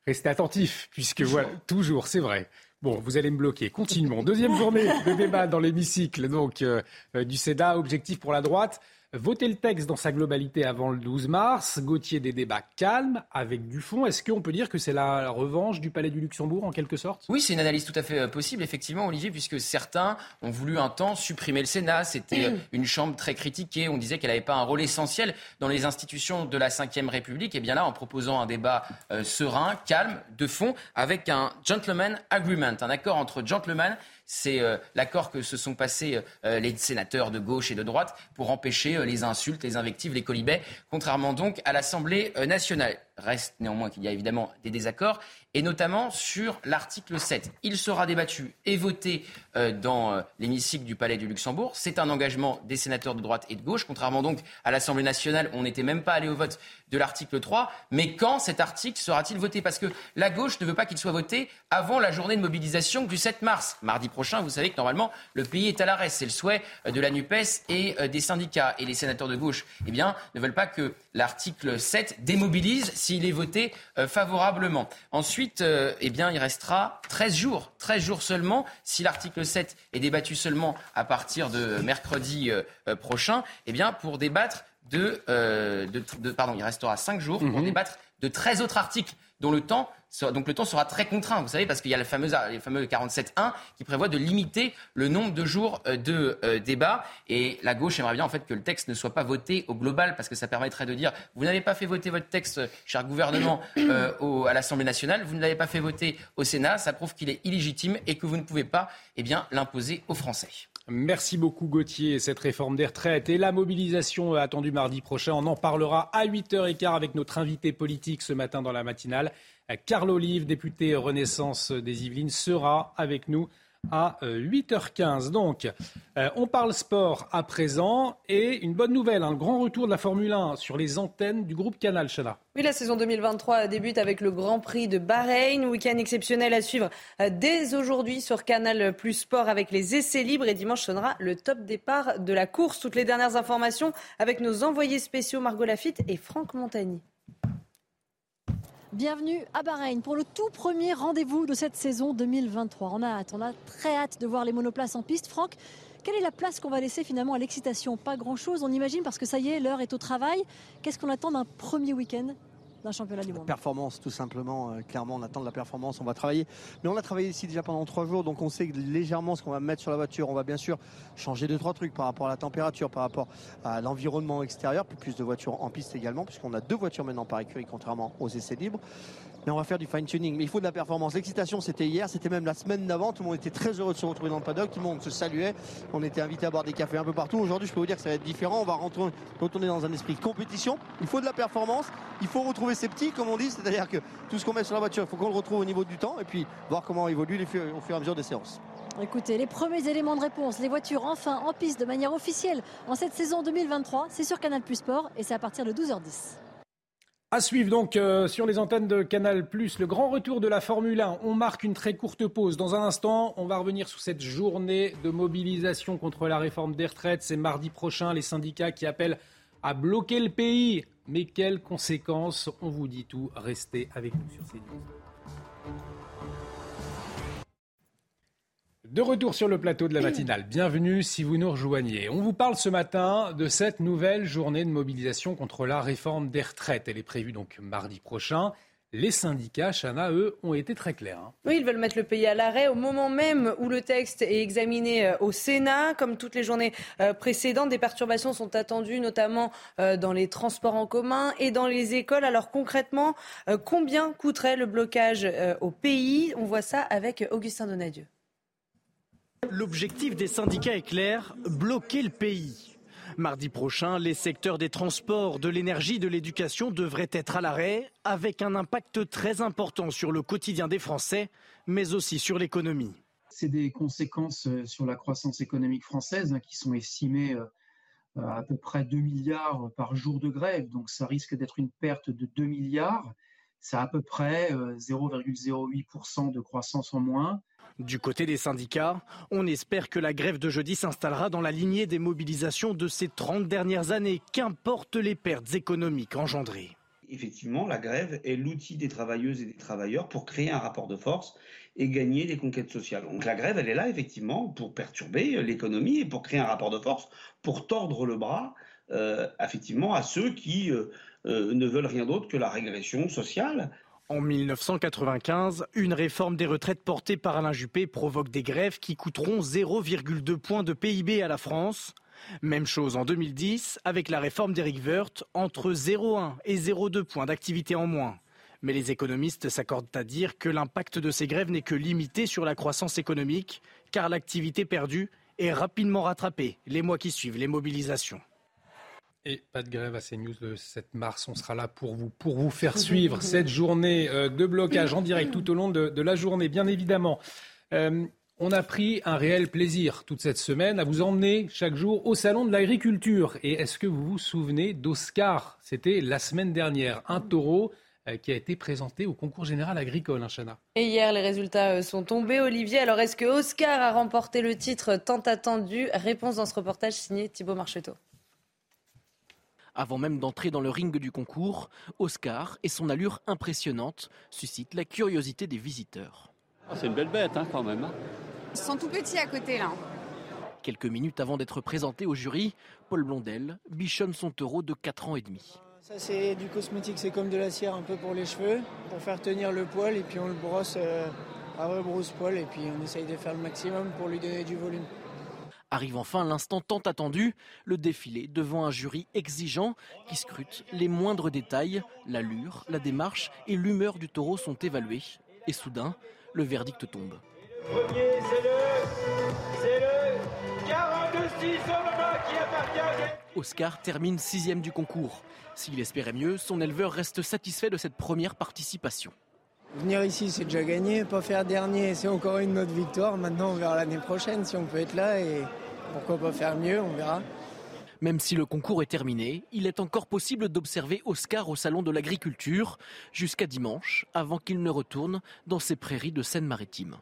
Restez attentifs, puisque voilà, toujours, c'est vrai. Bon, vous allez me bloquer. Continuons. Deuxième journée de débat dans l'hémicycle donc euh, euh, du SEDA. Objectif pour la droite Voter le texte dans sa globalité avant le 12 mars. Gauthier des débats calmes avec du fond. Est-ce qu'on peut dire que c'est la revanche du Palais du Luxembourg en quelque sorte? Oui, c'est une analyse tout à fait euh, possible, effectivement, Olivier, puisque certains ont voulu un temps supprimer le Sénat. C'était une chambre très critiquée. On disait qu'elle n'avait pas un rôle essentiel dans les institutions de la Ve République. Et bien là, en proposant un débat serein, calme, de fond, avec un gentleman agreement, un accord entre gentlemen c'est euh, l'accord que se sont passés euh, les sénateurs de gauche et de droite pour empêcher euh, les insultes, les invectives, les colibets, contrairement donc à l'Assemblée nationale. Reste néanmoins qu'il y a évidemment des désaccords, et notamment sur l'article 7. Il sera débattu et voté dans l'hémicycle du Palais du Luxembourg. C'est un engagement des sénateurs de droite et de gauche, contrairement donc à l'Assemblée nationale, on n'était même pas allé au vote de l'article 3. Mais quand cet article sera-t-il voté? Parce que la gauche ne veut pas qu'il soit voté avant la journée de mobilisation du 7 mars. Mardi prochain, vous savez que normalement, le pays est à l'arrêt. C'est le souhait de la NUPES et euh, des syndicats. Et les sénateurs de gauche, eh bien, ne veulent pas que l'article 7 démobilise s'il est voté euh, favorablement. Ensuite, euh, eh bien, il restera 13 jours. 13 jours seulement. Si l'article 7 est débattu seulement à partir de mercredi prochain, eh bien, pour débattre euh, de, pardon, il restera 5 jours pour mhm. débattre de 13 autres articles dont le temps donc le temps sera très contraint, vous savez, parce qu'il y a le fameux, les fameux 47.1 qui prévoit de limiter le nombre de jours euh, de euh, débat. Et la gauche aimerait bien en fait que le texte ne soit pas voté au global, parce que ça permettrait de dire vous n'avez pas fait voter votre texte, cher gouvernement, à l'Assemblée nationale, vous ne l'avez pas fait voter au Sénat, ça prouve qu'il est illégitime et que vous ne pouvez pas eh bien, l'imposer aux Français. Merci beaucoup Gauthier. Cette réforme des retraites et la mobilisation euh, attendue mardi prochain, on en parlera à 8h15 avec notre invité politique ce matin dans la matinale. Euh, Carl Olive, député Renaissance des Yvelines, sera avec nous à 8h15. Euh, Donc, euh, on parle sport à présent et une bonne nouvelle, un grand retour de la Formule 1 sur les antennes du groupe Canal, Chana. Oui, la saison 2023 débute avec le Grand Prix de Bahreïn, week-end exceptionnel à suivre euh, dès aujourd'hui sur Canal Plus Sport avec les essais libres et dimanche sonnera le top départ de la course. Toutes les dernières informations avec nos envoyés spéciaux Margot Lafitte et Franck Montagny. Bienvenue à Bahreïn pour le tout premier rendez-vous de cette saison 2023. On a hâte, on a très hâte de voir les monoplaces en piste. Franck, quelle est la place qu'on va laisser finalement à l'excitation? Pas grand-chose, on imagine, parce que ça y est, l'heure est au travail. Qu'est-ce qu'on attend d'un premier week-end? D'un championnat du monde. Performance, tout simplement. Euh, clairement, on attend de la performance. On va travailler. Mais on a travaillé ici déjà pendant trois jours, donc on sait légèrement ce qu'on va mettre sur la voiture. On va bien sûr changer deux trois trucs par rapport à la température, par rapport à l'environnement extérieur, plus de voitures en piste également, puisqu'on a deux voitures maintenant par écurie, contrairement aux essais libres mais on va faire du fine-tuning. Mais il faut de la performance. L'excitation, c'était hier, c'était même la semaine d'avant. Tout le monde était très heureux de se retrouver dans le paddock, tout le monde se saluait. On était invité à boire des cafés un peu partout. Aujourd'hui, je peux vous dire que ça va être différent. On va retourner dans un esprit de compétition. Il faut de la performance. Il faut retrouver ses petits, comme on dit, c'est-à-dire que tout ce qu'on met sur la voiture, il faut qu'on le retrouve au niveau du temps et puis voir comment évolue au fur et à mesure des séances. Écoutez, les premiers éléments de réponse, les voitures enfin en piste de manière officielle en cette saison 2023, c'est sur Canal Plus Sport et c'est à partir de 12h10. À suivre donc euh, sur les antennes de Canal+, le grand retour de la Formule 1. On marque une très courte pause. Dans un instant, on va revenir sur cette journée de mobilisation contre la réforme des retraites. C'est mardi prochain, les syndicats qui appellent à bloquer le pays. Mais quelles conséquences On vous dit tout. Restez avec nous sur CNews. De retour sur le plateau de la matinale, bienvenue si vous nous rejoignez. On vous parle ce matin de cette nouvelle journée de mobilisation contre la réforme des retraites. Elle est prévue donc mardi prochain. Les syndicats, Chana, eux, ont été très clairs. Hein. Oui, ils veulent mettre le pays à l'arrêt au moment même où le texte est examiné euh, au Sénat. Comme toutes les journées euh, précédentes, des perturbations sont attendues, notamment euh, dans les transports en commun et dans les écoles. Alors concrètement, combien coûterait le blocage au pays? On voit ça avec Augustin Donadieu. L'objectif des syndicats est clair, bloquer le pays. Mardi prochain, les secteurs des transports, de l'énergie, de l'éducation devraient être à l'arrêt, avec un impact très important sur le quotidien des Français, mais aussi sur l'économie. C'est des conséquences euh, sur la croissance économique française hein, qui sont estimées euh, à peu près 2 milliards par jour de grève. Donc ça risque d'être une perte de 2 milliards. C'est à peu près 0,08% de croissance en moins. Du côté des syndicats, on espère que la grève de jeudi s'installera dans la lignée des mobilisations de ces 30 dernières années, qu'importent les pertes économiques engendrées? Effectivement, la grève est l'outil des travailleuses et des travailleurs pour créer un rapport de force et gagner des conquêtes sociales. Donc la grève, elle est là effectivement pour perturber l'économie et pour créer un rapport de force, pour tordre le bras euh, effectivement à ceux qui euh, euh, ne veulent rien d'autre que la régression sociale. En 1995, une réforme des retraites portée par Alain Juppé provoque des grèves qui coûteront 0,2 points de PIB à la France. Même chose en 2010 avec la réforme d'Éric Woerth, entre 0,1 et 0,2 points d'activité en moins. Mais les économistes s'accordent à dire que l'impact de ces grèves n'est que limité sur la croissance économique, car l'activité perdue est rapidement rattrapée les mois qui suivent les mobilisations. Et pas de grève à CNews le 7 mars. On sera là pour vous, pour vous faire suivre cette journée euh, de blocage en direct tout au long de, la journée, bien évidemment. Euh, on a pris un réel plaisir toute cette semaine à vous emmener chaque jour au Salon de l'agriculture. Et est-ce que vous vous souvenez d'Oscar? C'était la semaine dernière, un taureau euh, qui a été présenté au concours général agricole, hein, Chana. Et hier, les résultats sont tombés, Olivier. Alors, est-ce que Oscar a remporté le titre tant attendu? Réponse dans ce reportage signé Thibault Marcheteau. Avant même d'entrer dans le ring du concours, Oscar et son allure impressionnante suscitent la curiosité des visiteurs. Ah, c'est une belle bête hein, quand même. Hein. Ils sont tout petits à côté là. Quelques minutes avant d'être présenté au jury, Paul Blondel bichonne son taureau de 4 ans et demi. Ça c'est du cosmétique, c'est comme de la cire un peu pour les cheveux, pour faire tenir le poil et puis on le brosse euh, à rebrousse-poil et puis on essaye de faire le maximum pour lui donner du volume. Arrive enfin l'instant tant attendu, le défilé devant un jury exigeant qui scrute les moindres détails, l'allure, la démarche et l'humeur du taureau sont évalués. Et soudain, le verdict tombe. Premier, c'est le, c'est le 42 qui appartient. Oscar termine sixième du concours. S'il espérait mieux, son éleveur reste satisfait de cette première participation. Venir ici, c'est déjà gagné. Pas faire dernier, c'est encore une autre victoire. Maintenant, on verra l'année prochaine si on peut être là et pourquoi pas faire mieux, on verra. Même si le concours est terminé, il est encore possible d'observer Oscar au Salon de l'Agriculture jusqu'à dimanche, avant qu'il ne retourne dans ses prairies de Seine-Maritime.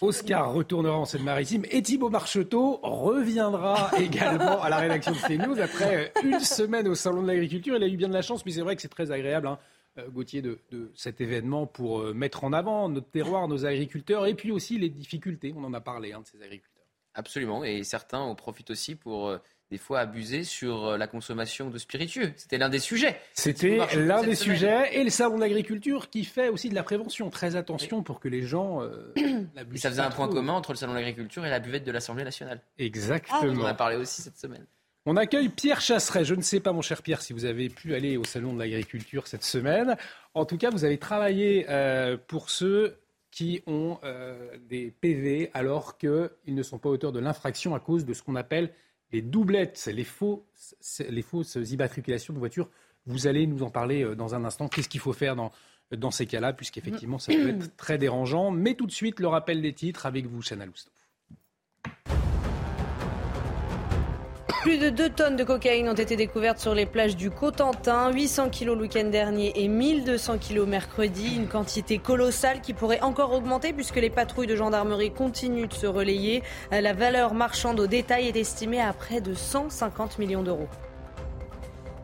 Oscar retournera en Seine-Maritime et Thibaut Marcheteau reviendra également à la rédaction de CNews après une semaine au Salon de l'Agriculture. Il a eu bien de la chance, mais c'est vrai que c'est très agréable. Hein. Euh, Gauthier, de, cet événement pour euh, mettre en avant notre terroir, nos agriculteurs et puis aussi les difficultés. On en a parlé hein, de ces agriculteurs. Absolument. Et certains en profitent aussi pour euh, des fois abuser sur la consommation de spiritueux. C'était l'un des sujets. C'était l'un des sujets. Et le salon de l'agriculture qui fait aussi de la prévention. Très attention pour que les gens Ça faisait un point commun entre le salon de l'agriculture et la buvette de l'Assemblée nationale. Exactement. On en a parlé aussi cette semaine. On accueille Pierre Chasseret. Je ne sais pas, mon cher Pierre, si vous avez pu aller au Salon de l'Agriculture cette semaine. En tout cas, vous avez travaillé euh, pour ceux qui ont euh, des PV alors qu'ils ne sont pas auteurs de l'infraction à cause de ce qu'on appelle les doublettes, les, faux, les fausses immatriculations de voitures. Vous allez nous en parler euh, dans un instant. Qu'est-ce qu'il faut faire dans, dans ces cas-là, puisqu'effectivement, ça peut être très dérangeant. Mais tout de suite, le rappel des titres avec vous, Chana Lousteau. Plus de 2 tonnes de cocaïne ont été découvertes sur les plages du Cotentin, 800 kilos le week-end dernier et 1200 kilos mercredi, une quantité colossale qui pourrait encore augmenter puisque les patrouilles de gendarmerie continuent de se relayer. La valeur marchande au détail est estimée à près de 150 millions d'euros.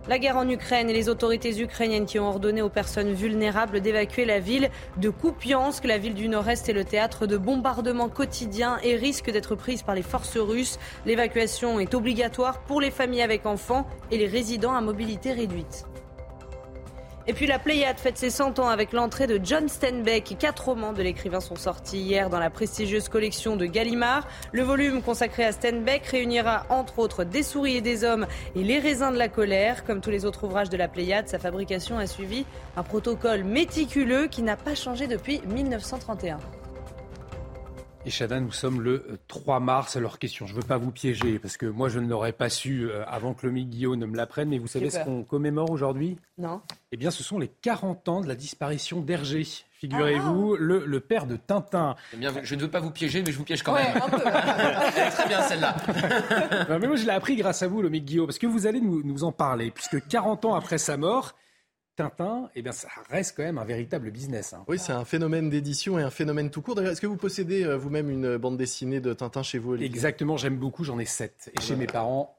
La guerre en Ukraine et les autorités ukrainiennes qui ont ordonné aux personnes vulnérables d'évacuer la ville de Kupiansk. La ville du Nord-Est est le théâtre de bombardements quotidiens et risque d'être prise par les forces russes. L'évacuation est obligatoire pour les familles avec enfants et les résidents à mobilité réduite. Et puis la Pléiade fête ses 100 ans avec l'entrée de John Steinbeck. Quatre romans de l'écrivain sont sortis hier dans la prestigieuse collection de Gallimard. Le volume consacré à Steinbeck réunira entre autres Des souris et des hommes et Les raisins de la colère. Comme tous les autres ouvrages de la Pléiade, sa fabrication a suivi un protocole méticuleux qui n'a pas changé depuis 1931. Et Chada, nous sommes le 3 mars. Alors, question, je ne veux pas vous piéger, parce que moi, je ne l'aurais pas su avant que Lomi Guillaume ne me l'apprenne, mais vous savez ce qu'on commémore aujourd'hui? Non. Eh bien, ce sont les 40 ans de la disparition d'Hergé. Figurez-vous, le, le, père de Tintin. Eh bien, je ne veux pas vous piéger, mais je vous piège quand même. Très bien celle-là. mais moi, je l'ai appris grâce à vous, Lomi Guillaume, parce que vous allez nous, nous en parler, puisque 40 ans après sa mort, Tintin, eh bien, ça reste quand même un véritable business. Hein. Oui, c'est un phénomène d'édition et un phénomène tout court. D'ailleurs, est-ce que vous possédez euh, vous-même une bande dessinée de Tintin chez vous, Olivier? Exactement, j'aime beaucoup, j'en ai sept. Et chez mes parents,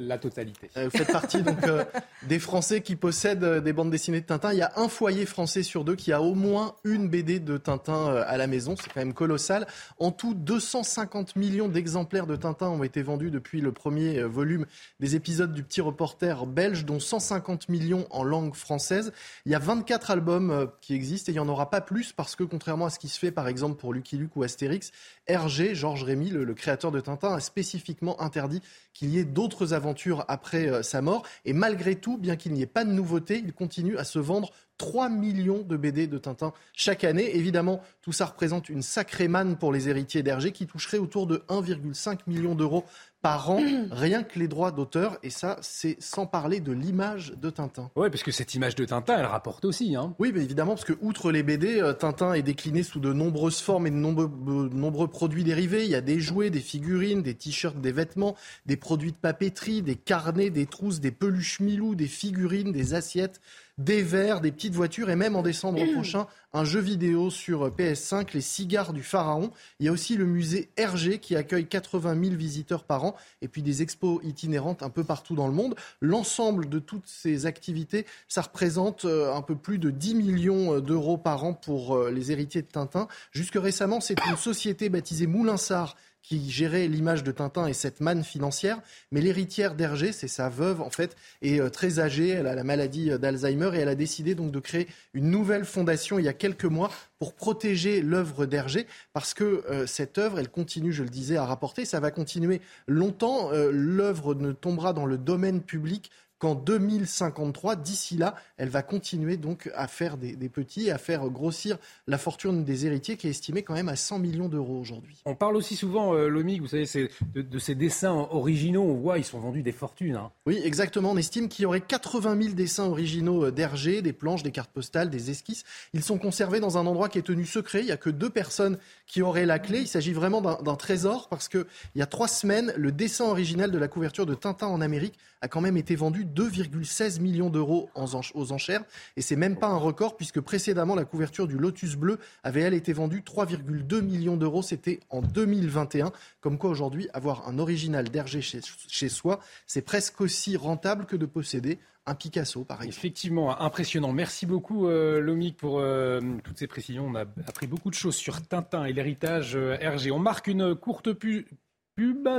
la totalité. Euh, vous faites partie donc euh, des Français qui possèdent euh, des bandes dessinées de Tintin. Il y a un foyer français sur deux qui a au moins une BD de Tintin à la maison. C'est quand même colossal. En tout, 250 millions d'exemplaires de Tintin ont été vendus depuis le premier volume des épisodes du Petit Reporter belge, dont 150 millions en langue française. Il y a 24 albums qui existent et il n'y en aura pas plus parce que contrairement à ce qui se fait par exemple pour Lucky Luke ou Astérix, Hergé, Georges Rémy, le, le créateur de Tintin, a spécifiquement interdit qu'il y ait d'autres aventures après euh, sa mort. Et malgré tout, bien qu'il n'y ait pas de nouveauté, il continue à se vendre 3 millions de BD de Tintin chaque année. Évidemment, tout ça représente une sacrée manne pour les héritiers d'Hergé qui toucheraient autour de 1,5 million d'euros par an, rien que les droits d'auteur. Et ça, c'est sans parler de l'image de Tintin. Oui, parce que cette image de Tintin, elle rapporte aussi. Hein. Oui, mais évidemment, parce que outre les BD, euh, Tintin est décliné sous de nombreuses formes et de nombreux, nombreux produits dérivés. Il y a des jouets, des figurines, des t-shirts, des vêtements, des produits de papeterie, des carnets, des trousses, des peluches Milou, des figurines, des assiettes des verres, des petites voitures et même en décembre prochain, un jeu vidéo sur PS5, les cigares du pharaon. Il y a aussi le musée Hergé qui accueille 80 000 visiteurs par an et puis des expos itinérantes un peu partout dans le monde. L'ensemble de toutes ces activités, ça représente euh, un peu plus de 10 millions euh, d'euros par an pour euh, les héritiers de Tintin. Jusque récemment, c'est une société baptisée Moulinsart qui gérait l'image de Tintin et cette manne financière. Mais l'héritière d'Hergé, c'est sa veuve en fait, est euh, très âgée, elle a la maladie euh, d'Alzheimer et elle a décidé donc de créer une nouvelle fondation il y a quelques mois pour protéger l'œuvre d'Hergé parce que euh, cette œuvre, elle continue, je le disais, à rapporter. Ça va continuer longtemps. l'œuvre ne tombera dans le domaine public qu'en 2053, d'ici là, elle va continuer donc à faire des, petits, à faire grossir la fortune des héritiers qui est estimée quand même à 100 millions d'euros aujourd'hui. On parle aussi souvent, euh, Lomi, vous savez, de, ces dessins originaux, on voit, ils sont vendus des fortunes. Hein. Oui, exactement. On estime qu'il y aurait 80 000 dessins originaux euh, d'Hergé, des planches, des cartes postales, des esquisses. Ils sont conservés dans un endroit qui est tenu secret. Il n'y a que deux personnes qui auraient la clé. Il s'agit vraiment d'un trésor parce qu'il y a trois semaines, le dessin original de la couverture de Tintin en Amérique a quand même été vendu 2,16 millions d'euros aux enchères. Et c'est même pas un record puisque précédemment, la couverture du Lotus Bleu avait, elle, été vendue 3,2 millions d'euros. C'était en 2021. Comme quoi, aujourd'hui, avoir un original d'Hergé chez, soi, c'est presque aussi rentable que de posséder un Picasso, par exemple. Effectivement, impressionnant. Merci beaucoup, euh, pour euh, toutes ces précisions. On a appris beaucoup de choses sur Tintin et l'héritage euh, Hergé. On marque une courte pu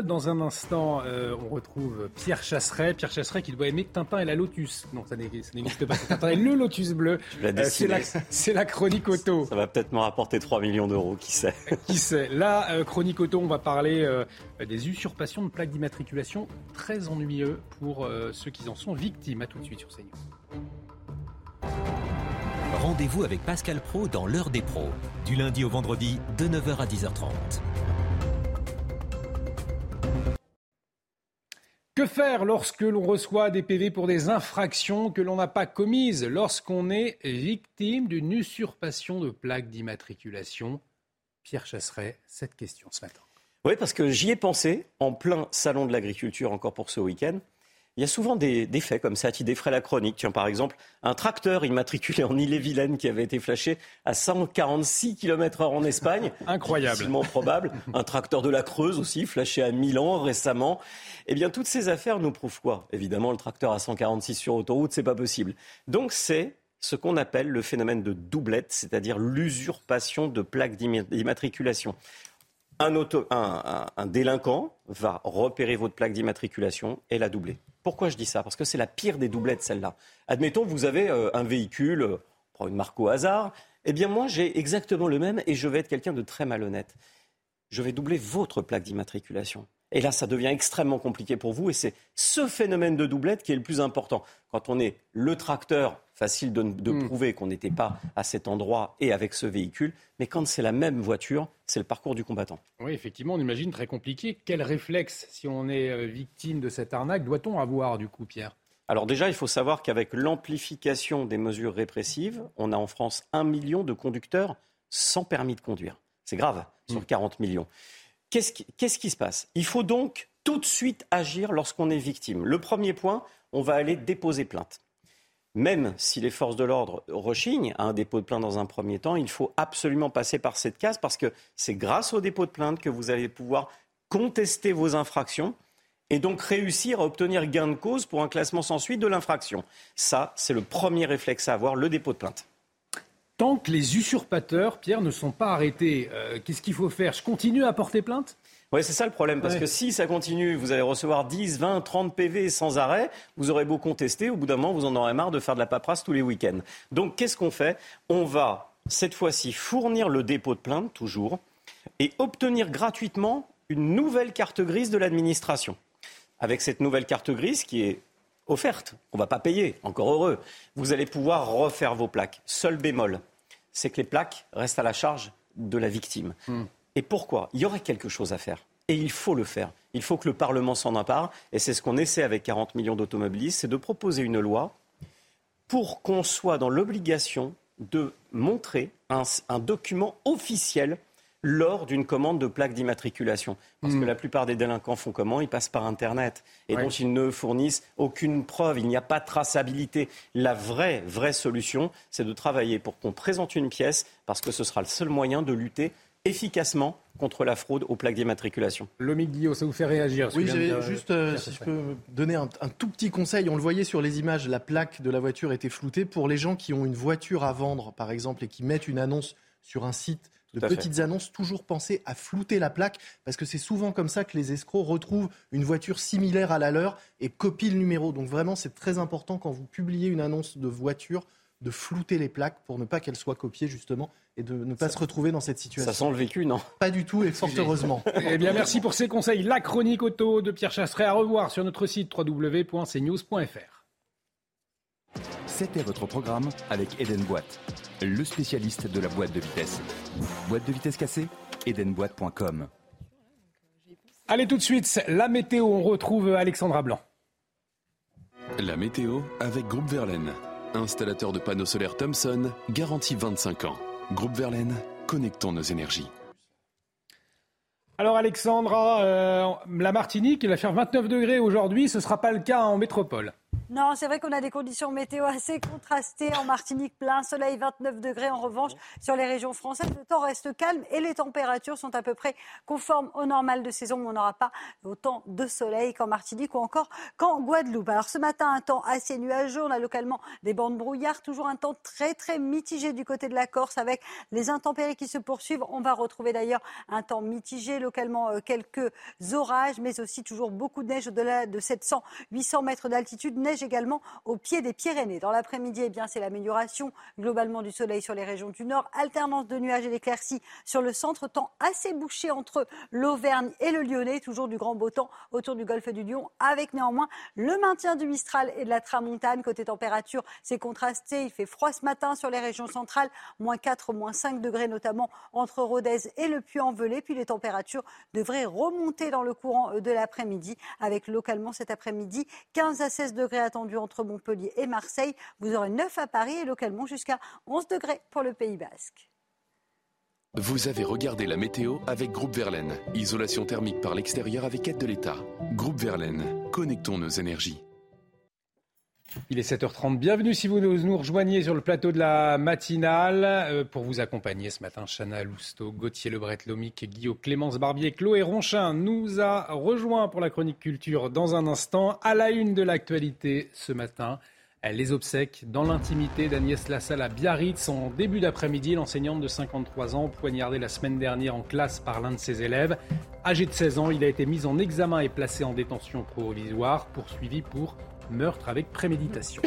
dans un instant, euh, on retrouve Pierre Chasseret. Pierre Chasseret qui doit aimer Tintin et la Lotus. Non, ça n'existe pas. Tintin et le Lotus bleu. Euh, c'est la, chronique auto. Ça va peut-être me rapporter 3 millions d'euros, qui sait Qui sait Là, euh, chronique auto, on va parler des usurpations de plaques d'immatriculation. Très ennuyeux pour ceux qui en sont victimes. À tout de suite sur CNews. Rendez-vous avec Pascal Pro dans l'heure des pros, du lundi au vendredi de 9h à 10h30. Que faire lorsque l'on reçoit des PV pour des infractions que l'on n'a pas commises, lorsqu'on est victime d'une usurpation de plaques d'immatriculation? Pierre Chasseret, cette question ce matin. Oui, parce que j'y ai pensé en plein salon de l'agriculture encore pour ce week-end. Il y a souvent des, faits comme ça qui défraient la chronique. Tiens, par exemple, un tracteur immatriculé en Ille-et-Vilaine qui avait été flashé à 146 km/h en Espagne. Incroyable. Difficilement probable. Un tracteur de la Creuse aussi, flashé à Milan récemment. Eh bien, toutes ces affaires nous prouvent quoi? Évidemment, le tracteur à 146 sur autoroute, c'est pas possible. Donc, c'est ce qu'on appelle le phénomène de doublette, c'est-à-dire l'usurpation de plaques d'immatriculation. Un, délinquant va repérer votre plaque d'immatriculation et la doubler. Pourquoi je dis ça? Parce que c'est la pire des doublettes, celle-là. Admettons, vous avez euh, un véhicule, euh, prend une marque au hasard. Eh bien, moi, j'ai exactement le même et je vais être quelqu'un de très malhonnête. Je vais doubler votre plaque d'immatriculation. Et là, ça devient extrêmement compliqué pour vous. Et c'est ce phénomène de doublette qui est le plus important. Quand on est le tracteur facile de, de Hmm. prouver qu'on n'était pas à cet endroit et avec ce véhicule. Mais quand c'est la même voiture, c'est le parcours du combattant. Oui, effectivement, on imagine très compliqué. Quel réflexe, si on est euh, victime de cette arnaque, doit-on avoir du coup, Pierre? Alors déjà, il faut savoir qu'avec l'amplification des mesures répressives, on a en France un million de conducteurs sans permis de conduire. C'est grave, sur 40 millions. Qu'est-ce qui, qu'est-ce qui se passe? Il faut donc tout de suite agir lorsqu'on est victime. Le premier point, on va aller déposer plainte. Même si les forces de l'ordre rechignent à un dépôt de plainte dans un premier temps, il faut absolument passer par cette case parce que c'est grâce au dépôt de plainte que vous allez pouvoir contester vos infractions et donc réussir à obtenir gain de cause pour un classement sans suite de l'infraction. Ça, c'est le premier réflexe à avoir, le dépôt de plainte. Tant que les usurpateurs, Pierre, ne sont pas arrêtés, euh, qu'est-ce qu'il faut faire? Je continue à porter plainte? Oui, c'est ça le problème, parce que si ça continue, vous allez recevoir 10, 20, 30 PV sans arrêt, vous aurez beau contester, au bout d'un moment, vous en aurez marre de faire de la paperasse tous les week-ends. Donc, qu'est-ce qu'on fait? On va, cette fois-ci, fournir le dépôt de plainte, toujours, et obtenir gratuitement une nouvelle carte grise de l'administration. Avec cette nouvelle carte grise qui est offerte, on ne va pas payer, encore heureux, vous allez pouvoir refaire vos plaques. Seul bémol, c'est que les plaques restent à la charge de la victime. Et pourquoi? Il y aurait quelque chose à faire. Et il faut le faire. Il faut que le Parlement s'en empare. Et c'est ce qu'on essaie avec 40 millions d'automobilistes, c'est de proposer une loi pour qu'on soit dans l'obligation de montrer un, un document officiel lors d'une commande de plaque d'immatriculation. Parce que la plupart des délinquants font comment? Ils passent par Internet. Et Ouais. donc ils ne fournissent aucune preuve. Il n'y a pas de traçabilité. La vraie, vraie solution, c'est de travailler pour qu'on présente une pièce, parce que ce sera le seul moyen de lutter efficacement contre la fraude aux plaques d'immatriculation. Lomique Guillaume, ça vous fait réagir Oui, j'avais juste, euh, euh, si je peux donner un, un tout petit conseil, on le voyait sur les images, la plaque de la voiture était floutée. Pour les gens qui ont une voiture à vendre, par exemple, et qui mettent une annonce sur un site de fait. petites annonces, toujours penser à flouter la plaque, parce que c'est souvent comme ça que les escrocs retrouvent une voiture similaire à la leur et copient le numéro. Donc vraiment, c'est très important quand vous publiez une annonce de voiture de flouter les plaques pour ne pas qu'elles soient copiées justement et de ne pas se retrouver dans cette situation. Ça sent le vécu, non? Pas du tout et fort heureusement. Eh bien, merci pour ces conseils. La chronique auto de Pierre Chasseret à revoir sur notre site www.cnews.fr. C'était votre programme avec Eden Boîte, le spécialiste de la boîte de vitesse. Boîte de vitesse cassée Edenboîte.com Allez, tout de suite, la météo. On retrouve Alexandra Blanc. La météo avec Groupe Verlaine. Installateur de panneaux solaires Thomson, garantie 25 ans. Groupe Verlaine, connectons nos énergies. Alors, Alexandra, euh, la Martinique, il va faire 29 degrés aujourd'hui. Ce ne sera pas le cas en métropole. Non, c'est vrai qu'on a des conditions météo assez contrastées en Martinique, plein soleil, 29 degrés. En revanche, sur les régions françaises, le temps reste calme et les températures sont à peu près conformes au normal de saison. On n'aura pas autant de soleil qu'en Martinique ou encore qu'en Guadeloupe. Alors ce matin, un temps assez nuageux. On a localement des bandes brouillard, toujours un temps très très mitigé du côté de la Corse avec les intempéries qui se poursuivent. On va retrouver d'ailleurs un temps mitigé, localement euh, quelques orages, mais aussi toujours beaucoup de neige au-delà de 700-800 mètres d'altitude. Également au pied des Pyrénées. Dans l'après-midi, eh bien, c'est l'amélioration globalement du soleil sur les régions du nord, alternance de nuages et d'éclaircies sur le centre, temps assez bouché entre l'Auvergne et le Lyonnais, toujours du grand beau temps autour du golfe du Lion, avec néanmoins le maintien du Mistral et de la Tramontane. Côté température, c'est contrasté, il fait froid ce matin sur les régions centrales, moins 4, moins 5 degrés notamment entre Rodez et le Puy-en-Velay, puis les températures devraient remonter dans le courant de l'après-midi, avec localement cet après-midi 15 à 16 degrés attendus entre Montpellier et Marseille. Vous aurez 9 à Paris et localement jusqu'à 11 degrés pour le Pays Basque. Vous avez regardé la météo avec Groupe Verlaine. Isolation thermique par l'extérieur avec aide de l'État. Groupe Verlaine, connectons nos énergies. Il est 7h30. Bienvenue si vous nous rejoignez sur le plateau de la matinale. Euh, pour vous accompagner ce matin, Chana Lousteau, Gauthier Lebret, Lomic, Guillaume, Clémence Barbier, Chloé Ronchin nous a rejoint pour la chronique culture dans un instant. À la une de l'actualité ce matin, les obsèques dans l'intimité d'Agnès Lassalle à Biarritz. En début d'après-midi, l'enseignante de 53 ans, poignardée la semaine dernière en classe par l'un de ses élèves. Âgé de 16 ans, il a été mis en examen et placé en détention provisoire, poursuivi pour meurtre avec préméditation.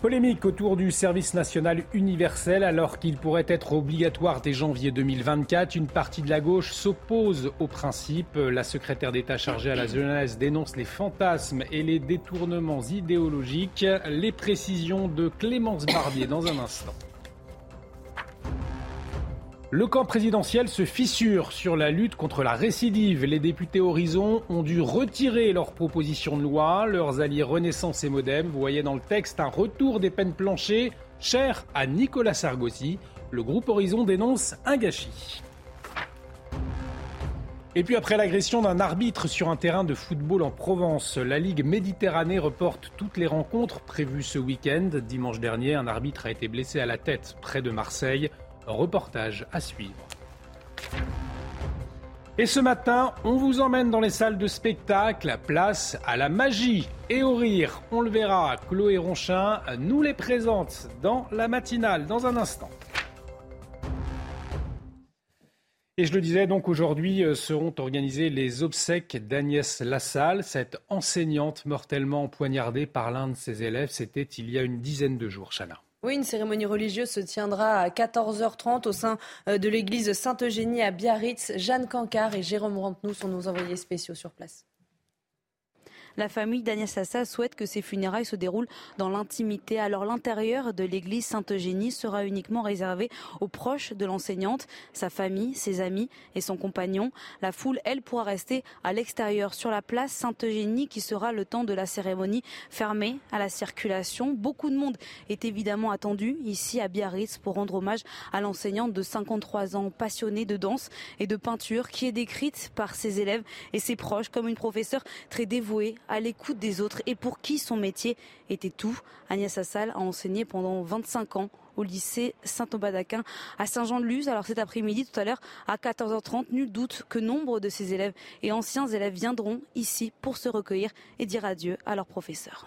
Polémique autour du service national universel alors qu'il pourrait être obligatoire dès janvier 2024. Une partie de la gauche s'oppose au principe. La secrétaire d'État chargée à la jeunesse dénonce les fantasmes et les détournements idéologiques. Les précisions de Clémence Barbier dans un instant. Le camp présidentiel se fissure sur la lutte contre la récidive. Les députés Horizon ont dû retirer leur proposition de loi. Leurs alliés Renaissance et Modem, voyez dans le texte un retour des peines planchées, cher à Nicolas Sargozy. Le groupe Horizon dénonce un gâchis. Et puis après l'agression d'un arbitre sur un terrain de football en Provence, la Ligue Méditerranée reporte toutes les rencontres prévues ce week-end. Dimanche dernier, un arbitre a été blessé à la tête près de Marseille. Reportage à suivre. Et ce matin, on vous emmène dans les salles de spectacle, place à la magie et au rire. On le verra, Chloé Ronchin nous les présente dans la matinale dans un instant. Et je le disais, donc aujourd'hui euh, seront organisées les obsèques d'Agnès Lassalle, cette enseignante mortellement poignardée par l'un de ses élèves. C'était il y a une dizaine de jours, Chana. Oui, une cérémonie religieuse se tiendra à 14h30 au sein euh, de l'église Sainte-Eugénie à Biarritz. Jeanne Cancard et Jérôme Rampenou sont nos envoyés spéciaux sur place. La famille d'Agnès Sassa souhaite que ces funérailles se déroulent dans l'intimité. Alors l'intérieur de l'église Sainte-Eugénie sera uniquement réservé aux proches de l'enseignante, sa famille, ses amis et son compagnon. La foule, elle, pourra rester à l'extérieur sur la place Sainte-Eugénie qui sera le temps de la cérémonie fermée à la circulation. Beaucoup de monde est évidemment attendu ici à Biarritz pour rendre hommage à l'enseignante de 53 ans passionnée de danse et de peinture qui est décrite par ses élèves et ses proches comme une professeure très dévouée à l'écoute des autres et pour qui son métier était tout. Agnès Assal a enseigné pendant 25 ans au lycée Saint-Aubin d'Aquin à Saint-Jean-de-Luz. Alors cet après-midi, tout à l'heure, à 14h30, nul doute que nombre de ses élèves et anciens élèves viendront ici pour se recueillir et dire adieu à leurs professeurs.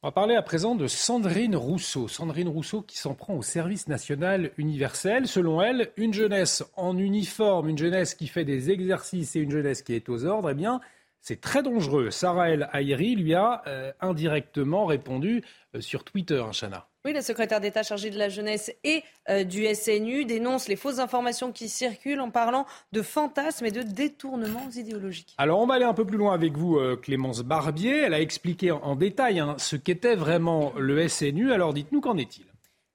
On va parler à présent de Sandrine Rousseau. Sandrine Rousseau qui s'en prend au service national universel. Selon elle, une jeunesse en uniforme, une jeunesse qui fait des exercices et une jeunesse qui est aux ordres, eh bien, c'est très dangereux. Sarah El Haïri lui a euh, indirectement répondu euh, sur Twitter, hein, Chana. Oui, la secrétaire d'État chargée de la jeunesse et euh, du SNU dénonce les fausses informations qui circulent en parlant de fantasmes et de détournements idéologiques. Alors on va aller un peu plus loin avec vous, Clémence Barbier. Elle a expliqué en, détail hein, ce qu'était vraiment le SNU. Alors dites-nous qu'en est-il?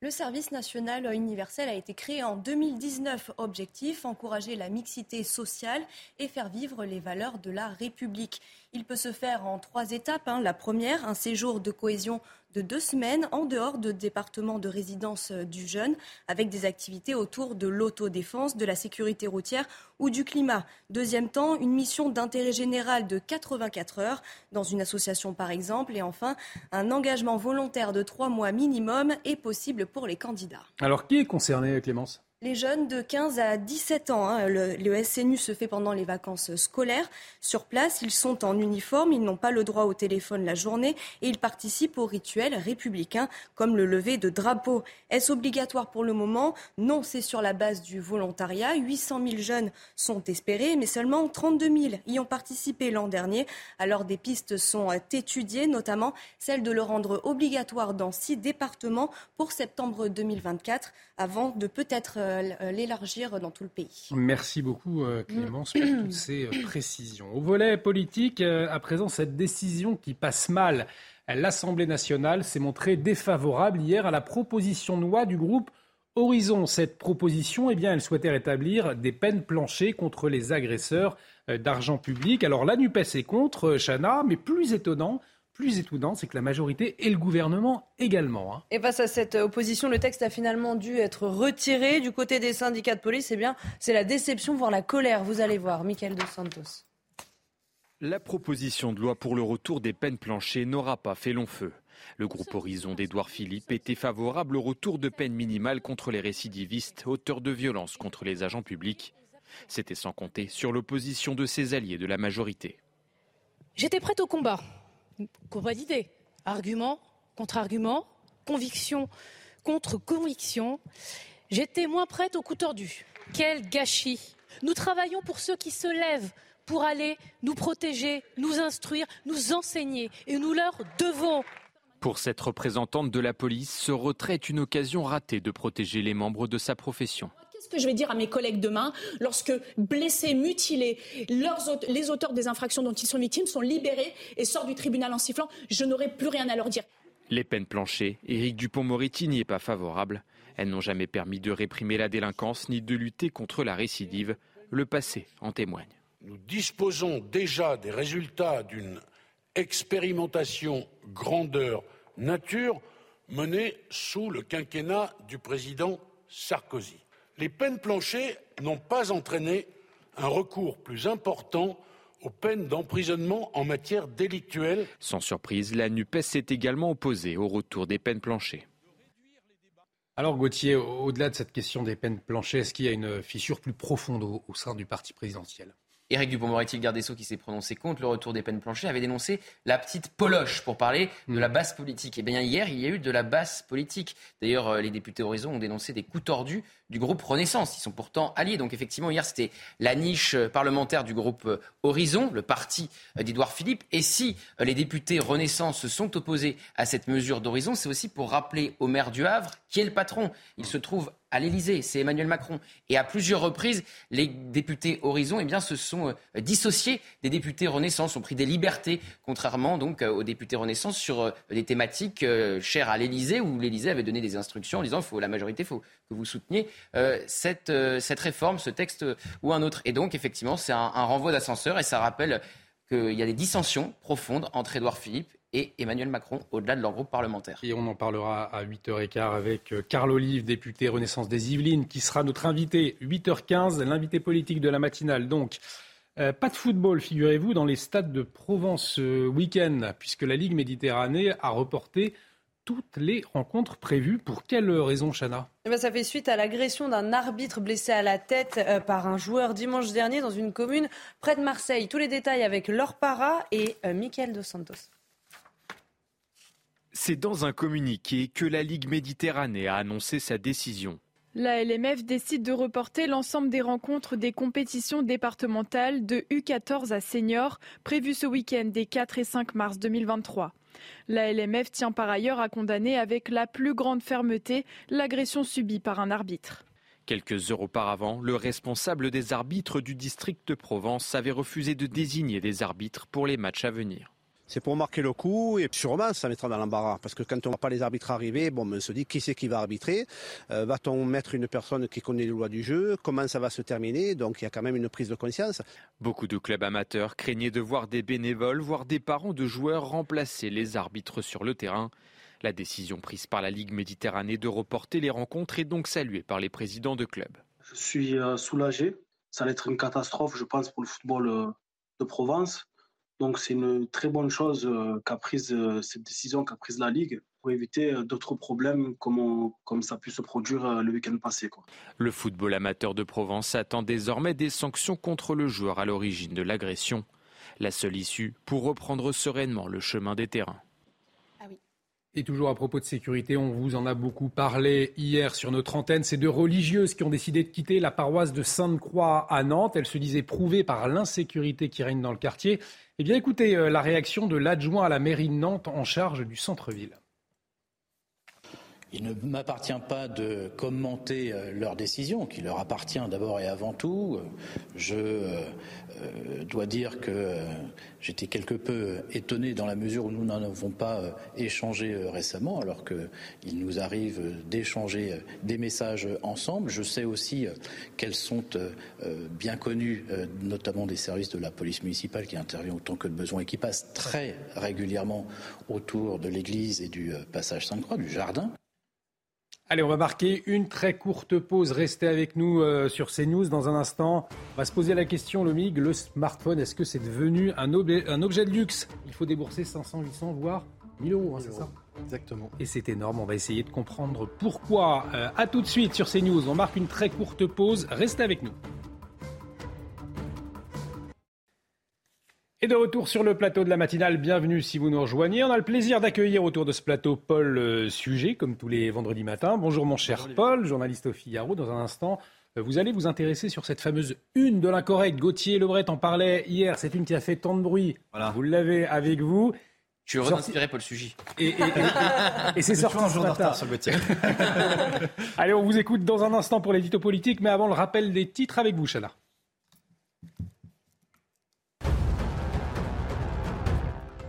Le service national universel a été créé en 2019. Objectif, encourager la mixité sociale et faire vivre les valeurs de la République. Il peut se faire en trois étapes. Hein. La première, un séjour de cohésion de deux semaines en dehors de département de résidence euh, du jeune, avec des activités autour de l'autodéfense, de la sécurité routière ou du climat. Deuxième temps, une mission d'intérêt général de 84 heures dans une association par exemple. Et enfin, un engagement volontaire de trois mois minimum est possible pour les candidats. Alors qui est concerné, Clémence? Les jeunes de 15 à 17 ans. Hein, le, SNU se fait pendant les vacances scolaires. Sur place, ils sont en uniforme, ils n'ont pas le droit au téléphone la journée et ils participent aux rituels républicains comme le lever de drapeau. Est-ce obligatoire pour le moment? Non, c'est sur la base du volontariat. 800 000 jeunes sont espérés, mais seulement 32 000 y ont participé l'an dernier. Alors des pistes sont étudiées, notamment celle de le rendre obligatoire dans six départements pour septembre 2024, avant de peut-être euh, l'élargir dans tout le pays. Merci beaucoup euh, Clémence pour toutes ces euh, précisions. Au volet politique, à présent, cette décision qui passe mal l'Assemblée nationale s'est montrée défavorable hier à la proposition de loi du groupe Horizon. Cette proposition, eh bien, elle souhaitait rétablir des peines planchées contre les agresseurs d'argent public. Alors la NUPES est contre, Chana, mais plus étonnant, plus étonnant, c'est que la majorité et le gouvernement également. Hein. Et face à cette opposition, le texte a finalement dû être retiré. Du côté des syndicats de police, eh bien, c'est la déception, voire la colère. Vous allez voir, Michael Dos Santos. La proposition de loi pour le retour des peines planchées n'aura pas fait long feu. Le groupe Horizon d'Édouard Philippe était favorable au retour de peine minimale contre les récidivistes, auteurs de violences contre les agents publics. C'était sans compter sur l'opposition de ses alliés de la majorité. J'étais prête au combat combat d'idées, argument contre argument, conviction contre conviction. J'étais moins prête au coup tordu. Quel gâchis Nous travaillons pour ceux qui se lèvent pour aller nous protéger, nous instruire, nous enseigner. Et nous leur devons Pour cette représentante de la police, ce retrait est une occasion ratée de protéger les membres de sa profession. Que je vais dire à mes collègues demain lorsque blessés, mutilés, les auteurs des infractions dont ils sont victimes sont libérés et sortent du tribunal en sifflant Je n'aurai plus rien à leur dire. Les peines planchées, Éric Dupont-Moretti n'y est pas favorable. Elles n'ont jamais permis de réprimer la délinquance ni de lutter contre la récidive. Le passé en témoigne. Nous disposons déjà des résultats d'une expérimentation grandeur nature menée sous le quinquennat du président Sarkozy. Les peines planchées n'ont pas entraîné un recours plus important aux peines d'emprisonnement en matière délictuelle. Sans surprise, la NUPES s'est également opposée au retour des peines planchées. Alors Gauthier, au-delà de cette question des peines planchées, est-ce qu'il y a une fissure plus profonde au, sein du parti présidentiel? Éric Dupond-Moretti, le garde des Sceaux, qui s'est prononcé contre le retour des peines planchées, avait dénoncé la petite poloche pour parler de la basse politique. Et eh bien hier, il y a eu de la basse politique. D'ailleurs, euh, les députés Horizon ont dénoncé des coups tordus du groupe Renaissance. Ils sont pourtant alliés. Donc effectivement, hier, c'était la niche parlementaire du groupe euh, Horizon, le parti euh, d'Édouard Philippe. Et si euh, les députés Renaissance se sont opposés à cette mesure d'Horizon, c'est aussi pour rappeler au maire du Havre qui est le patron. Il se trouve à l'Élysée, c'est Emmanuel Macron. Et à plusieurs reprises, les députés Horizon eh bien, se sont dissociés des députés Renaissance, ont pris des libertés, contrairement donc aux députés Renaissance sur des thématiques chères à l'Élysée, où l'Élysée avait donné des instructions en disant faut la majorité, il faut que vous souteniez euh, cette, euh, cette réforme, ce texte ou un autre. Et donc, effectivement, c'est un, renvoi d'ascenseur et ça rappelle qu'il y a des dissensions profondes entre Édouard Philippe et Emmanuel Macron au-delà de leur groupe parlementaire. Et on en parlera à 8h15 avec euh, Carl Olive, député Renaissance des Yvelines, qui sera notre invité. 8h15, l'invité politique de la matinale. Donc, pas de football, figurez-vous, dans les stades de Provence ce week-end, puisque la Ligue Méditerranée a reporté toutes les rencontres prévues. Pour quelle raison, Chana? Eh ben, Ça fait suite à l'agression d'un arbitre blessé à la tête euh, par un joueur dimanche dernier dans une commune près de Marseille. Tous les détails avec Laure Para et euh, Michael Dos Santos. C'est dans un communiqué que la Ligue Méditerranée a annoncé sa décision. La LMF décide de reporter l'ensemble des rencontres des compétitions départementales de U14 à seniors prévues ce week-end des 4 et 5 mars 2023. La LMF tient par ailleurs à condamner avec la plus grande fermeté l'agression subie par un arbitre. Quelques heures auparavant, le responsable des arbitres du district de Provence avait refusé de désigner des arbitres pour les matchs à venir. C'est pour marquer le coup et sûrement ça mettra dans l'embarras. Parce que quand on ne voit pas les arbitres arriver, bon, on se dit qui c'est qui va arbitrer euh, Va-t-on mettre une personne qui connaît les lois du jeu? Comment ça va se terminer? Donc il y a quand même une prise de conscience. Beaucoup de clubs amateurs craignaient de voir des bénévoles, voire des parents de joueurs remplacer les arbitres sur le terrain. La décision prise par la Ligue Méditerranée de reporter les rencontres est donc saluée par les présidents de clubs. Je suis euh, soulagé. Ça va être une catastrophe, je pense, pour le football euh, de Provence. Donc c'est une très bonne chose euh, qu'a prise euh, cette décision qu'a prise la Ligue pour éviter euh, d'autres problèmes comme, comme ça a pu se produire le week-end passé. Le football amateur de Provence attend désormais des sanctions contre le joueur à l'origine de l'agression. La seule issue pour reprendre sereinement le chemin des terrains. Et toujours à propos de sécurité, on vous en a beaucoup parlé hier sur notre antenne. C'est deux religieuses qui ont décidé de quitter la paroisse de Sainte-Croix à Nantes. Elles se disaient prouvées par l'insécurité qui règne dans le quartier. Eh bien, écoutez euh, la réaction de l'adjoint à la mairie de Nantes en charge du centre-ville. Il ne m'appartient pas de commenter euh, leur décision, qui leur appartient d'abord et avant tout. Je euh, dois dire que j'étais quelque peu étonné dans la mesure où nous n'en avons pas échangé récemment, alors qu'il nous arrive d'échanger des messages ensemble. Je sais aussi qu'elles sont bien connues, notamment des services de la police municipale qui intervient autant que de besoin et qui passent très régulièrement autour de l'église et du passage Sainte-Croix, du jardin. Allez, on va marquer une très courte pause. Restez avec nous euh, sur CNews dans un instant. On va se poser la question, Lomig, le smartphone, est-ce que c'est devenu un, un, objet de luxe? Il faut débourser 500, 800, voire 1000 euros, hein, c'est ça? Exactement. Et c'est énorme, on va essayer de comprendre pourquoi. A euh, à tout de suite sur CNews, on marque une très courte pause. Restez avec nous. Et de retour sur le plateau de la matinale, bienvenue si vous nous rejoignez. On a le plaisir d'accueillir autour de ce plateau Paul euh, Sujet, comme tous les vendredis matins. Bonjour mon cher Paul, journaliste au Figaro. Dans un instant, euh, vous allez vous intéresser sur cette fameuse une de l'incorrect. Gauthier Lebret en parlait hier, c'est une qui a fait tant de bruit. Vous l'avez avec vous. Je suis inspiré Paul Sugy. Et, et, et, c'est sorti un jour de retard sur le. Allez, on vous écoute dans un instant pour l'édito politique, mais avant le rappel des titres avec vous, Chana.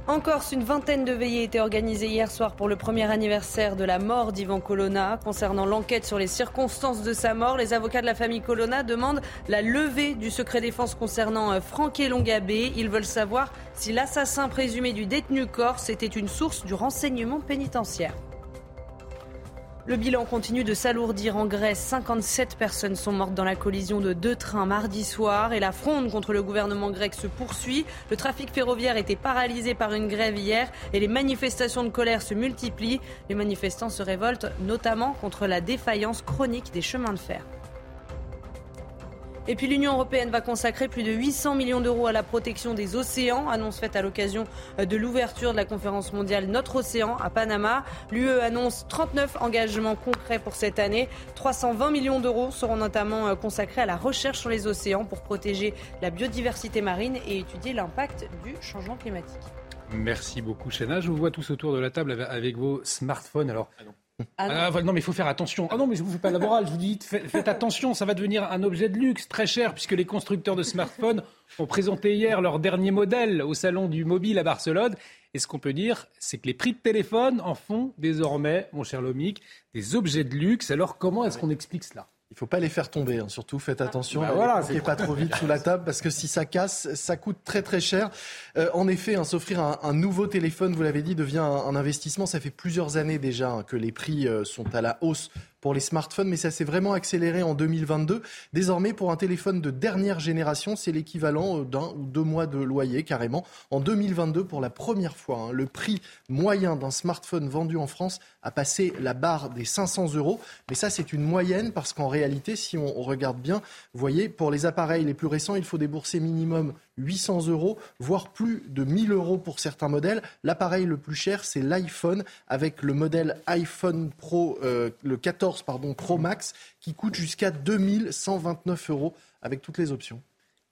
En Corse, une vingtaine de veillées étaient organisées hier soir pour le premier anniversaire de la mort d'Ivan Colonna. Concernant l'enquête sur les circonstances de sa mort, les avocats de la famille Colonna demandent la levée du secret défense concernant euh, Franck Longabé. Ils veulent savoir si l'assassin présumé du détenu corse était une source du renseignement pénitentiaire. Le bilan continue de s'alourdir en Grèce. 57 personnes sont mortes dans la collision de deux trains mardi soir et la fronde contre le gouvernement grec se poursuit. Le trafic ferroviaire était paralysé par une grève hier et les manifestations de colère se multiplient. Les manifestants se révoltent notamment contre la défaillance chronique des chemins de fer. Et puis l'Union européenne va consacrer plus de 800 millions d'euros à la protection des océans, annonce faite à l'occasion de l'ouverture de la conférence mondiale Notre Océan à Panama. L'UE annonce 39 engagements concrets pour cette année. 320 millions d'euros seront notamment euh, consacrés à la recherche sur les océans pour protéger la biodiversité marine et étudier l'impact du changement climatique. Merci beaucoup, Chena. Je vous vois tous autour de la table avec vos smartphones. Alors, ah ah, non. mais il faut faire attention. Ah non, mais je vous fais pas la morale. Je vous dis, faites, attention, ça va devenir un objet de luxe très cher puisque les constructeurs de smartphones ont présenté hier leur dernier modèle au salon du mobile à Barcelone. Et ce qu'on peut dire, c'est que les prix de téléphone en font désormais, mon cher Lomic, des objets de luxe. Alors comment est-ce qu'on explique cela? Il ne faut pas les faire tomber, hein. surtout faites attention. Bah voilà, c'est pas trop vite sous la table parce que si ça casse, ça coûte très très cher. Euh, en effet, hein, s'offrir un, nouveau téléphone, vous l'avez dit, devient un, investissement. Ça fait plusieurs années déjà hein, que les prix euh, sont à la hausse pour les smartphones, mais ça s'est vraiment accéléré en 2022. Désormais, pour un téléphone de dernière génération, c'est l'équivalent euh, d'un ou deux mois de loyer carrément. En 2022, pour la première fois, hein, le prix moyen d'un smartphone vendu en France a passé la barre des 500 euros. Mais ça, c'est une moyenne parce qu'en réalité, si on regarde bien, vous voyez, pour les appareils les plus récents, il faut débourser minimum 800 euros, voire plus de 1000 euros pour certains modèles. L'appareil le plus cher, c'est l'iPhone, avec le modèle iPhone Pro, euh, le 14 pardon, Pro Max, qui coûte jusqu'à 2129 euros avec toutes les options.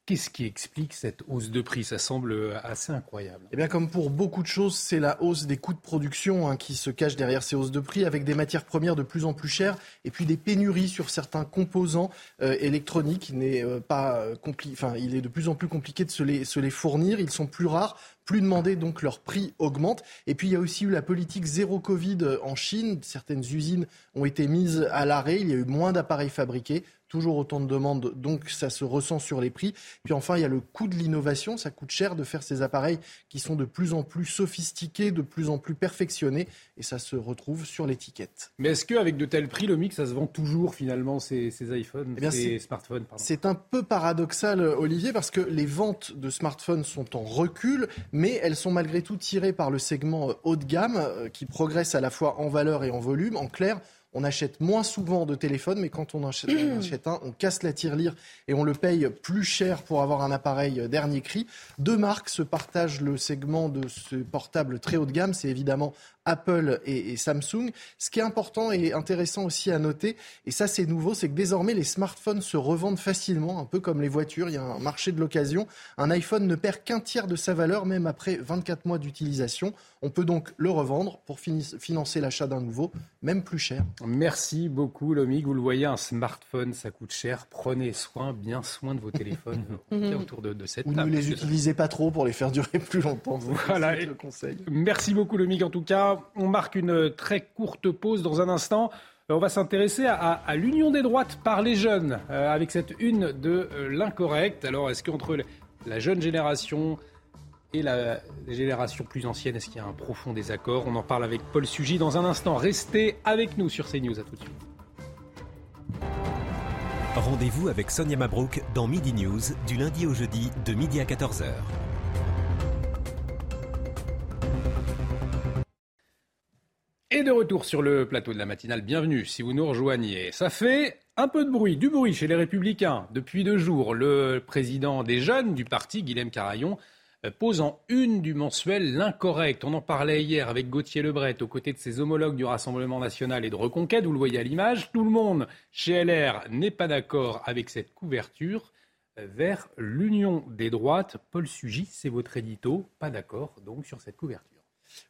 Qu'est-ce qui explique cette hausse de prix? Ça semble assez incroyable. Eh bien, comme pour beaucoup de choses, c'est la hausse des coûts de production hein, qui se cache derrière ces hausses de prix, avec des matières premières de plus en plus chères et puis des pénuries sur certains composants euh, électroniques. Il n'est euh, pas euh, enfin, il est de plus en plus compliqué de se les, se les fournir. Ils sont plus rares plus demandés, donc leur prix augmente. Et puis il y a aussi eu la politique zéro Covid en Chine. Certaines usines ont été mises à l'arrêt. Il y a eu moins d'appareils fabriqués toujours autant de demandes, donc ça se ressent sur les prix. Puis enfin, il y a le coût de l'innovation. Ça coûte cher de faire ces appareils qui sont de plus en plus sophistiqués, de plus en plus perfectionnés, et ça se retrouve sur l'étiquette. Mais est-ce qu'avec de tels prix, le mix, ça se vend toujours finalement ces, ces iPhones, eh ces smartphones C'est un peu paradoxal, Olivier, parce que les ventes de smartphones sont en recul, mais elles sont malgré tout tirées par le segment haut de gamme, euh, qui progresse à la fois en valeur et en volume. En clair, on achète moins souvent de téléphones, mais quand on achète, un, on casse la tirelire et on le paye plus cher pour avoir un appareil dernier cri. Deux marques se partagent le segment de ce portable très haut de gamme. C'est évidemment Apple et, Samsung. Ce qui est important et intéressant aussi à noter, et ça c'est nouveau, c'est que désormais les smartphones se revendent facilement, un peu comme les voitures. Il y a un marché de l'occasion. Un iPhone ne perd qu'un tiers de sa valeur, même après 24 mois d'utilisation. On peut donc le revendre pour financer l'achat d'un nouveau, même plus cher. Merci beaucoup, Lomique. Vous le voyez, un smartphone, ça coûte cher. Prenez soin, bien soin de vos téléphones autour de, cette Ou table. ne les utilisez pas trop pour les faire durer plus longtemps. Voilà. le conseil. Merci beaucoup, Lomique, en tout cas on marque une très courte pause dans un instant. Euh, on va s'intéresser à, l'union des droites par les jeunes, euh, avec cette une de euh, l'incorrect. Alors, est-ce qu'entre la jeune génération et la génération plus ancienne, est-ce qu'il y a un profond désaccord? On en parle avec Paul Sugy dans un instant. Restez avec nous sur CNews. À tout de suite. Rendez-vous avec Sonia Mabrouk dans Midi News, du lundi au jeudi, de midi à 14h. Et de retour sur le plateau de la matinale, bienvenue si vous nous rejoignez. Ça fait un peu de bruit, du bruit chez les Républicains. Depuis deux jours, le président des jeunes du parti, Guilhem Carayon, euh, pose en une du mensuel l'incorrect. On en parlait hier avec Gauthier Lebret, aux côtés de ses homologues du Rassemblement national et de Reconquête, vous le voyez à l'image. Tout le monde chez LR n'est pas d'accord avec cette couverture euh, vers l'union des droites. Paul Sugy, c'est votre édito, pas d'accord donc sur cette couverture.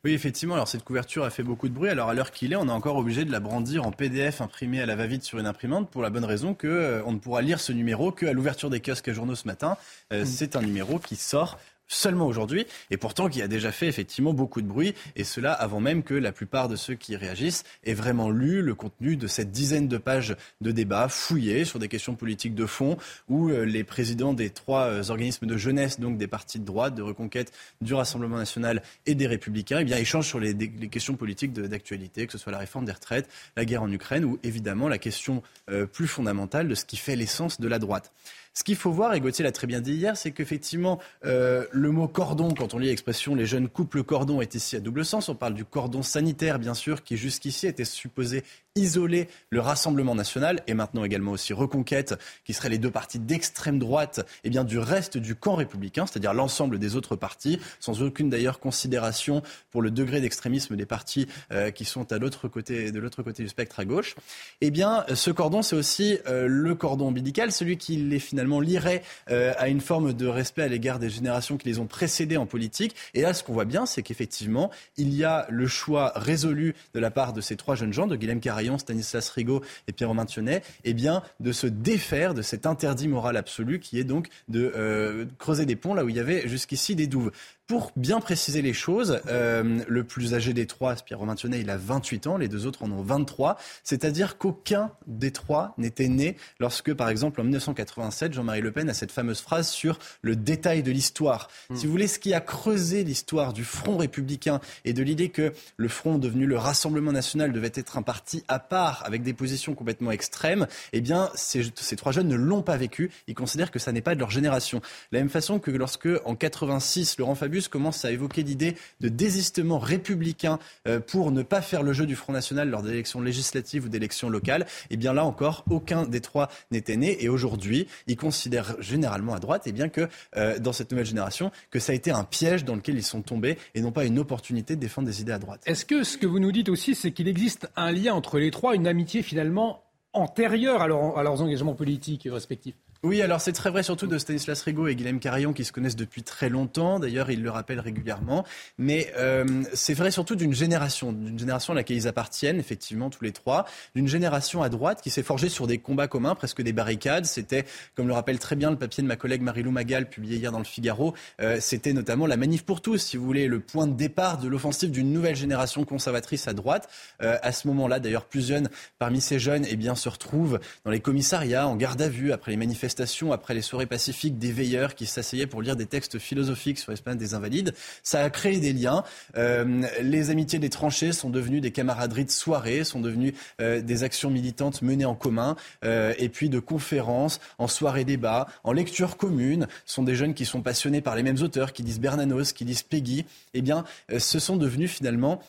Oui, effectivement. Alors cette couverture a fait beaucoup de bruit. Alors à l'heure qu'il est, on est encore obligé de la brandir en PDF imprimé à la va-vite sur une imprimante pour la bonne raison que euh, on ne pourra lire ce numéro qu'à l'ouverture des kiosques à journaux ce matin. Euh, mm. C'est un numéro qui sort seulement aujourd'hui, et pourtant qui a déjà fait effectivement beaucoup de bruit, et cela avant même que la plupart de ceux qui réagissent aient vraiment lu le contenu de cette dizaine de pages de débat fouillés sur des questions politiques de fond, où euh, les présidents des trois euh, organismes de jeunesse, donc des partis de droite, de reconquête du Rassemblement national et des Républicains, eh bien échangent sur les, questions politiques d'actualité, que ce soit la réforme des retraites, la guerre en Ukraine, ou évidemment la question euh, plus fondamentale de ce qui fait l'essence de la droite. Ce qu'il faut voir, et Gauthier l'a très bien dit hier, c'est qu'effectivement, euh, le mot cordon, quand on lit l'expression les jeunes coupent le cordon, est ici à double sens. On parle du cordon sanitaire, bien sûr, qui jusqu'ici était supposé isoler le Rassemblement national et maintenant également aussi Reconquête, qui seraient les deux partis d'extrême droite, et eh bien du reste du camp républicain, c'est-à-dire l'ensemble des autres partis, sans aucune d'ailleurs considération pour le degré d'extrémisme des partis euh, qui sont à l'autre côté, de l'autre côté du spectre à gauche. Eh bien, ce cordon, c'est aussi euh, le cordon ombilical, celui qui les finalement lierait euh, à une forme de respect à l'égard des générations qui les ont précédés en politique. Et là, ce qu'on voit bien, c'est qu'effectivement, il y a le choix résolu de la part de ces trois jeunes gens, de Guilhem Carré Stanislas Rigaud et Pierre Romain Thionnet, eh bien, de se défaire de cet interdit moral absolu qui est donc de euh, creuser des ponts là où il y avait jusqu'ici des douves. Pour bien préciser les choses, euh, le plus âgé des trois, Pierre Romain Thionnet, il a 28 ans, les deux autres en ont 23, c'est-à-dire qu'aucun des trois n'était né lorsque, par exemple, en 1987, Jean-Marie Le Pen a cette fameuse phrase sur le détail de l'histoire. Hmm. Si vous voulez, ce qui a creusé l'histoire du Front républicain et de l'idée que le Front devenu le Rassemblement national devait être un parti à part, avec des positions complètement extrêmes, eh bien, ces, ces trois jeunes ne l'ont pas vécu. Ils considèrent que ça n'est pas de leur génération. De la même façon que lorsque, en 86, Laurent Fabius commence à évoquer l'idée de désistement républicain euh, pour ne pas faire le jeu du Front National lors d'élections législatives ou d'élections locales, eh bien là encore, aucun des trois n'était né. Et aujourd'hui, ils considèrent généralement à droite, eh bien que euh, dans cette nouvelle génération, que ça a été un piège dans lequel ils sont tombés et non pas une opportunité de défendre des idées à droite. Est-ce que ce que vous nous dites aussi, c'est qu'il existe un lien entre les trois, une amitié finalement antérieure à leurs engagements politiques respectifs? Oui, alors c'est très vrai surtout de Stanislas Rigaud et Guilhem Carillon qui se connaissent depuis très longtemps. D'ailleurs, ils le rappellent régulièrement. Mais euh, c'est vrai surtout d'une génération, d'une génération à laquelle ils appartiennent, effectivement, tous les trois. D'une génération à droite qui s'est forgée sur des combats communs, presque des barricades. C'était, comme le rappelle très bien le papier de ma collègue Marilou Magal, publié hier dans le Figaro, euh, c'était notamment la manif pour tous, si vous voulez, le point de départ de l'offensive d'une nouvelle génération conservatrice à droite. Euh, à ce moment-là, d'ailleurs, plus parmi ces jeunes, eh bien, se retrouvent dans les commissariats, en garde à vue, après les manifestations après les soirées pacifiques des veilleurs qui s'asseyaient pour lire des textes philosophiques sur l'espèce des Invalides. Ça a créé des liens. Euh, les amitiés des tranchées sont devenues des camaraderies de soirée, sont devenues euh, des actions militantes menées en commun, euh, et puis de conférences, en soirée débat, en lecture commune. Ce sont des jeunes qui sont passionnés par les mêmes auteurs, qui lisent Bernanos, qui lisent Peggy. Eh bien, ce sont devenus finalement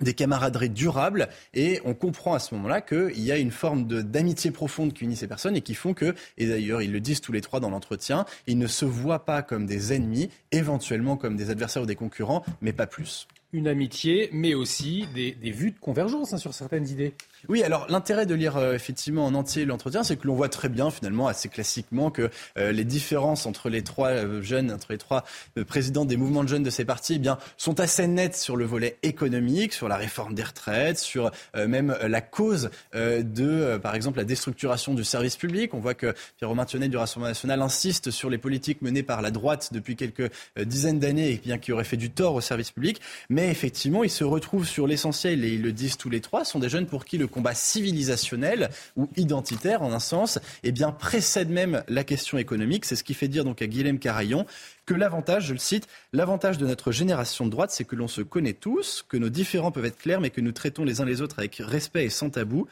des camaraderies durables et on comprend à ce moment-là qu'il y a une forme d'amitié profonde qui unit ces personnes et qui font que, et d'ailleurs ils le disent tous les trois dans l'entretien, ils ne se voient pas comme des ennemis, éventuellement comme des adversaires ou des concurrents, mais pas plus. Une amitié, mais aussi des, vues de convergence hein, sur certaines idées. Oui, alors l'intérêt de lire euh, effectivement en entier l'entretien, c'est que l'on voit très bien finalement assez classiquement que euh, les différences entre les trois euh, jeunes, entre les trois présidents des mouvements de jeunes de ces partis, eh bien, sont assez nettes sur le volet économique, sur la réforme des retraites, sur même la cause de, par exemple, la déstructuration du service public. On voit que Pierre-Romain Thionnet du Rassemblement national insiste sur les politiques menées par la droite depuis quelques dizaines d'années et bien qui auraient fait du tort au service public. Mais effectivement, ils se retrouvent sur l'essentiel et ils le disent tous les trois, sont des jeunes pour qui le combat civilisationnel ou identitaire en un sens, eh bien précède même la question économique. C'est ce qui fait dire donc à Guilhem Carayon que l'avantage, je le cite, l'avantage de notre génération de droite, c'est que l'on se connaît tous, que nos différends peuvent être clairs, mais que nous traitons les uns les autres avec respect et sans tabou.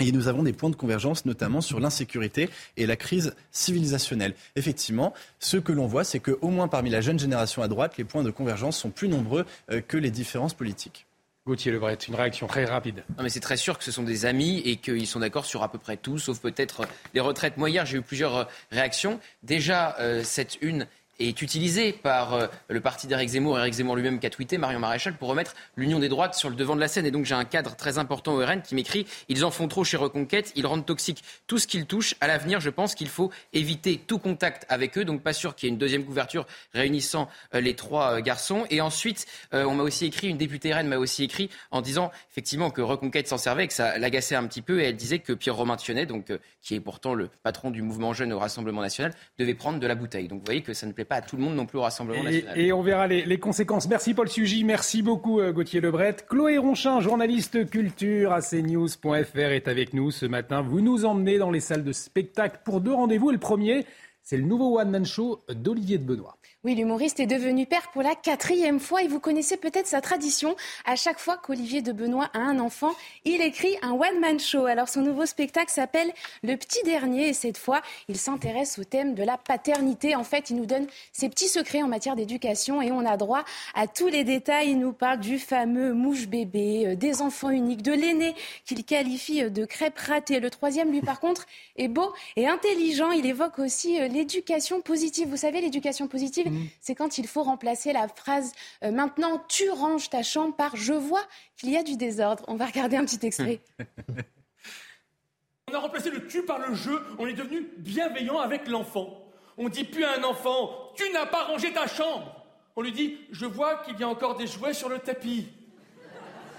Et nous avons des points de convergence, notamment sur l'insécurité et la crise civilisationnelle. Effectivement, ce que l'on voit, c'est qu'au moins parmi la jeune génération à droite, les points de convergence sont plus nombreux euh, que les différences politiques. Gauthier Lebret, une réaction très rapide. Non, mais c'est très sûr que ce sont des amis et qu'ils sont d'accord sur à peu près tout, sauf peut-être les retraites. Moi, hier, j'ai eu plusieurs euh, réactions. Déjà, euh, cette une est utilisé par euh, le parti d'Éric Zemmour, Éric Zemmour lui-même qui a tweeté, Marion Maréchal, pour remettre l'union des droites sur le devant de la scène. Et donc j'ai un cadre très important au RN qui m'écrit Ils en font trop chez Reconquête, ils rendent toxique tout ce qu'ils touchent. À l'avenir, je pense qu'il faut éviter tout contact avec eux. Donc pas sûr qu'il y ait une deuxième couverture réunissant euh, les trois euh, garçons. Et ensuite, on m'a aussi écrit, une députée RN m'a aussi écrit en disant effectivement que Reconquête s'en servait, que ça l'agaçait un petit peu. Et elle disait que Pierre-Romain Thionnet, donc, qui est pourtant le patron du mouvement jeune au Rassemblement national, devait prendre de la bouteille. Donc vous voyez que ça ne plaît pas à tout le monde non plus Rassemblement national. Et, on verra les, conséquences. Merci Paul Sugy, merci beaucoup euh, Gauthier Lebret. Chloé Ronchin, journaliste culture à cnews.fr est avec nous ce matin. Vous nous emmenez dans les salles de spectacle pour deux rendez-vous. Et le premier, c'est le nouveau one-man show d'Olivier de Benoît. Oui, l'humoriste est devenu père pour la quatrième fois et vous connaissez peut-être sa tradition. À chaque fois qu'Olivier de Benoît a un enfant, il écrit un one-man show. Alors son nouveau spectacle s'appelle Le Petit Dernier et cette fois, il s'intéresse au thème de la paternité. En fait, il nous donne ses petits secrets en matière d'éducation et on a droit à tous les détails. Il nous parle du fameux mouche bébé, euh, des enfants uniques, de l'aîné qu'il qualifie euh, de crêpe ratée. Le troisième, lui, par contre, est beau et intelligent. Il évoque aussi euh, l'éducation positive. Vous savez, l'éducation positive, Mm. c'est quand il faut remplacer la phrase euh, maintenant tu ranges ta chambre par je vois qu'il y a du désordre. On va regarder un petit extrait. on a remplacé le tu par le je, on est devenu bienveillant avec l'enfant. On dit plus à un enfant tu n'as pas rangé ta chambre. On lui dit je vois qu'il y a encore des jouets sur le tapis.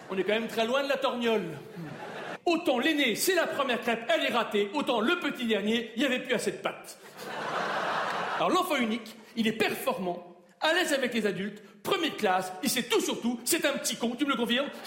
On est quand même très loin de la torgnole. Autant l'aîné, c'est la première crêpe, elle est ratée, autant le petit dernier, il n'y avait plus assez de pâtes. Alors l'enfant unique, il est performant, à l'aise avec les adultes, première classe, il sait tout sur tout, c'est un petit con, tu me le confirmes?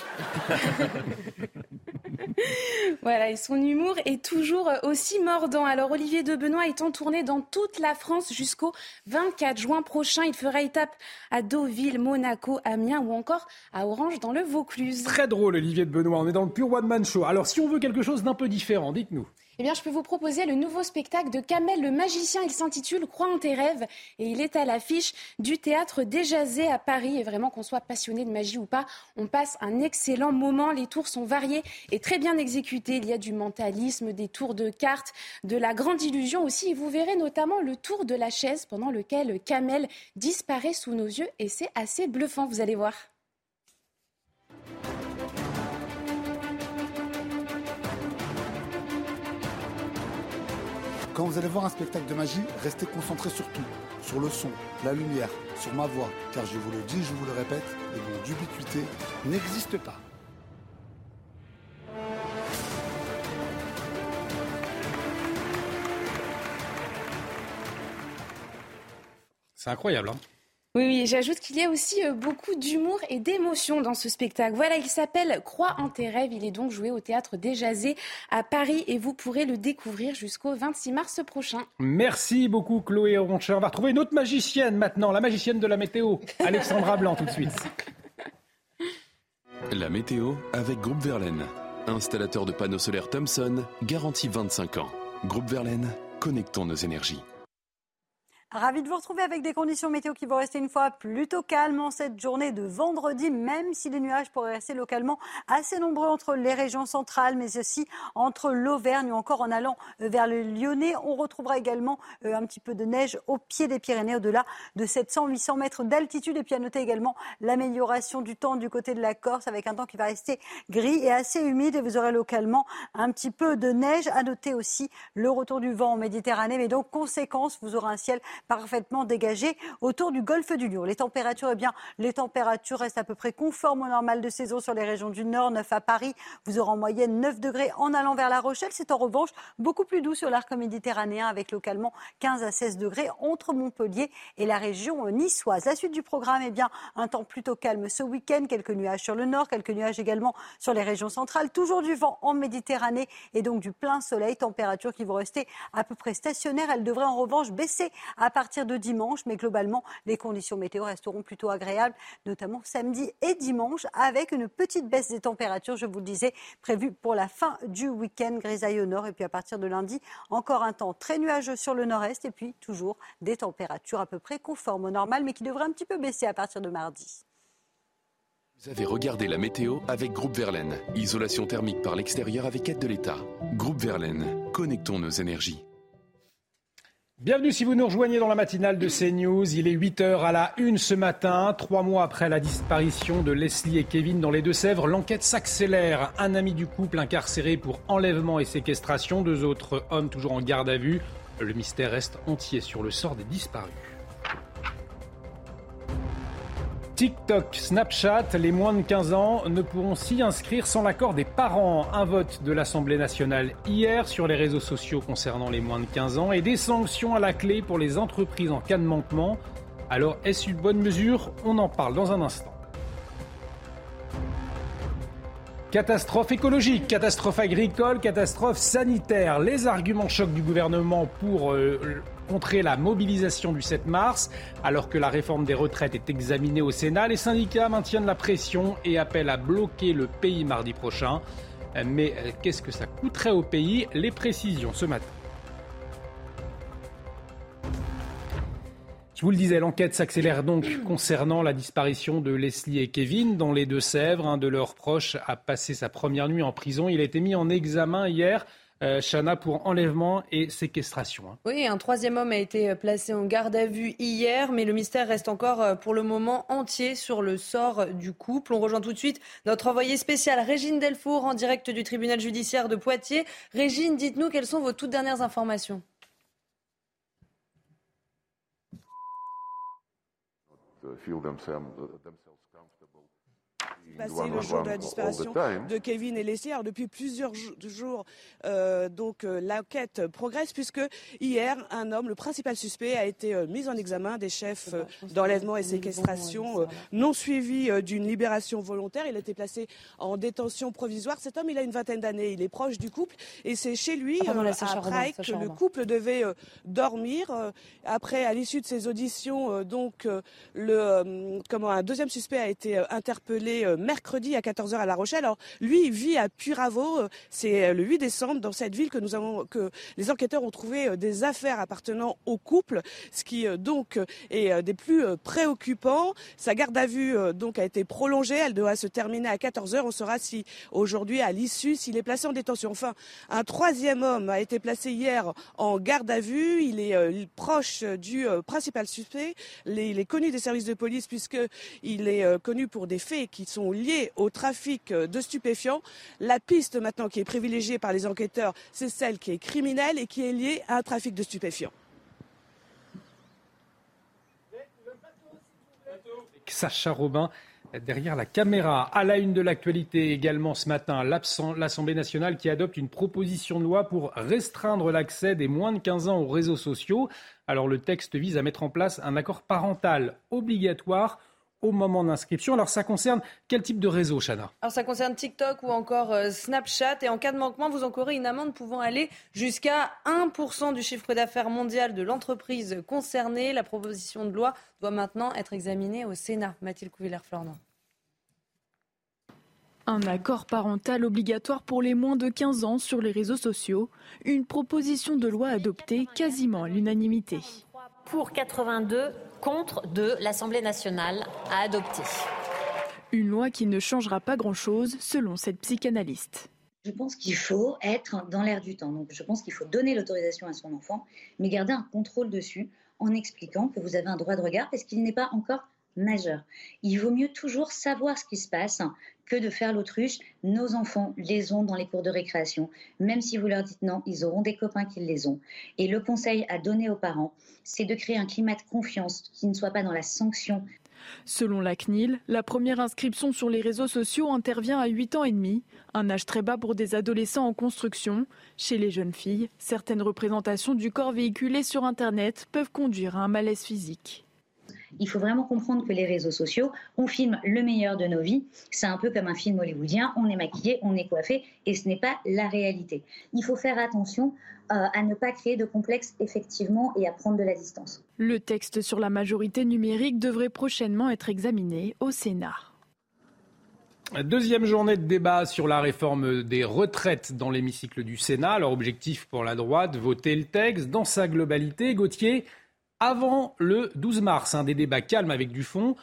Voilà, et son humour est toujours aussi mordant. Alors Olivier de Benoît est en tournée dans toute la France jusqu'au 24 juin prochain. Il fera étape à Deauville, Monaco, Amiens ou encore à Orange dans le Vaucluse. Très drôle Olivier de Benoît, on est dans le pure one man show. Alors si on veut quelque chose d'un peu différent, dites-nous eh bien, je peux vous proposer le nouveau spectacle de Kamel le magicien. Il s'intitule Crois en tes rêves et il est à l'affiche du théâtre Déjazé à Paris. Et vraiment, qu'on soit passionné de magie ou pas, on passe un excellent moment. Les tours sont variés et très bien exécutés. Il y a du mentalisme, des tours de cartes, de la grande illusion aussi. Et vous verrez notamment le tour de la chaise pendant lequel Kamel disparaît sous nos yeux et c'est assez bluffant, vous allez voir. Quand vous allez voir un spectacle de magie, restez concentré sur tout, sur le son, la lumière, sur ma voix, car je vous le dis, je vous le répète, le mot d'ubiquité n'existe pas. C'est incroyable, hein oui, oui, j'ajoute qu'il y a aussi euh, beaucoup d'humour et d'émotion dans ce spectacle. Voilà, il s'appelle Croix en tes rêves. Il est donc joué au théâtre Déjazé à Paris et vous pourrez le découvrir jusqu'au 26 mars prochain. Merci beaucoup Chloé Ronchin. On va retrouver une autre magicienne maintenant, la magicienne de la météo, Alexandra Blanc tout de suite. La météo avec Groupe Verlaine, installateur de panneaux solaires Thomson, garantie 25 ans. Groupe Verlaine, connectons nos énergies. Ravi de vous retrouver avec des conditions météo qui vont rester une fois plutôt calmes en cette journée de vendredi, même si les nuages pourraient rester localement assez nombreux entre les régions centrales, mais aussi entre l'Auvergne ou encore en allant vers le Lyonnais. On retrouvera également euh, un petit peu de neige au pied des Pyrénées, au-delà de 700-800 mètres d'altitude. Et puis à noter également l'amélioration du temps du côté de la Corse, avec un temps qui va rester gris et assez humide. Et vous aurez localement un petit peu de neige. À noter aussi le retour du vent en Méditerranée, mais donc conséquence, vous aurez un ciel parfaitement dégagé autour du golfe du Lion. Les températures, eh bien, les températures restent à peu près conformes au normal de saison sur les régions du Nord. 9 à Paris, vous aurez en moyenne 9 degrés en allant vers La Rochelle. C'est en revanche beaucoup plus doux sur l'arc méditerranéen avec localement 15 à 16 degrés entre Montpellier et la région niçoise. La suite du programme, eh bien, un temps plutôt calme ce week-end. Quelques nuages sur le nord, quelques nuages également sur les régions centrales. Toujours du vent en Méditerranée et donc du plein soleil. Températures qui vont rester à peu près stationnaires. Elles devraient en revanche baisser à à partir de dimanche, mais globalement, les conditions météo resteront plutôt agréables, notamment samedi et dimanche, avec une petite baisse des températures, je vous le disais, prévue pour la fin du week-end, grisaille au nord, et puis à partir de lundi, encore un temps très nuageux sur le nord-est, et puis toujours des températures à peu près conformes au normal, mais qui devraient un petit peu baisser à partir de mardi. Vous avez regardé la météo avec Groupe Verlaine. Isolation thermique par l'extérieur avec aide de l'État. Groupe Verlaine, connectons nos énergies. Bienvenue si vous nous rejoignez dans la matinale de CNews. Il est 8h à la une ce matin. Trois mois après la disparition de Leslie et Kevin dans les Deux-Sèvres, l'enquête s'accélère. Un ami du couple incarcéré pour enlèvement et séquestration. Deux autres hommes toujours en garde à vue. Le mystère reste entier sur le sort des disparus. TikTok, Snapchat, les moins de 15 ans ne pourront s'y inscrire sans l'accord des parents. Un vote de l'Assemblée nationale hier sur les réseaux sociaux concernant les moins de 15 ans et des sanctions à la clé pour les entreprises en cas de manquement. Alors est-ce une bonne mesure? On en parle dans un instant. Catastrophe écologique, catastrophe agricole, catastrophe sanitaire. Les arguments chocs du gouvernement pour euh, contrer la mobilisation du 7 mars. Alors que la réforme des retraites est examinée au Sénat, les syndicats maintiennent la pression et appellent à bloquer le pays mardi prochain. Mais euh, qu'est-ce que ça coûterait au pays? Les précisions ce matin. Je vous le disais, l'enquête s'accélère donc concernant la disparition de Leslie et Kevin dans les Deux-Sèvres. Un de leurs proches a passé sa première nuit en prison. Il a été mis en examen hier euh, Chana, pour enlèvement et séquestration. Hein. Oui, un troisième homme a été placé en garde à vue hier, mais le mystère reste encore euh, pour le moment entier sur le sort du couple. On rejoint tout de suite notre envoyée spéciale Régine Delfour en direct du tribunal judiciaire de Poitiers. Régine, dites-nous quelles sont vos toutes dernières informations. Passé le jour de la disparition de Kevin et Leslie. Alors, depuis plusieurs jours, euh, donc euh, l'enquête progresse puisque hier, un homme, le principal suspect, a été euh, mis en examen des chefs euh, d'enlèvement et séquestration non suivis d'une libération volontaire. Il a été placé en détention provisoire. Cet homme, il a une vingtaine d'années. Il est proche du couple et c'est chez lui, ah, après, que le couple devait dormir. après, à l'issue de ces auditions, donc, le, comment, un deuxième suspect a été interpellé mercredi à 14h à La Rochelle. Alors, lui, il vit à Puravo. Euh, c'est euh, le 8 décembre dans cette ville que nous avons, que les enquêteurs ont trouvé euh, des affaires appartenant au couple, ce qui donc est des plus préoccupants. Sa garde à vue donc a été prolongée. Elle doit se terminer à 14h. On saura si aujourd'hui, à l'issue, s'il est placé en détention. Enfin, un troisième homme a été placé hier en garde à vue. Il est proche du principal suspect. Il est connu des services de police puisqu'il est connu pour des faits qui sont liées au trafic de stupéfiants. La piste maintenant qui est privilégiée par les enquêteurs, c'est celle qui est criminelle et qui est liée à un trafic de stupéfiants. Sacha Robin derrière la caméra. À la une de l'actualité également ce matin, l'Assemblée nationale qui adopte une proposition de loi pour restreindre l'accès des moins de 15 ans aux réseaux sociaux. Alors le texte vise à mettre en place un accord parental obligatoire au moment d'inscription. Alors ça concerne quel type de réseau, Chana? Alors ça concerne TikTok ou encore euh, Snapchat. Et en cas de manquement, vous encourez une amende pouvant aller jusqu'à 1% du chiffre d'affaires mondial de l'entreprise concernée. La proposition de loi doit maintenant être examinée au Sénat. Mathilde Couvillère-Flornan. Un accord parental obligatoire pour les moins de 15 ans sur les réseaux sociaux. Une proposition de loi adoptée quasiment à l'unanimité. Pour 82, contre de l'Assemblée nationale à adopter. Une loi qui ne changera pas grand-chose selon cette psychanalyste. Je pense qu'il faut être dans l'air du temps. Donc je pense qu'il faut donner l'autorisation à son enfant, mais garder un contrôle dessus en expliquant que vous avez un droit de regard parce qu'il n'est pas encore majeur. Il vaut mieux toujours savoir ce qui se passe que de faire l'autruche. Nos enfants les ont dans les cours de récréation. Même si vous leur dites non, ils auront des copains qui les ont. Et le conseil à donner aux parents, c'est de créer un climat de confiance qui ne soit pas dans la sanction. Selon la CNIL, la première inscription sur les réseaux sociaux intervient à 8 ans et demi, un âge très bas pour des adolescents en construction. Chez les jeunes filles, certaines représentations du corps véhiculées sur Internet peuvent conduire à un malaise physique. Il faut vraiment comprendre que les réseaux sociaux, on filme le meilleur de nos vies. C'est un peu comme un film hollywoodien, on est maquillé, on est coiffé, et ce n'est pas la réalité. Il faut faire attention euh, à ne pas créer de complexe effectivement et à prendre de la distance. Le texte sur la majorité numérique devrait prochainement être examiné au Sénat. Deuxième journée de débat sur la réforme des retraites dans l'hémicycle du Sénat. Alors objectif pour la droite, voter le texte dans sa globalité. Gauthier, avant le 12 mars. un des débats calmes avec du fond.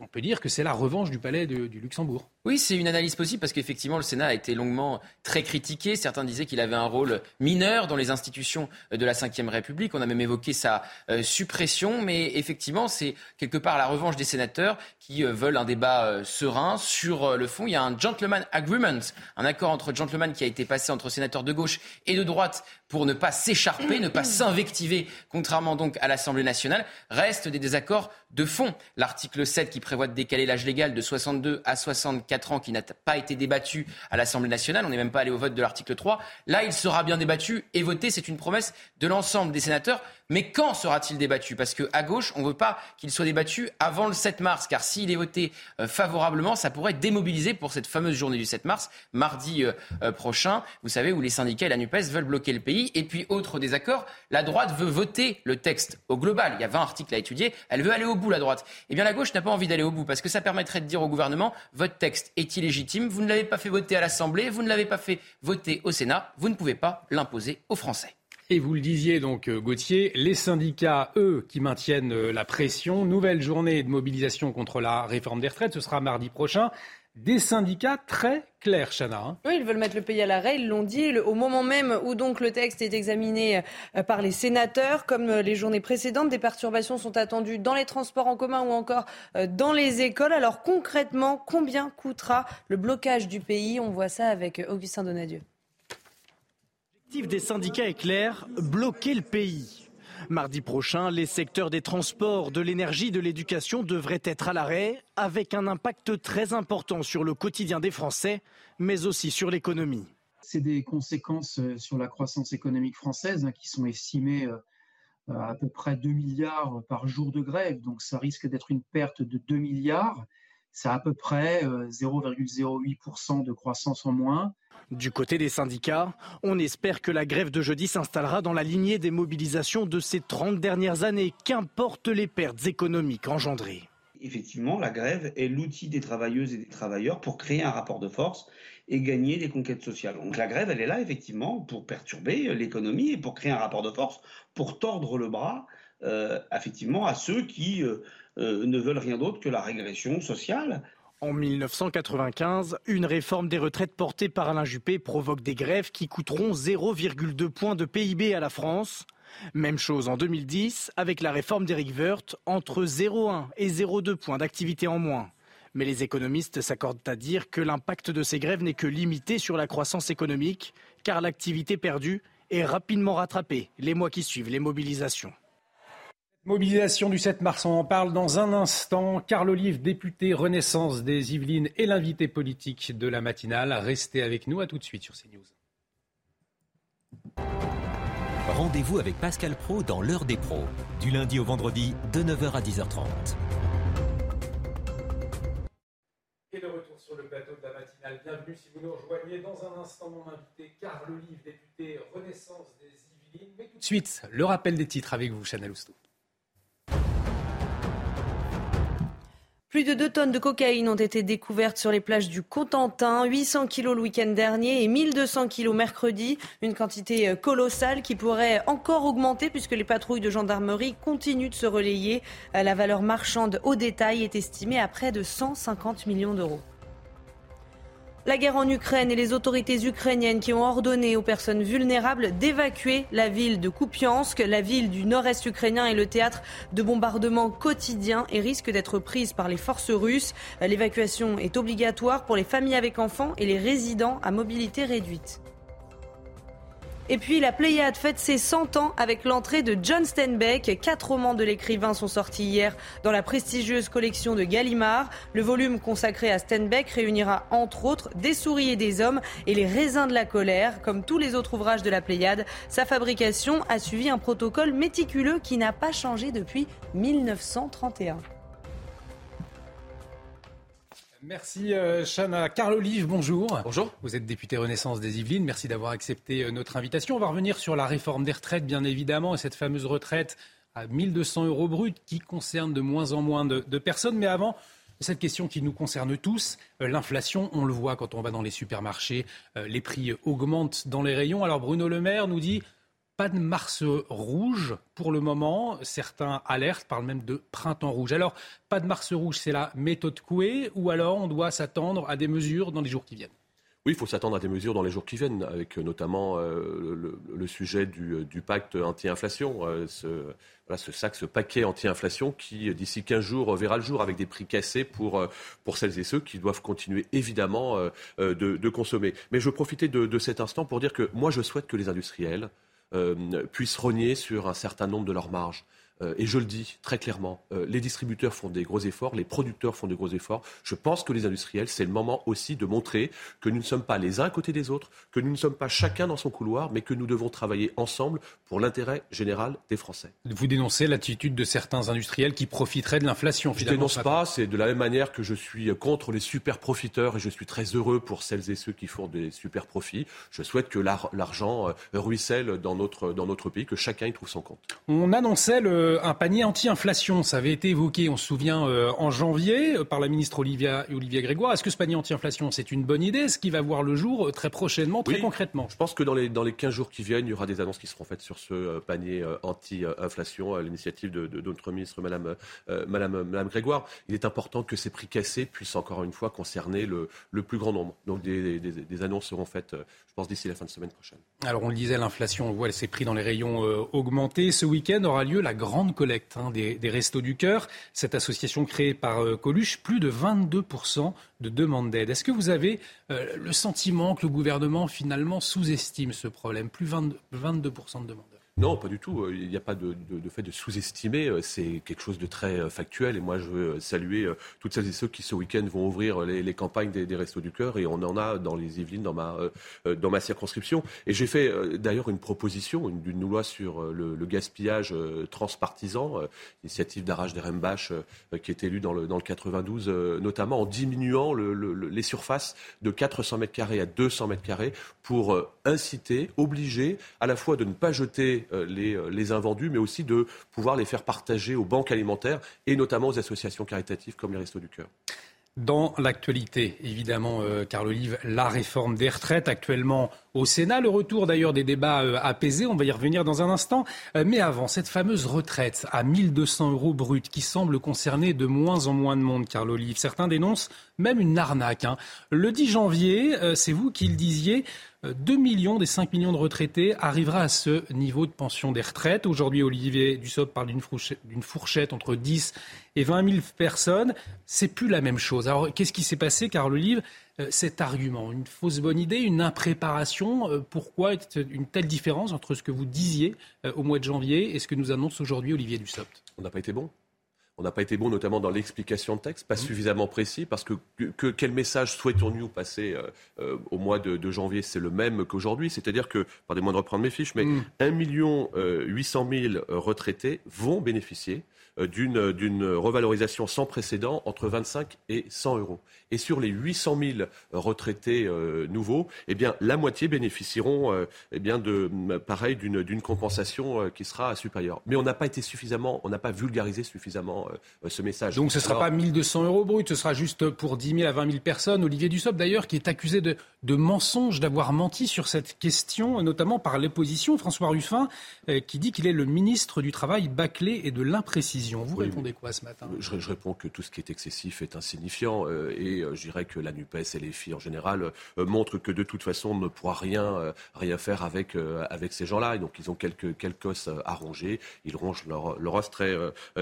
on peut dire que c'est la revanche du palais du Luxembourg. Oui, c'est une analyse possible parce qu'effectivement, le Sénat a été longuement très critiqué. Certains disaient qu'il avait un rôle mineur dans les institutions de la Ve République. On a même évoqué sa euh, suppression. Mais effectivement, c'est quelque part la revanche des sénateurs qui euh, veulent un débat euh, serein sur le fond. Il y a un gentleman agreement, un accord entre gentlemen qui a été passé entre sénateurs de gauche et de droite pour ne pas s'écharper, ne pas s'invectiver, contrairement donc à l'Assemblée nationale. Reste des désaccords de fond. L'article 7 qui prévoit de décaler l'âge légal de 62 à 64 ans qui n'a pas été débattu à l'Assemblée nationale. On n'est même pas allé au vote de l'article 3. Là, il sera bien débattu et voté. C'est une promesse de l'ensemble des sénateurs. Mais quand sera-t-il débattu? Parce qu'à gauche, on ne veut pas qu'il soit débattu avant le 7 mars, car s'il est voté euh, favorablement, ça pourrait démobiliser pour cette fameuse journée du 7 mars, mardi euh, euh, prochain, vous savez, où les syndicats et la NUPES veulent bloquer le pays. Et puis, autre désaccord, la droite veut voter le texte au global. Il y a 20 articles à étudier. Elle veut aller au bout, la droite. Eh bien, la gauche n'a pas envie d'aller au bout, parce que ça permettrait de dire au gouvernement, votre texte est illégitime, vous ne l'avez pas fait voter à l'Assemblée, vous ne l'avez pas fait voter au Sénat, vous ne pouvez pas l'imposer aux Français. Et vous le disiez donc, euh, Gauthier, les syndicats, eux, qui maintiennent euh, la pression. Nouvelle journée de mobilisation contre la réforme des retraites, ce sera mardi prochain. Des syndicats très clairs, Chana. Hein. Oui, ils veulent mettre le pays à l'arrêt, ils l'ont dit, au moment même où le texte est examiné euh, par les sénateurs, comme les journées précédentes, des perturbations sont attendues dans les transports en commun ou encore dans les écoles. Alors concrètement, combien coûtera le blocage du pays? On voit ça avec Augustin Donadieu des syndicats est clair, bloquer le pays. Mardi prochain, les secteurs des transports, de l'énergie, de l'éducation devraient être à l'arrêt, avec un impact très important sur le quotidien des Français, mais aussi sur l'économie. C'est des conséquences euh, sur la croissance économique française hein, qui sont estimées euh, à à peu près 2 milliards par jour de grève. Donc ça risque d'être une perte de 2 milliards. C'est à peu près 0,08% euh, de croissance en moins. Du côté des syndicats, on espère que la grève de jeudi s'installera dans la lignée des mobilisations de ces 30 dernières années, qu'importe les pertes économiques engendrées? Effectivement, la grève est l'outil des travailleuses et des travailleurs pour créer un rapport de force et gagner des conquêtes sociales. Donc la grève, elle est là effectivement pour perturber l'économie et pour créer un rapport de force, pour tordre le bras euh, effectivement à ceux qui euh, euh, ne veulent rien d'autre que la régression sociale. En 1995, une réforme des retraites portée par Alain Juppé provoque des grèves qui coûteront 0,2 points de PIB à la France. Même chose en 2010 avec la réforme d'Éric Woerth, entre 0,1 et 0,2 points d'activité en moins. Mais les économistes s'accordent à dire que l'impact de ces grèves n'est que limité sur la croissance économique, car l'activité perdue est rapidement rattrapée les mois qui suivent les mobilisations. Mobilisation du 7 mars, on en parle dans un instant. Carl Olive, député Renaissance des Yvelines et l'invité politique de la matinale. Restez avec nous, à tout de suite sur CNews. Rendez-vous avec Pascal Pro dans l'heure des pros, du lundi au vendredi de 9h à 10h30. Et de retour sur le plateau de la matinale. Bienvenue si vous nous rejoignez. Dans un instant, mon invité, Carl Olive, député Renaissance des Yvelines. Mais tout de suite, le rappel des titres avec vous, Chanel Housteau. Plus de 2 tonnes de cocaïne ont été découvertes sur les plages du Cotentin, 800 kilos le week-end dernier et 1200 kilos mercredi, une quantité euh, colossale qui pourrait encore augmenter puisque les patrouilles de gendarmerie continuent de se relayer. Euh, la valeur marchande au détail est estimée à près de 150 millions d'euros. La guerre en Ukraine et les autorités ukrainiennes qui ont ordonné aux personnes vulnérables d'évacuer la ville de Kupiansk. La ville du nord-est ukrainien est le théâtre de bombardements quotidiens et risque d'être prise par les forces russes. L'évacuation est obligatoire pour les familles avec enfants et les résidents à mobilité réduite. Et puis la Pléiade fête ses 100 ans avec l'entrée de John Steinbeck. Quatre romans de l'écrivain sont sortis hier dans la prestigieuse collection de Gallimard. Le volume consacré à Steinbeck réunira entre autres Des souris et des hommes et Les raisins de la colère. Comme tous les autres ouvrages de la Pléiade, sa fabrication a suivi un protocole méticuleux qui n'a pas changé depuis 1931. Merci euh, Chana. Carl Olive, bonjour. Bonjour. Vous êtes député Renaissance des Yvelines. Merci d'avoir accepté euh, notre invitation. On va revenir sur la réforme des retraites, bien évidemment, et cette fameuse retraite à 1200 euros brut qui concerne de moins en moins de, personnes. Mais avant, cette question qui nous concerne tous, euh, l'inflation, on le voit quand on va dans les supermarchés, les prix augmentent dans les rayons. Alors Bruno Le Maire nous dit pas de mars rouge pour le moment. Certains alertes parlent même de printemps rouge. Alors, pas de mars rouge, c'est la méthode Coué ou alors on doit s'attendre à des mesures dans les jours qui viennent? Oui, il faut s'attendre à des mesures dans les jours qui viennent, avec notamment euh, le, sujet du, pacte anti-inflation, euh, ce, sac, ce paquet anti-inflation qui, d'ici 15 jours, verra le jour avec des prix cassés pour, euh, celles et ceux qui doivent continuer évidemment de, consommer. Mais je de, de, cet instant pour dire que moi, je souhaite que les industriels puissent rogner sur un certain nombre de leurs marges. Euh, et je le dis très clairement, euh, les distributeurs font des gros efforts, les producteurs font des gros efforts. Je pense que les industriels, c'est le moment aussi de montrer que nous ne sommes pas les uns à côté des autres, que nous ne sommes pas chacun dans son couloir, mais que nous devons travailler ensemble pour l'intérêt général des Français. Vous dénoncez l'attitude de certains industriels qui profiteraient de l'inflation. Je ne dénonce pas, c'est de la même manière que je suis contre les super profiteurs et je suis très heureux pour celles et ceux qui font des super profits. Je souhaite que l'argent euh, ruisselle dans notre, dans notre pays, que chacun y trouve son compte. On annonçait le euh, un panier anti-inflation. Ça avait été évoqué, on se souvient, euh, en janvier euh, par la ministre Olivia, Olivia Grégoire. Est-ce que ce panier anti-inflation, c'est une bonne idée? Est-ce qu'il va voir le jour très prochainement, très concrètement? Je pense que dans les, dans les 15 jours qui viennent, il y aura des annonces qui seront faites sur ce panier anti-inflation à l'initiative de, notre ministre, Madame, Madame, Madame Grégoire. Il est important que ces prix cassés puissent encore une fois concerner le, le plus grand nombre. Donc des, des, annonces seront faites, je pense, d'ici la fin de semaine prochaine. Alors on le disait, l'inflation, on voit ses prix dans les rayons augmenter. Ce week-end aura lieu la grande collecte hein, des, Restos du Cœur. Cette association créée par euh, Coluche, plus de 22% de demandes d'aide. Est-ce que vous avez euh, le sentiment que le gouvernement finalement sous-estime ce problème Plus 22%, 22 de demandes non, pas du tout. Il n'y a pas de, fait de sous-estimer. C'est quelque chose de très euh, factuel. Et moi, je veux saluer euh, toutes celles et ceux qui, ce week-end, vont ouvrir les, campagnes des, Restos du Cœur. Et on en a dans les Yvelines, dans ma, euh, dans ma circonscription. Et j'ai fait d'ailleurs une proposition d'une loi sur le, gaspillage transpartisan, initiative d'Arrache Rembaches, qui est élue dans le, dans le 92, notamment en diminuant les surfaces de 400 mètres carrés à 200 mètres carrés pour inciter, obliger à la fois de ne pas jeter euh, euh, les, invendus, mais aussi de pouvoir les faire partager aux banques alimentaires et notamment aux associations caritatives comme les Restos du Cœur. Dans l'actualité, évidemment, euh, Carl Olive, la réforme des retraites actuellement au Sénat, le retour d'ailleurs des débats apaisés, on va y revenir dans un instant. mais avant, cette fameuse retraite à 1200 euros brut qui semble concerner de moins en moins de monde, Carl Olive. Certains dénoncent même une arnaque. Hein. Le 10 janvier, c'est vous qui le disiez, 2 millions des 5 millions de retraités arrivera à ce niveau de pension des retraites. Aujourd'hui, Olivier Dussopt parle d'une fourchette, entre 10 et 20 000 personnes. C'est plus la même chose. Alors, qu'est-ce qui s'est passé, Carl Olive euh, cet argument? Une fausse bonne idée, une impréparation? Euh, Pourquoi une telle différence entre ce que vous disiez euh, au mois de janvier et ce que nous annonce aujourd'hui Olivier Dussopt? On n'a pas été bon on n'a pas été bon notamment dans l'explication de texte, pas mmh. suffisamment précis, parce que, quel message souhaitons-nous passer euh, euh, au mois de, janvier? C'est le même qu'aujourd'hui, c'est-à-dire que, pardonnez-moi de reprendre mes fiches, mais 1 mmh. million 800 000 retraités vont bénéficier euh, d'une revalorisation sans précédent entre 25 et 100 euros. Et sur les 800 000 retraités euh, nouveaux, eh bien, la moitié bénéficieront euh, eh bien, de, pareil, d'une compensation qui sera supérieure. Mais on n'a pas été suffisamment, on n'a pas vulgarisé suffisamment ce message. Donc ce ne sera pas 1200 euros brut, ce sera juste pour 10 000 à 20 000 personnes. Olivier Dussopt, d'ailleurs, qui est accusé de, de mensonge, d'avoir menti sur cette question, notamment par l'opposition. François Ruffin, qui dit qu'il est le ministre du Travail bâclé et de l'imprécision. Vous répondez quoi ce matin? je, réponds que tout ce qui est excessif est insignifiant euh, et euh, je dirais que la NUPES et les filles en général euh, montrent que de toute façon on ne pourra rien, rien faire avec, avec ces gens-là. Et donc ils ont quelques, quelques os à ronger. Ils rongent leur, leur os très,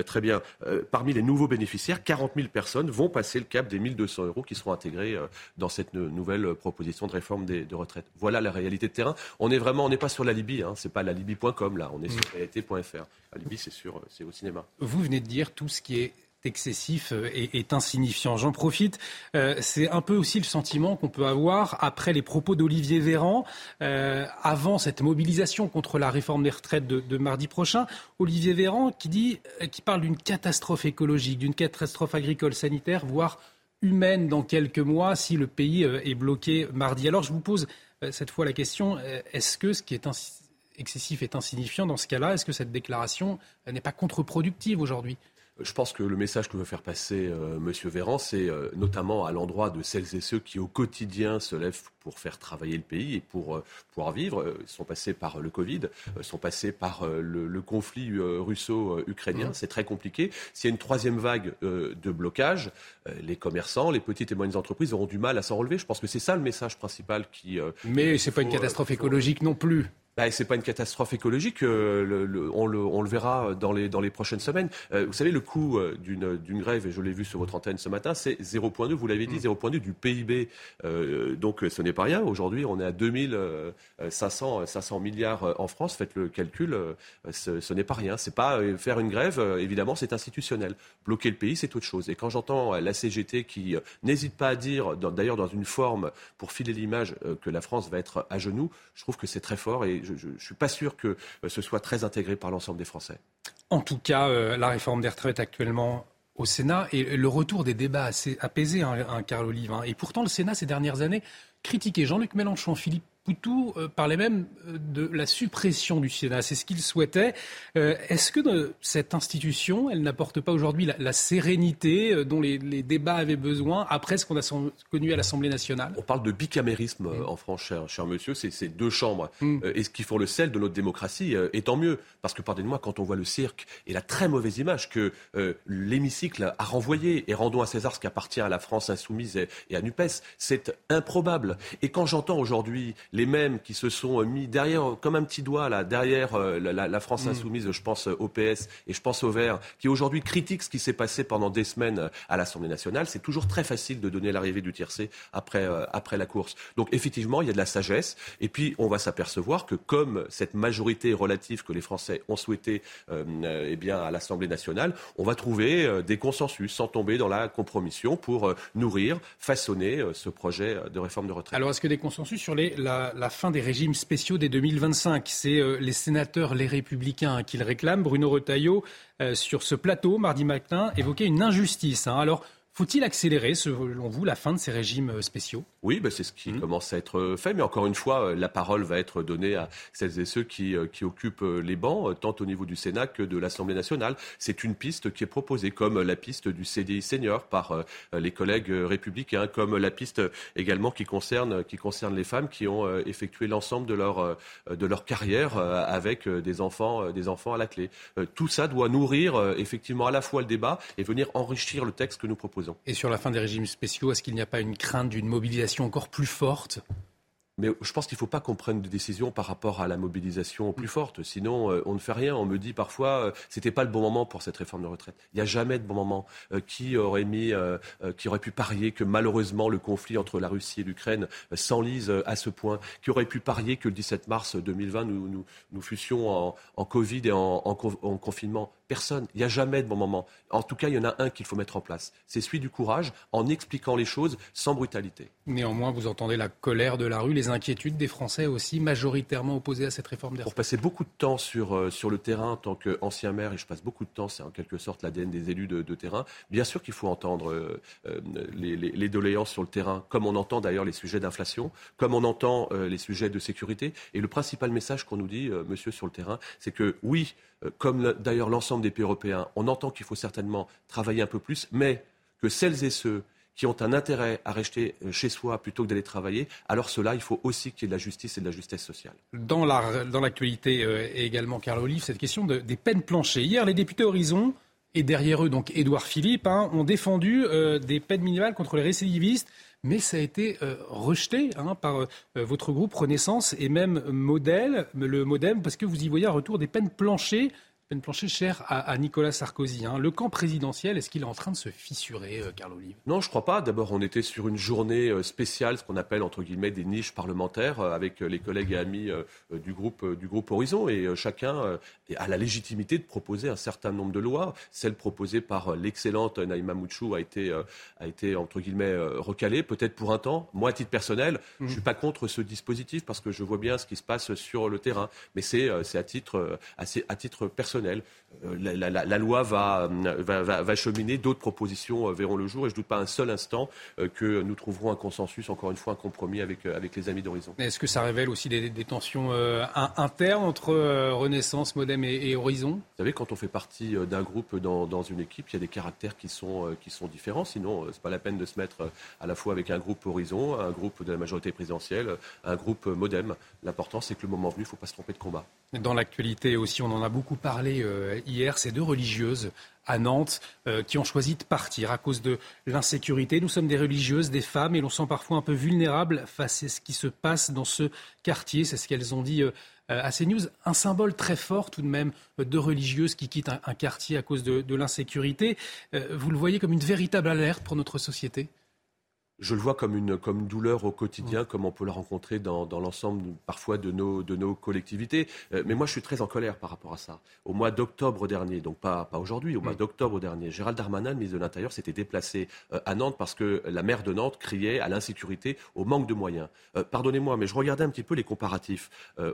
très bien. parmi les nouveaux bénéficiaires, 40 000 personnes vont passer le cap des 1200 euros qui seront intégrés dans cette nouvelle proposition de réforme des, de retraite. Voilà la réalité de terrain. On est vraiment, on n'est pas sur la Libye, hein, c'est pas la Libye.com là, on est sur mm. réalité.fr. La Libye, c'est sûr, c'est au cinéma vous venez de dire tout ce qui est excessif euh, et est insignifiant. J'en profite. Euh, c'est un peu aussi le sentiment qu'on peut avoir après les propos d'Olivier Véran, euh, avant cette mobilisation contre la réforme des retraites de, mardi prochain. Olivier Véran qui parle d'une catastrophe écologique, d'une catastrophe agricole, sanitaire, voire humaine dans quelques mois si le pays est bloqué mardi. Alors je vous pose cette fois la question est-ce que ce qui est excessif est insignifiant dans ce cas-là Est-ce que cette déclaration n'est pas contre-productive aujourd'hui? Je pense que le message que veut faire passer euh, M. Véran, c'est euh, notamment à l'endroit de celles et ceux qui au quotidien se lèvent pour faire travailler le pays et pour euh, pouvoir vivre. Ils sont passés par le Covid, sont passés par le, conflit russo-ukrainien. Mmh. C'est très compliqué. S'il y a une troisième vague de blocage, les commerçants, les petites et moyennes entreprises auront du mal à s'en relever. Je pense que c'est ça le message principal qui. Mais c'est pas une catastrophe écologique non plus. Bah, ce n'est pas une catastrophe écologique, euh, on, le, verra dans les, dans les prochaines semaines. Euh, vous savez, le coût euh, d'une grève, et je l'ai vu sur votre antenne ce matin, c'est 0,2, vous l'avez dit, 0,2 mm. du PIB. donc ce n'est pas rien. Aujourd'hui, on est à 2500 500 milliards en France. Faites le calcul, ce, n'est pas rien. C'est pas faire une grève, évidemment, c'est institutionnel. Bloquer le pays, c'est autre chose. Et quand j'entends la CGT qui n'hésite pas à dire, d'ailleurs dans une forme pour filer l'image que la France va être à genoux, je trouve que c'est très fort et je ne suis pas sûr que euh, ce soit très intégré par l'ensemble des Français. En tout cas, euh, la réforme des retraites actuellement au Sénat et le retour des débats assez apaisés, hein, hein, Carl Olive. Hein. Et pourtant, le Sénat, ces dernières années, critiqué Jean-Luc Mélenchon, Philippe Poutou euh, parlait même euh, de la suppression du Sénat. C'est ce qu'il souhaitait. Euh, est-ce que cette institution, elle n'apporte pas aujourd'hui la, sérénité dont les, débats avaient besoin après ce qu'on a connu à l'Assemblée nationale? On parle de bicamérisme en France, cher, monsieur. C'est deux chambres. Mm. et ce qui font le sel de notre démocratie, et tant mieux. Parce que, pardonnez-moi, quand on voit le cirque et la très mauvaise image que l'hémicycle a renvoyé, et rendons à César ce qui appartient à la France insoumise et, et à NUPES, c'est improbable. Et quand j'entends aujourd'hui les mêmes qui se sont mis derrière, comme un petit doigt là, derrière euh, la, France mm. insoumise, je pense au PS et je pense au Vert, qui aujourd'hui critiquent ce qui s'est passé pendant des semaines euh, à l'Assemblée nationale. C'est toujours très facile de donner l'arrivée du tiercé après, euh, après la course. Donc effectivement, il y a de la sagesse. Et puis, on va s'apercevoir que comme cette majorité relative que les Français ont souhaité eh bien, à l'Assemblée nationale, on va trouver des consensus sans tomber dans la compromission pour nourrir, façonner ce projet de réforme de retraite. Alors, est-ce que des consensus sur les, la, la, fin des régimes spéciaux dès 2025. C'est euh, les sénateurs, les républicains qui le réclament. Bruno Retailleau, euh, sur ce plateau, mardi matin, évoquait une injustice. Hein. Alors, faut-il accélérer, selon vous, la fin de ces régimes euh, spéciaux? Oui, ben c'est ce qui mmh. commence à être euh, fait. Mais encore une fois, euh, la parole va être donnée à celles et ceux qui, qui occupent les bancs, tant au niveau du Sénat que de l'Assemblée nationale. C'est une piste qui est proposée, comme la piste du CDI senior par les collègues républicains, comme la piste également qui concerne, qui concerne les femmes qui ont effectué l'ensemble de leur, de leur carrière avec des enfants, des enfants à la clé. Tout ça doit nourrir effectivement à la fois le débat et venir enrichir le texte que nous proposons. Et sur la fin des régimes spéciaux, est-ce qu'il n'y a pas une crainte d'une mobilisation encore plus forte mais je pense qu'il ne faut pas qu'on prenne des décisions par rapport à la mobilisation plus forte. Sinon, euh, on ne fait rien. On me dit parfois, euh, ce n'était pas le bon moment pour cette réforme de retraite. Il n'y a jamais de bon moment. Euh, qui aurait mis, qui aurait pu parier que malheureusement le conflit entre la Russie et l'Ukraine s'enlise à ce point Qui aurait pu parier que le 17 mars 2020 nous, nous, nous fussions en, Covid et en, en confinement Personne. Il n'y a jamais de bon moment. En tout cas, il y en a un qu'il faut mettre en place. C'est celui du courage, en expliquant les choses sans brutalité. Néanmoins, vous entendez la colère de la rue, les inquiétudes des Français aussi, majoritairement opposés à cette réforme des Pour passer beaucoup de temps sur, euh, sur le terrain en tant qu'ancien maire, et je passe beaucoup de temps, c'est en quelque sorte l'ADN des élus de, terrain, bien sûr qu'il faut entendre euh, euh, les, doléances sur le terrain, comme on entend d'ailleurs les sujets d'inflation, comme on entend les sujets de sécurité. Et le principal message qu'on nous dit, monsieur, sur le terrain, c'est que oui, comme d'ailleurs l'ensemble des pays européens, on entend qu'il faut certainement travailler un peu plus, mais que celles et ceux qui ont un intérêt à rester euh, chez soi plutôt que d'aller travailler, alors cela, il faut aussi qu'il y ait de la justice et de la justesse sociale. Dans l'actualité euh, également, Carl Olive, cette question des peines planchées. Hier, les députés Horizon, et derrière eux, donc Édouard Philippe, hein, ont défendu euh, des peines minimales contre les récidivistes mais ça a été rejeté hein, par votre groupe Renaissance et même Modèle, le Modem, parce que vous y voyez un retour des peines planchées peine plancher chère à, Nicolas Sarkozy. Hein. Le camp présidentiel, est-ce qu'il est en train de se fissurer, euh, Carl Olive Non, je ne crois pas. D'abord, on était sur une journée euh, spéciale, ce qu'on appelle entre guillemets des niches parlementaires, euh, avec les collègues et amis du groupe, du groupe Horizon. Et chacun a la légitimité de proposer un certain nombre de lois. Celle proposée par l'excellente Naïma Mouchou a été, a été entre guillemets recalée, peut-être pour un temps. Moi, à titre personnel, je ne suis pas contre ce dispositif parce que je vois bien ce qui se passe sur le terrain. Mais c'est à titre, à titre personnel Euh, la, loi va, va, cheminer, d'autres propositions euh, verront le jour et je ne doute pas un seul instant euh, que nous trouverons un consensus, encore une fois un compromis avec, avec les amis d'Horizon. Est-ce que ça révèle aussi des, tensions internes entre Renaissance, Modem et, Horizon? Vous savez, quand on fait partie d'un groupe dans, dans, une équipe, il y a des caractères qui sont, qui sont différents, sinon ce n'est pas la peine de se mettre à la fois avec un groupe Horizon, un groupe de la majorité présidentielle, un groupe Modem. L'important c'est que le moment venu, il ne faut pas se tromper de combat. Dans l'actualité aussi, on en a beaucoup parlé hier, ces deux religieuses à Nantes euh, qui ont choisi de partir à cause de l'insécurité. Nous sommes des religieuses, des femmes, et l'on sent parfois un peu vulnérables face à ce qui se passe dans ce quartier. C'est ce qu'elles ont dit euh, à CNews. Un symbole très fort tout de même de religieuses qui quittent un, quartier à cause de, l'insécurité. Euh, vous le voyez comme une véritable alerte pour notre société? Je le vois comme une, comme douleur au quotidien, comme on peut la rencontrer dans, l'ensemble parfois de nos, de nos collectivités. Euh, mais moi, je suis très en colère par rapport à ça. Au mois d'octobre dernier, donc pas, pas aujourd'hui, au mois d'octobre dernier, Gérald Darmanin, ministre de l'Intérieur, s'était déplacé euh, à Nantes parce que la maire de Nantes criait à l'insécurité, au manque de moyens. Euh, pardonnez-moi, mais je regardais un petit peu les comparatifs.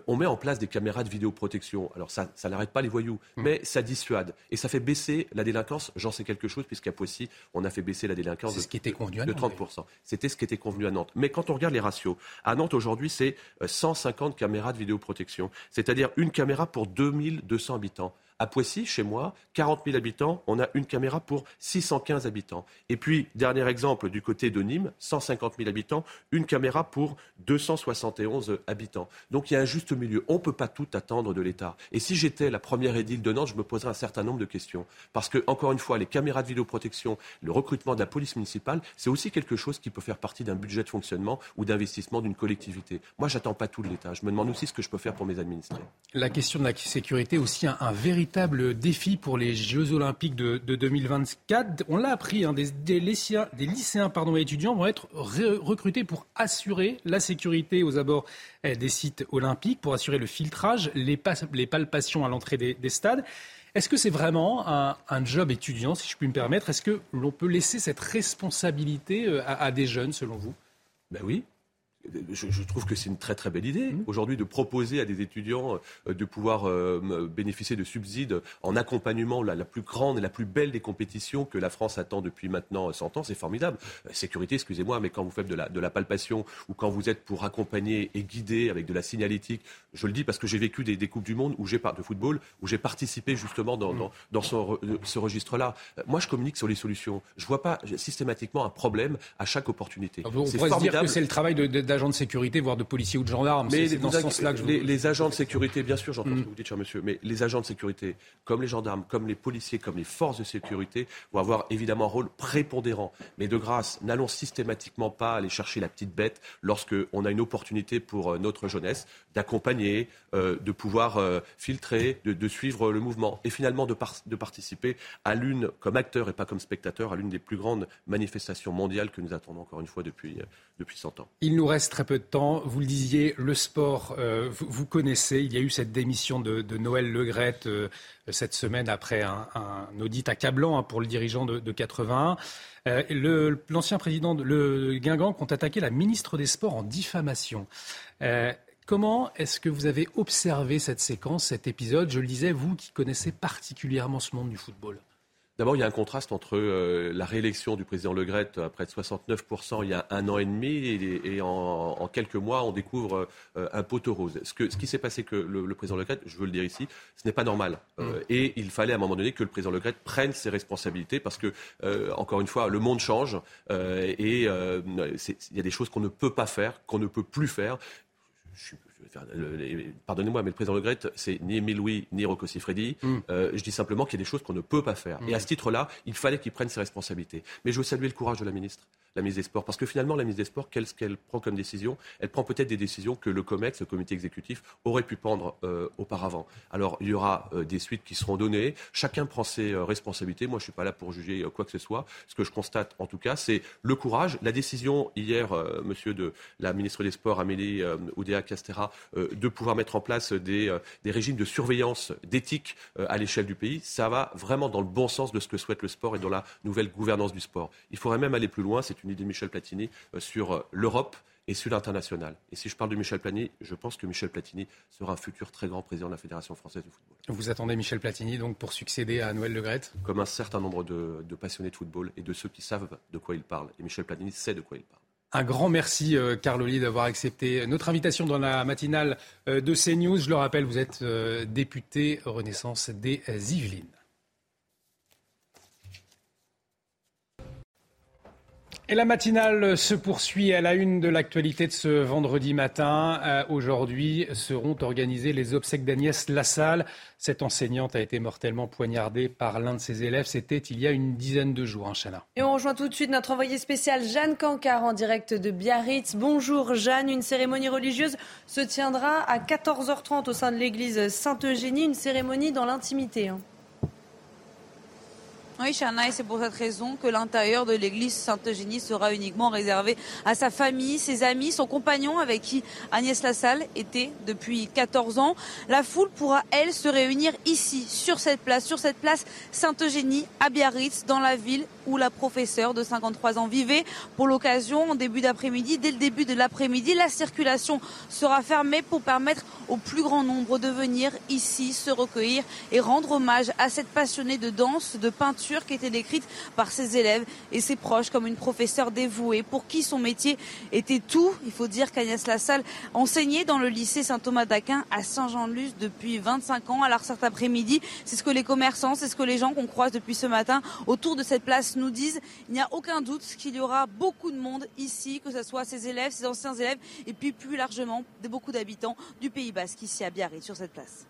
on met en place des caméras de vidéoprotection. Alors ça, ça n'arrête pas les voyous, mmh. mais ça dissuade. Et ça fait baisser la délinquance. J'en sais quelque chose, puisqu'à Poissy, on a fait baisser la délinquance de, ce qui était de 30%. C'était ce qui était convenu à Nantes. Mais quand on regarde les ratios, à Nantes aujourd'hui, c'est 150 euh, caméras de vidéoprotection, c'est-à-dire une caméra pour 2200 habitants. À Poissy, chez moi, 40 000 habitants, on a une caméra pour 615 habitants. Et puis, dernier exemple, du côté de Nîmes, 150 000 habitants, une caméra pour 271 habitants. Donc il y a un juste milieu. On ne peut pas tout attendre de l'État. Et si j'étais la première édile de Nantes, je me poserais un certain nombre de questions. Parce que, encore une fois, les caméras de vidéoprotection, le recrutement de la police municipale, c'est aussi quelque chose qui peut faire partie d'un budget de fonctionnement ou d'investissement d'une collectivité. Moi, j'attends pas tout de l'État. Je me demande aussi ce que je peux faire pour mes administrés. La question de la sécurité aussi un, un véritable véritable défi pour les Jeux Olympiques de, 2024. On l'a appris, hein, des, lycéens, des lycéens pardon, et étudiants vont être recrutés pour assurer la sécurité aux abords eh, des sites olympiques, pour assurer le filtrage, les, palpations à l'entrée des, stades. Est-ce que c'est vraiment un, job étudiant, si je puis me permettre? Est-ce que l'on peut laisser cette responsabilité euh, à des jeunes, selon vous? Ben oui, je, trouve que c'est une très très belle idée mmh. aujourd'hui de proposer à des étudiants euh, de pouvoir euh, bénéficier de subsides en accompagnement la, la, plus grande et la plus belle des compétitions que la France attend depuis maintenant 100 ans. C'est formidable. Euh, sécurité, excusez-moi, mais quand vous faites de la, de la, palpation ou quand vous êtes pour accompagner et guider avec de la signalétique, je le dis parce que j'ai vécu des, des, coupes du monde où j'ai de football où j'ai participé justement dans, dans, dans ce registre-là. Moi, je communique sur les solutions. Je vois pas systématiquement un problème à chaque opportunité. on pourrait se dire que c'est le travail de, de d'agents de sécurité, voire de policiers ou de gendarmes. Mais dans ce sens-là que je les, les, agents de sécurité, bien sûr, j'entends ce mm. que vous dites, cher monsieur, mais les agents de sécurité, comme les gendarmes, comme les policiers, comme les forces de sécurité, vont avoir évidemment un rôle prépondérant. Mais de grâce, n'allons systématiquement pas aller chercher la petite bête lorsqu'on a une opportunité pour euh, notre jeunesse d'accompagner, euh, de pouvoir euh, filtrer, de, suivre le mouvement et finalement de, de participer à l'une, comme acteur et pas comme spectateur, à l'une des plus grandes manifestations mondiales que nous attendons encore une fois depuis, depuis 100 ans. Il nous reste très peu de temps. Vous le disiez, le sport, euh, vous, connaissez. Il y a eu cette démission de, Noël Legrette euh, cette semaine après un, audit accablant hein, pour le dirigeant de, de 81. Euh, l'ancien président, de, le Guingamp, ont attaqué la ministre des Sports en diffamation. Comment est-ce que vous avez observé cette séquence, cet épisode? Je le disais, vous qui connaissez particulièrement ce monde du football. D'abord, il y a un contraste entre euh, la réélection du président Le Gret à près de 69% il y a un an et demi et, en, quelques mois, on découvre euh, un poteau rose. Ce, que, ce qui s'est passé que le, président Le Gret, je veux le dire ici, ce n'est pas normal. Euh, mm. et il fallait à un moment donné que le président Le Gret prenne ses responsabilités parce que, encore une fois, le monde change et il y a des choses qu'on ne peut pas faire, qu'on ne peut plus faire. Je pardonnez-moi, mais le président Le Gret, c'est ni Émile Louis, ni Rocco Siffredi. Mm. Euh, je dis simplement qu'il y a des choses qu'on ne peut pas faire. Et à mm. ce titre-là, il fallait qu'il prenne ses responsabilités. Mais je veux saluer le courage de la ministre la mise des Sports. Parce que finalement, la mise des Sports, qu'est-ce qu'elle prend comme décision Elle prend peut-être des décisions que le COMEX, le comité exécutif, aurait pu prendre euh, auparavant. Alors, il y aura euh, des suites qui seront données. Chacun prend ses euh, responsabilités. Moi, je ne suis pas là pour juger quoi que ce soit. Ce que je constate, en tout cas, c'est le courage. La décision, hier, monsieur de la ministre des Sports, Amélie Oudéa-Castera, de pouvoir mettre en place des, des régimes de surveillance, d'éthique à l'échelle du pays, ça va vraiment dans le bon sens de ce que souhaite le sport et dans la nouvelle gouvernance du sport. Il faudrait même aller plus loin. C'est idée de Michel Platini sur l'Europe et sur l'international. Et si je parle de Michel Platini, je pense que Michel Platini sera un futur très grand président de la Fédération française de football. Vous attendez Michel Platini donc pour succéder à Noël Le Gret? Comme un certain nombre de, passionnés de football et de ceux qui savent de quoi il parle. Et Michel Platini sait de quoi il parle. Un grand merci, euh, Carloli, d'avoir accepté notre invitation dans la matinale euh, de CNews. Je le rappelle, vous êtes euh, député Renaissance des Yvelines. Et la matinale se poursuit à la une de l'actualité de ce vendredi matin. Euh, aujourd'hui seront organisées les obsèques d'Agnès Lassalle. Cette enseignante a été mortellement poignardée par l'un de ses élèves. C'était il y a une dizaine de jours, hein, Et on rejoint tout de suite notre envoyé spécial Jeanne Cancard en direct de Biarritz. Bonjour Jeanne, une cérémonie religieuse se tiendra à 14h30 au sein de l'église Sainte-Eugénie, une cérémonie dans l'intimité. Hein. Oui, Chana, et c'est pour cette raison que l'intérieur de l'église Sainte-Eugénie sera uniquement réservé à sa famille, ses amis, son compagnon avec qui Agnès Lassalle était depuis 14 ans. La foule pourra, elle, se réunir ici, sur cette place, sur cette place Sainte-Eugénie, à Biarritz, dans la ville où la professeure de 53 ans vivait. Pour l'occasion, en début d'après-midi, dès le début de l'après-midi, la circulation sera fermée pour permettre au plus grand nombre de venir ici, se recueillir et rendre hommage à cette passionnée de danse, de peinture qui était décrite par ses élèves et ses proches comme une professeure dévouée pour qui son métier était tout. Il faut dire qu'Agnès Lassalle enseignait dans le lycée Saint-Thomas d'Aquin à Saint-Jean-de-Luz depuis 25 ans. Alors cet après-midi, c'est ce que les commerçants, c'est ce que les gens qu'on croise depuis ce matin autour de cette place nous disent. Il n'y a aucun doute qu'il y aura beaucoup de monde ici, que ce soit ses élèves, ses anciens élèves et puis plus largement de beaucoup d'habitants du Pays Basque ici à Biarritz sur cette place.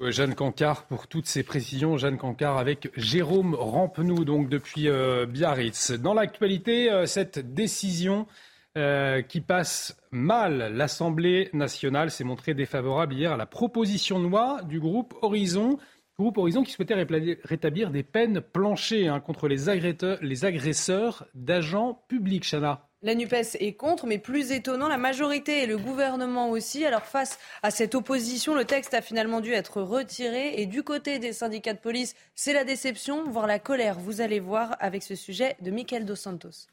Euh, Jeanne Cancard pour toutes ces précisions. Jeanne Cancard avec Jérôme Rampenou, donc depuis euh, Biarritz. Dans l'actualité, euh, cette décision qui passe mal, l'Assemblée nationale s'est montrée défavorable hier à la proposition de loi du groupe Horizon. Groupe Horizon qui souhaitait rétablir des peines planchées hein, contre les, les agresseurs d'agents publics. Chana. La NUPES est contre, mais plus étonnant, la majorité et le gouvernement aussi. Alors face à cette opposition, le texte a finalement dû être retiré. Et du côté des syndicats de police, c'est la déception, voire la colère. Vous allez voir avec ce sujet de Michael Dos Santos.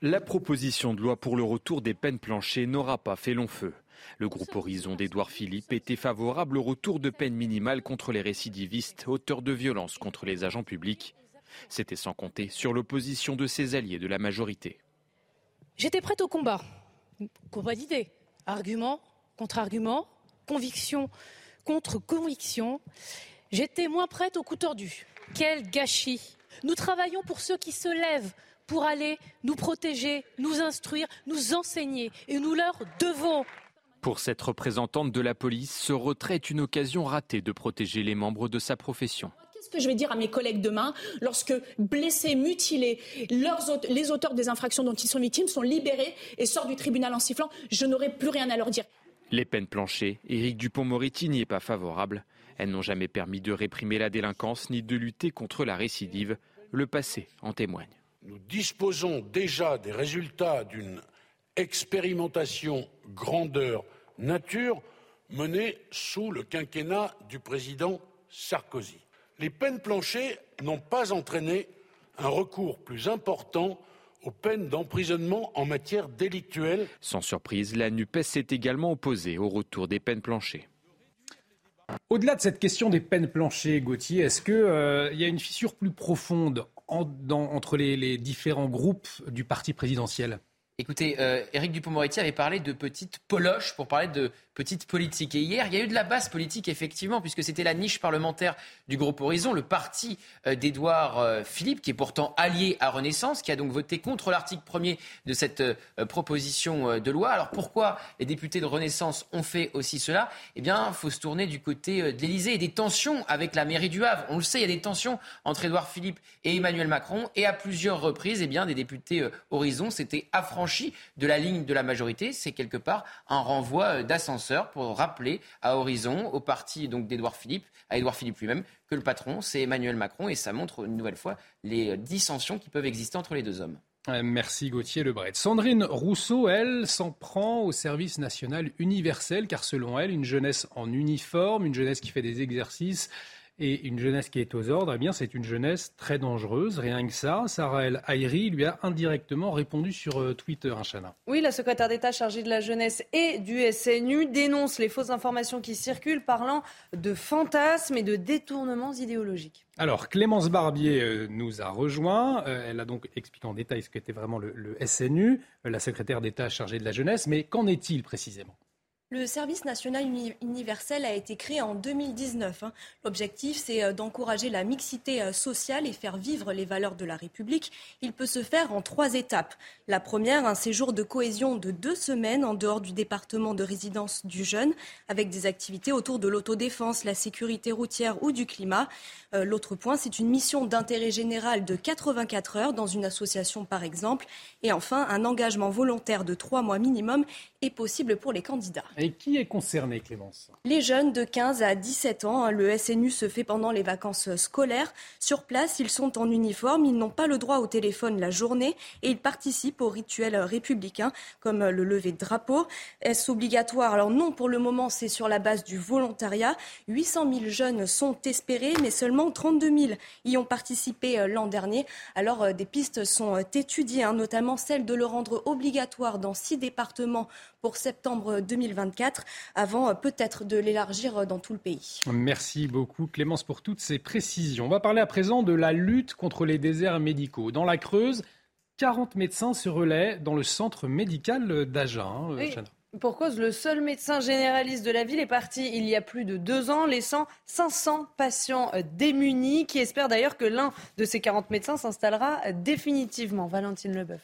La proposition de loi pour le retour des peines planchées n'aura pas fait long feu. Le groupe Horizon d'Édouard Philippe était favorable au retour de peines minimales contre les récidivistes, auteurs de violences contre les agents publics. C'était sans compter sur l'opposition de ses alliés de la majorité. J'étais prête au combat. Combat d'idées. Argument contre argument, conviction contre conviction. J'étais moins prête au coup tordu. Quel gâchis. Nous travaillons pour ceux qui se lèvent pour aller nous protéger, nous instruire, nous enseigner. Et nous leur devons. Pour cette représentante de la police, ce retrait est une occasion ratée de protéger les membres de sa profession. Qu'est-ce que je vais dire à mes collègues demain lorsque blessés, mutilés, les auteurs des infractions dont ils sont victimes sont libérés et sortent du tribunal en sifflant Je n'aurai plus rien à leur dire. Les peines planchées, Éric Dupont-Moretti n'y est pas favorable. Elles n'ont jamais permis de réprimer la délinquance ni de lutter contre la récidive. Le passé en témoigne. Nous disposons déjà des résultats d'une expérimentation grandeur nature menée sous le quinquennat du président Sarkozy les peines planchées n'ont pas entraîné un recours plus important aux peines d'emprisonnement en matière délictuelle. Sans surprise, la NUPES s'est également opposée au retour des peines planchées. Au-delà de cette question des peines planchées, Gauthier, est-ce qu'il euh, y a une fissure plus profonde entre les différents groupes du parti présidentiel? Écoutez, euh, Éric Dupond-Moretti avait parlé de petites poloches pour parler de petites politiques. Et hier, il y a eu de la base politique, effectivement, puisque c'était la niche parlementaire du groupe Horizon, le parti euh, d'Édouard euh, Philippe, qui est pourtant allié à Renaissance, qui a donc voté contre l'article 1er de cette proposition de loi. Alors pourquoi les députés de Renaissance ont fait aussi cela? Eh bien, il faut se tourner du côté de l'Élysée et des tensions avec la mairie du Havre. On le sait, il y a des tensions entre Édouard Philippe et Emmanuel Macron. Et à plusieurs reprises, eh bien, des députés Horizon s'étaient affranchis de la ligne de la majorité. C'est quelque part un renvoi euh, d'ascenseur pour rappeler à Horizon, au parti donc d'Édouard Philippe, à Édouard Philippe lui-même, que le patron, c'est Emmanuel Macron et ça montre une nouvelle fois les euh, dissensions qui peuvent exister entre les deux hommes. Merci Gauthier Lebret. Sandrine Rousseau, elle, s'en prend au service national universel, car selon elle, une jeunesse en uniforme, une jeunesse qui fait des exercices, et une jeunesse qui est aux ordres, eh bien, c'est une jeunesse très dangereuse. Rien que ça. Sarah El Haïri lui a indirectement répondu sur euh, Twitter, hein, Oui, la secrétaire d'État chargée de la jeunesse et du SNU dénonce les fausses informations qui circulent parlant de fantasmes et de détournements idéologiques. Alors, Clémence Barbier euh, nous a rejoint. Euh, elle a donc expliqué en détail ce qu'était vraiment le, le SNU, la secrétaire d'État chargée de la jeunesse. Mais qu'en est-il précisément? Le service national universel a été créé en 2019. Hein. L'objectif, c'est euh, d'encourager la mixité euh, sociale et faire vivre les valeurs de la République. Il peut se faire en trois étapes. La première, un séjour de cohésion de deux semaines en dehors du département de résidence du jeune, avec des activités autour de l'autodéfense, la sécurité routière ou du climat. Euh, l'autre point, c'est une mission d'intérêt général de 84 heures dans une association, par exemple. Et enfin, un engagement volontaire de trois mois minimum est possible pour les candidats. Et qui est concerné, Clémence? Les jeunes de 15 à 17 ans. Hein. Le SNU se fait pendant les vacances scolaires. Sur place, ils sont en uniforme, ils n'ont pas le droit au téléphone la journée et ils participent aux rituels républicains comme le lever de drapeau. Est-ce obligatoire? Alors non, pour le moment, c'est sur la base du volontariat. 800 000 jeunes sont espérés, mais seulement 32 000 y ont participé euh, l'an dernier. Alors euh, des pistes sont euh, étudiées, hein, notamment celle de le rendre obligatoire dans six départements pour septembre 2024, avant peut-être de l'élargir dans tout le pays. Merci beaucoup Clémence pour toutes ces précisions. On va parler à présent de la lutte contre les déserts médicaux. Dans la Creuse, 40 médecins se relaient dans le centre médical d'Agen. Euh, pour cause, le seul médecin généraliste de la ville est parti il y a plus de deux ans, laissant 500 patients démunis, qui espèrent d'ailleurs que l'un de ces 40 médecins s'installera définitivement. Valentine Leboeuf.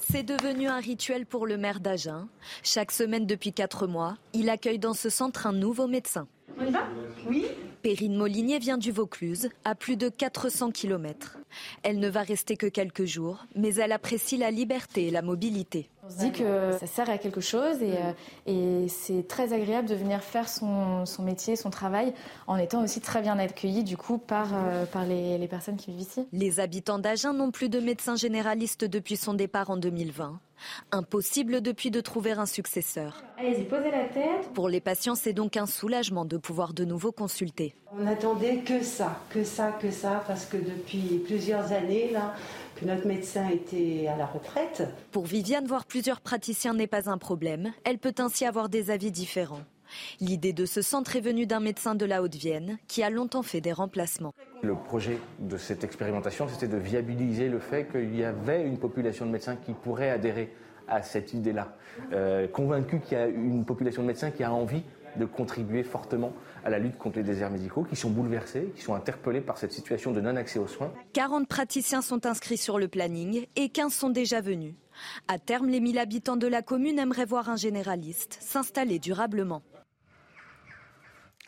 C'est devenu un rituel pour le maire d'Agen. Chaque semaine depuis quatre mois, il accueille dans ce centre un nouveau médecin. On y va? Oui. Perrine Molinier vient du Vaucluse, à plus de 400 km. Elle ne va rester que quelques jours, mais elle apprécie la liberté et la mobilité. On se dit que ça sert à quelque chose et, euh, c'est très agréable de venir faire son, métier, son travail, en étant aussi très bien accueilli du coup par, euh, par les, les personnes qui vivent ici. Les habitants d'Agen n'ont plus de médecin généraliste depuis son départ en 2020. Impossible depuis de trouver un successeur. Allez-y, posez la tête. Pour les patients, c'est donc un soulagement de pouvoir de nouveau consulter. On attendait que ça, que ça, que ça, parce que depuis plusieurs années, là, que notre médecin était à la retraite. Pour Viviane, voir plusieurs praticiens n'est pas un problème. Elle peut ainsi avoir des avis différents. L'idée de ce centre est venue d'un médecin de la Haute-Vienne qui a longtemps fait des remplacements. Le projet de cette expérimentation, c'était de viabiliser le fait qu'il y avait une population de médecins qui pourrait adhérer à cette idée-là. Euh, convaincu qu'il y a une population de médecins qui a envie de contribuer fortement à la lutte contre les déserts médicaux, qui sont bouleversés, qui sont interpellés par cette situation de non-accès aux soins. 40 praticiens sont inscrits sur le planning et 15 sont déjà venus. À terme, les 1000 habitants de la commune aimeraient voir un généraliste s'installer durablement.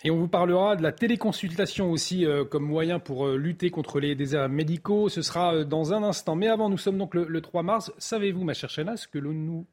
Et on vous parlera de la téléconsultation aussi euh, comme moyen pour euh, lutter contre les déserts médicaux. Ce sera euh, dans un instant. Mais avant, nous sommes donc le, 3 mars. Savez-vous, ma chère Chana, ce que nous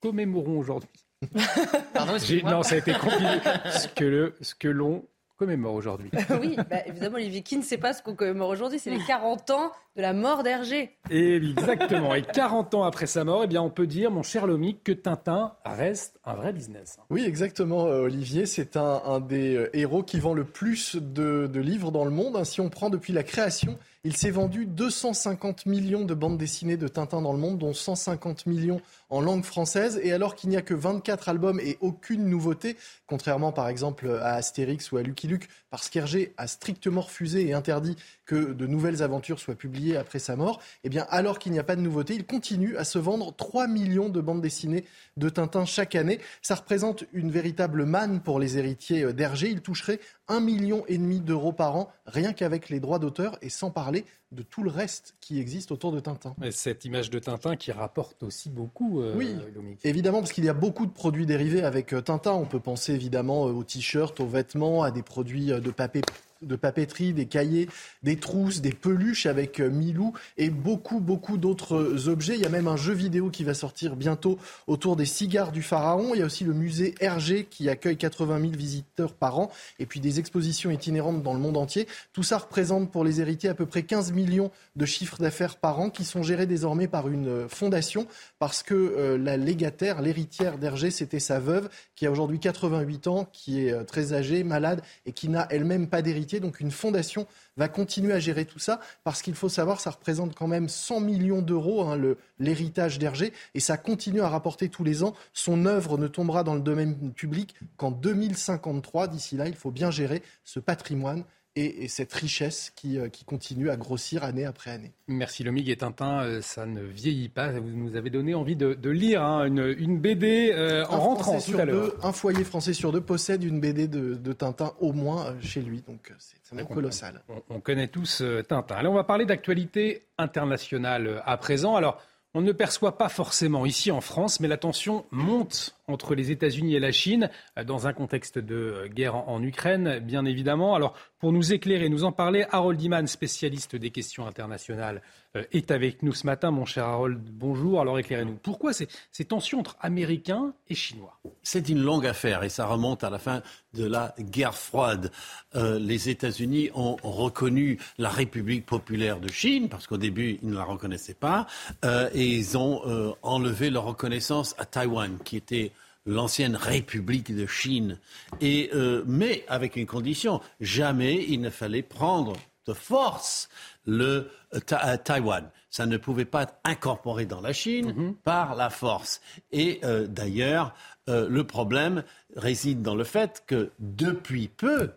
commémorons aujourd'hui? Pardon, Non, ça a été compliqué. ce que, ce que l'on commémore aujourd'hui. oui, bah, évidemment, Olivier qui ne sait pas ce qu'on commémore aujourd'hui, c'est les 40 ans de la mort d'Hergé. Exactement. Et 40 ans après sa mort, eh bien, on peut dire, mon cher Lomic, que Tintin reste un vrai business. Oui, exactement, euh, Olivier. C'est un, des euh, héros qui vend le plus de, de livres dans le monde. Si on prend depuis la création, il s'est vendu 250 millions de bandes dessinées de Tintin dans le monde, dont 150 millions en langue française. Et alors qu'il n'y a que 24 albums et aucune nouveauté, contrairement par exemple à Astérix ou à Lucky Luke, parce qu'Hergé a strictement refusé et interdit que de nouvelles aventures soient publiées après sa mort, eh bien, alors qu'il n'y a pas de nouveauté, il continue à se vendre 3 millions de bandes dessinées de Tintin chaque année. Ça représente une véritable manne pour les héritiers d'Hergé. Il toucherait un million et demi d'euros par an, rien qu'avec les droits d'auteur et sans parler de tout le reste qui existe autour de Tintin. Cette image de Tintin qui rapporte aussi beaucoup. Euh, oui, évidemment, parce qu'il y a beaucoup de produits dérivés avec euh, Tintin. On peut penser évidemment euh, aux t-shirts, aux vêtements, à des produits de papier de papeterie, des cahiers, des trousses, des peluches avec euh, Milou et beaucoup, beaucoup d'autres objets. Il y a même un jeu vidéo qui va sortir bientôt autour des cigares du pharaon. Il y a aussi le musée Hergé qui accueille 80 000 visiteurs par an et puis des expositions itinérantes dans le monde entier. Tout ça représente pour les héritiers à peu près 15 millions de chiffres d'affaires par an qui sont gérés désormais par une euh, fondation parce que euh, la légataire, l'héritière d'Hergé, c'était sa veuve qui a aujourd'hui 88 ans, qui est très âgée, malade et qui n'a elle-même pas d'héritier. Donc une fondation va continuer à gérer tout ça parce qu'il faut savoir, ça représente quand même 100 millions d'euros, hein, l'héritage d'Hergé, et ça continue à rapporter tous les ans. Son œuvre ne tombera dans le domaine public qu'en 2053. D'ici là, il faut bien gérer ce patrimoine et, cette richesse qui, euh, qui, continue à grossir année après année. Merci Lomig et Tintin, euh, ça ne vieillit pas. Vous nous avez donné envie de, lire hein, une, une, BD euh, en rentrant tout à l'heure. Un foyer français sur deux possède une BD de, de Tintin au moins chez lui, donc c'est même colossal. On, on, connaît tous Tintin. Alors on va parler d'actualité internationale à présent. Alors on ne perçoit pas forcément ici en France, mais la tension monte entre les États-Unis et la Chine, dans un contexte de guerre en, Ukraine, bien évidemment. Alors, pour nous éclairer, nous en parler, Harold Iman, spécialiste des questions internationales, euh, est avec nous ce matin. Mon cher Harold, bonjour. Alors, éclairez-nous. Pourquoi ces, tensions entre Américains et Chinois? C'est une longue affaire et ça remonte à la fin de la guerre froide. Euh, les États-Unis ont reconnu la République populaire de Chine, parce qu'au début, ils ne la reconnaissaient pas, euh, et ils ont enlevé leur reconnaissance à Taïwan, qui était l'ancienne République de Chine. Et, euh, mais avec une condition, jamais il ne fallait prendre de force le euh, euh, Taïwan. Ça ne pouvait pas être incorporé dans la Chine mhm. par la force. Et d'ailleurs, le problème réside dans le fait que depuis peu,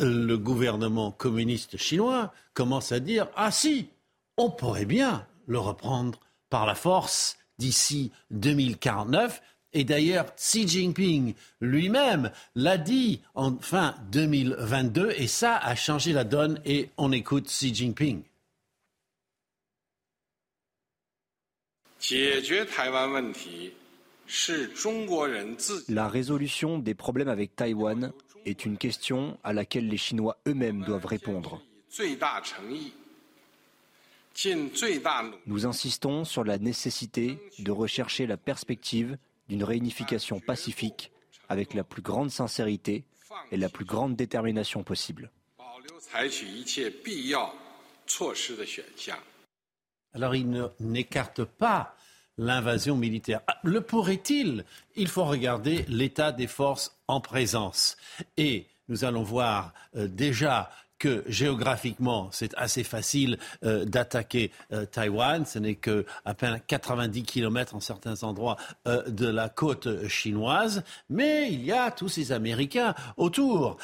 le gouvernement communiste chinois commence à dire ah si, on pourrait bien le reprendre par la force d'ici 2049 et d'ailleurs, Xi Jinping lui-même l'a dit en fin 2022 et ça a changé la donne et on écoute Xi Jinping. La résolution des problèmes avec Taïwan est une question à laquelle les Chinois eux-mêmes doivent répondre. Nous insistons sur la nécessité de rechercher la perspective d'une réunification pacifique avec la plus grande sincérité et la plus grande détermination possible. Alors il n'écarte pas l'invasion militaire. Ah, le pourrait-il? Il faut regarder l'état des forces en présence. Et nous allons voir euh, déjà que géographiquement, c'est assez facile euh, d'attaquer euh, Taïwan. Ce n'est qu'à peine 90 kilomètres en certains endroits euh, de la côte chinoise. Mais il y a tous ces Américains autour.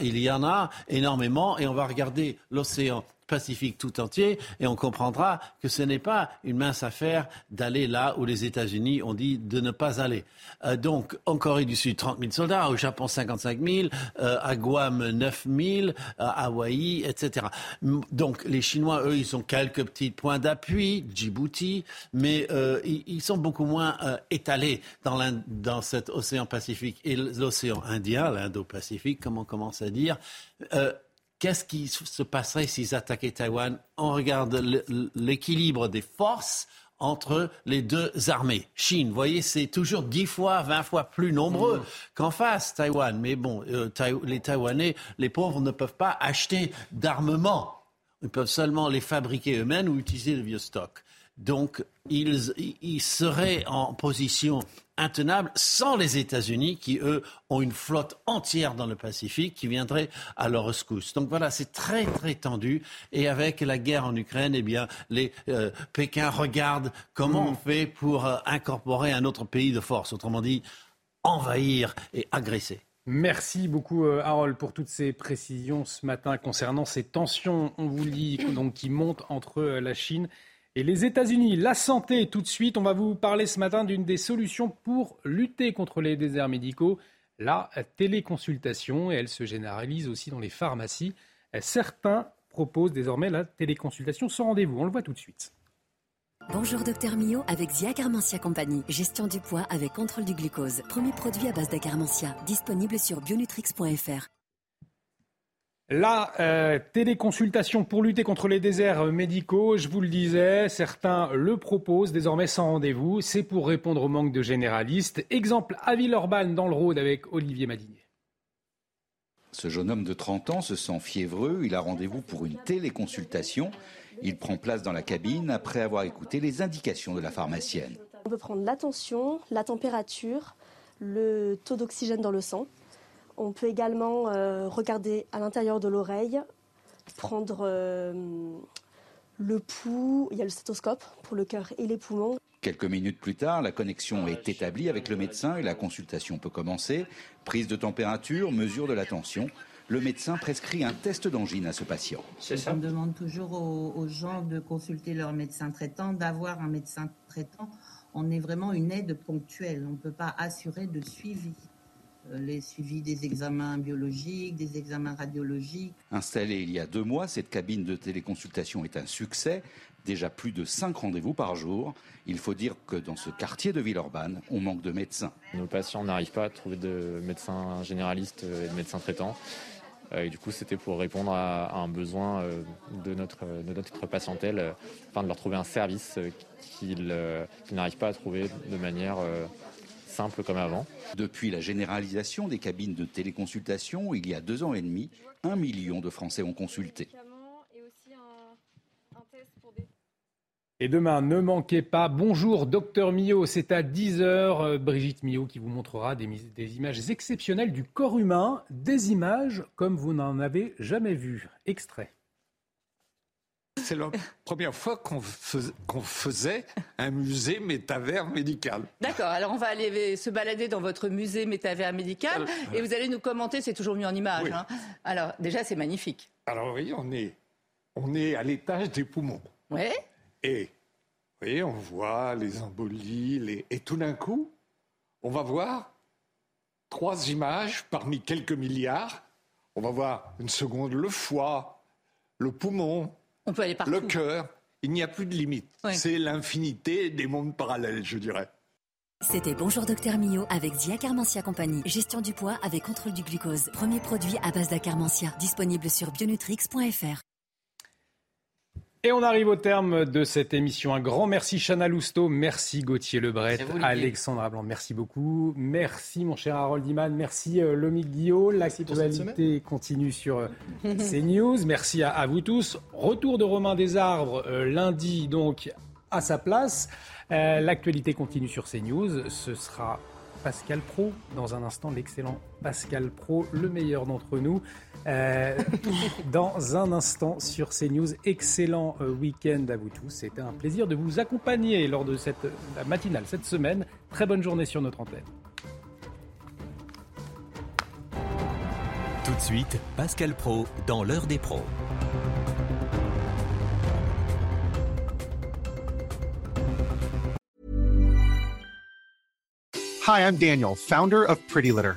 il y en a énormément et on va regarder l'océan Pacifique tout entier et on comprendra que ce n'est pas une mince affaire d'aller là où les États-Unis ont dit de ne pas aller. Euh, donc, en Corée du Sud, 30 000 soldats, au Japon, 55 000, euh, à Guam, 9 000, à Hawaï, etc. Donc, les Chinois, eux, ils ont quelques petits points d'appui, Djibouti, mais euh, ils, sont beaucoup moins étalés dans, dans cet océan Pacifique et l'océan Indien, l'Indo-Pacifique, comme on commence à dire qu'est-ce qui se passerait s'ils attaquaient Taïwan? On regarde l'équilibre des forces entre les deux armées. Chine, vous voyez, c'est toujours 10 fois, 20 fois plus nombreux qu'en face, Taïwan. Mais bon, euh, les Taïwanais, les pauvres, ne peuvent pas acheter d'armement. Ils peuvent seulement les fabriquer eux-mêmes ou utiliser le vieux stock. Donc, ils, seraient en position intenable sans les États-Unis qui, eux, ont une flotte entière dans le Pacifique qui viendrait à leur rescousse. Donc voilà, c'est très très tendu. Et avec la guerre en Ukraine, eh bien, les euh, Pékin regardent comment mm. on fait pour euh, incorporer un autre pays de force. Autrement dit, envahir et agresser. Merci beaucoup euh, Harold pour toutes ces précisions ce matin concernant ces tensions, on vous dit, donc, qui montent entre la Chine et les États-Unis. La santé, tout de suite, on va vous parler ce matin d'une des solutions pour lutter contre les déserts médicaux, la téléconsultation, et elle se généralise aussi dans les pharmacies. Certains proposent désormais la téléconsultation sans rendez-vous. On le voit tout de suite. Bonjour Docteur Mio avec Zia Carmentia Compagnie. Gestion du poids avec contrôle du glucose. Premier produit à base d'acarmentia. Disponible sur bionutrix.fr. La euh, téléconsultation pour lutter contre les déserts médicaux, je vous le disais, certains le proposent désormais sans rendez-vous. C'est pour répondre au manque de généralistes. Exemple à Villeurbanne dans le Rhône avec Olivier Madinier. Ce jeune homme de 30 ans se sent fiévreux. Il a rendez-vous pour une téléconsultation. Il prend place dans la cabine après avoir écouté les indications de la pharmacienne. On peut prendre la tension, la température, le taux d'oxygène dans le sang. On peut également euh, regarder à l'intérieur de l'oreille, prendre euh, le pouls, il y a le stéthoscope pour le cœur et les poumons. Quelques minutes plus tard, la connexion est établie avec le médecin et la consultation peut commencer. Prise de température, mesure de la tension. Le médecin prescrit un test d'angine à ce patient. On demande toujours aux gens de consulter leur médecin traitant, d'avoir un médecin traitant. On est vraiment une aide ponctuelle. On ne peut pas assurer de suivi. Euh, les suivis des examens biologiques, des examens radiologiques. Installée il y a deux mois, cette cabine de téléconsultation est un succès. Déjà plus de cinq rendez-vous par jour. Il faut dire que dans ce quartier de Villeurbanne, on manque de médecins. Nos patients n'arrivent pas à trouver de médecins généralistes et de médecins traitants. Euh, et du coup, c'était pour répondre à, un besoin euh, de notre, de notre patientèle, afin de leur trouver un service qu'ils n'arrivent pas à trouver de manière simple comme avant. Depuis la généralisation des cabines de téléconsultation, il y a deux ans et demi, un million de Français ont consulté. Et demain, ne manquez pas, bonjour docteur Millot, c'est à 10h, euh, Brigitte Millot qui vous montrera des, des, images exceptionnelles du corps humain, des images comme vous n'en avez jamais vu. Extrait. C'est la première fois qu'on faisait un musée métavers médical. D'accord, alors on va aller se balader dans votre musée métavers médical et vous allez nous commenter, c'est toujours mieux en image. Hein. Alors déjà, c'est magnifique. Alors oui, on est, on est à l'étage des poumons. Oui. Et oui, on voit les embolies, les... et tout d'un coup, on va voir trois images parmi quelques milliards. On va voir une seconde le foie, le poumon, on peut aller partout. Le cœur, il n'y a plus de limite. C'est l'infinité des mondes parallèles, je dirais. C'était Bonjour Docteur Mio avec Zia Carmentia Compagnie. Gestion du poids avec contrôle du glucose. Premier produit à base d'Acarmentia. Disponible sur bionutrix.fr. Et on arrive au terme de cette émission. Un grand merci Chana Lousteau, merci Gauthier Lebret, Alexandra Blanc, merci beaucoup. Merci mon cher Harold Iman, merci euh, Lomi Guillot. L'actualité continue sur euh, CNews. Merci à, vous tous. Retour de Romain Desarbres euh, lundi donc à sa place. L'actualité continue sur CNews. Ce sera Pascal Pro. Dans un instant, l'excellent Pascal Pro, le meilleur d'entre nous. Euh, dans un instant sur CNews, excellent euh, week-end à vous tous. C'était un plaisir de vous accompagner lors de cette matinale cette semaine. Très bonne journée sur notre antenne. Tout de suite, Pascal Pro dans l'heure des pros. Hi, I'm Daniel, founder of Pretty Litter.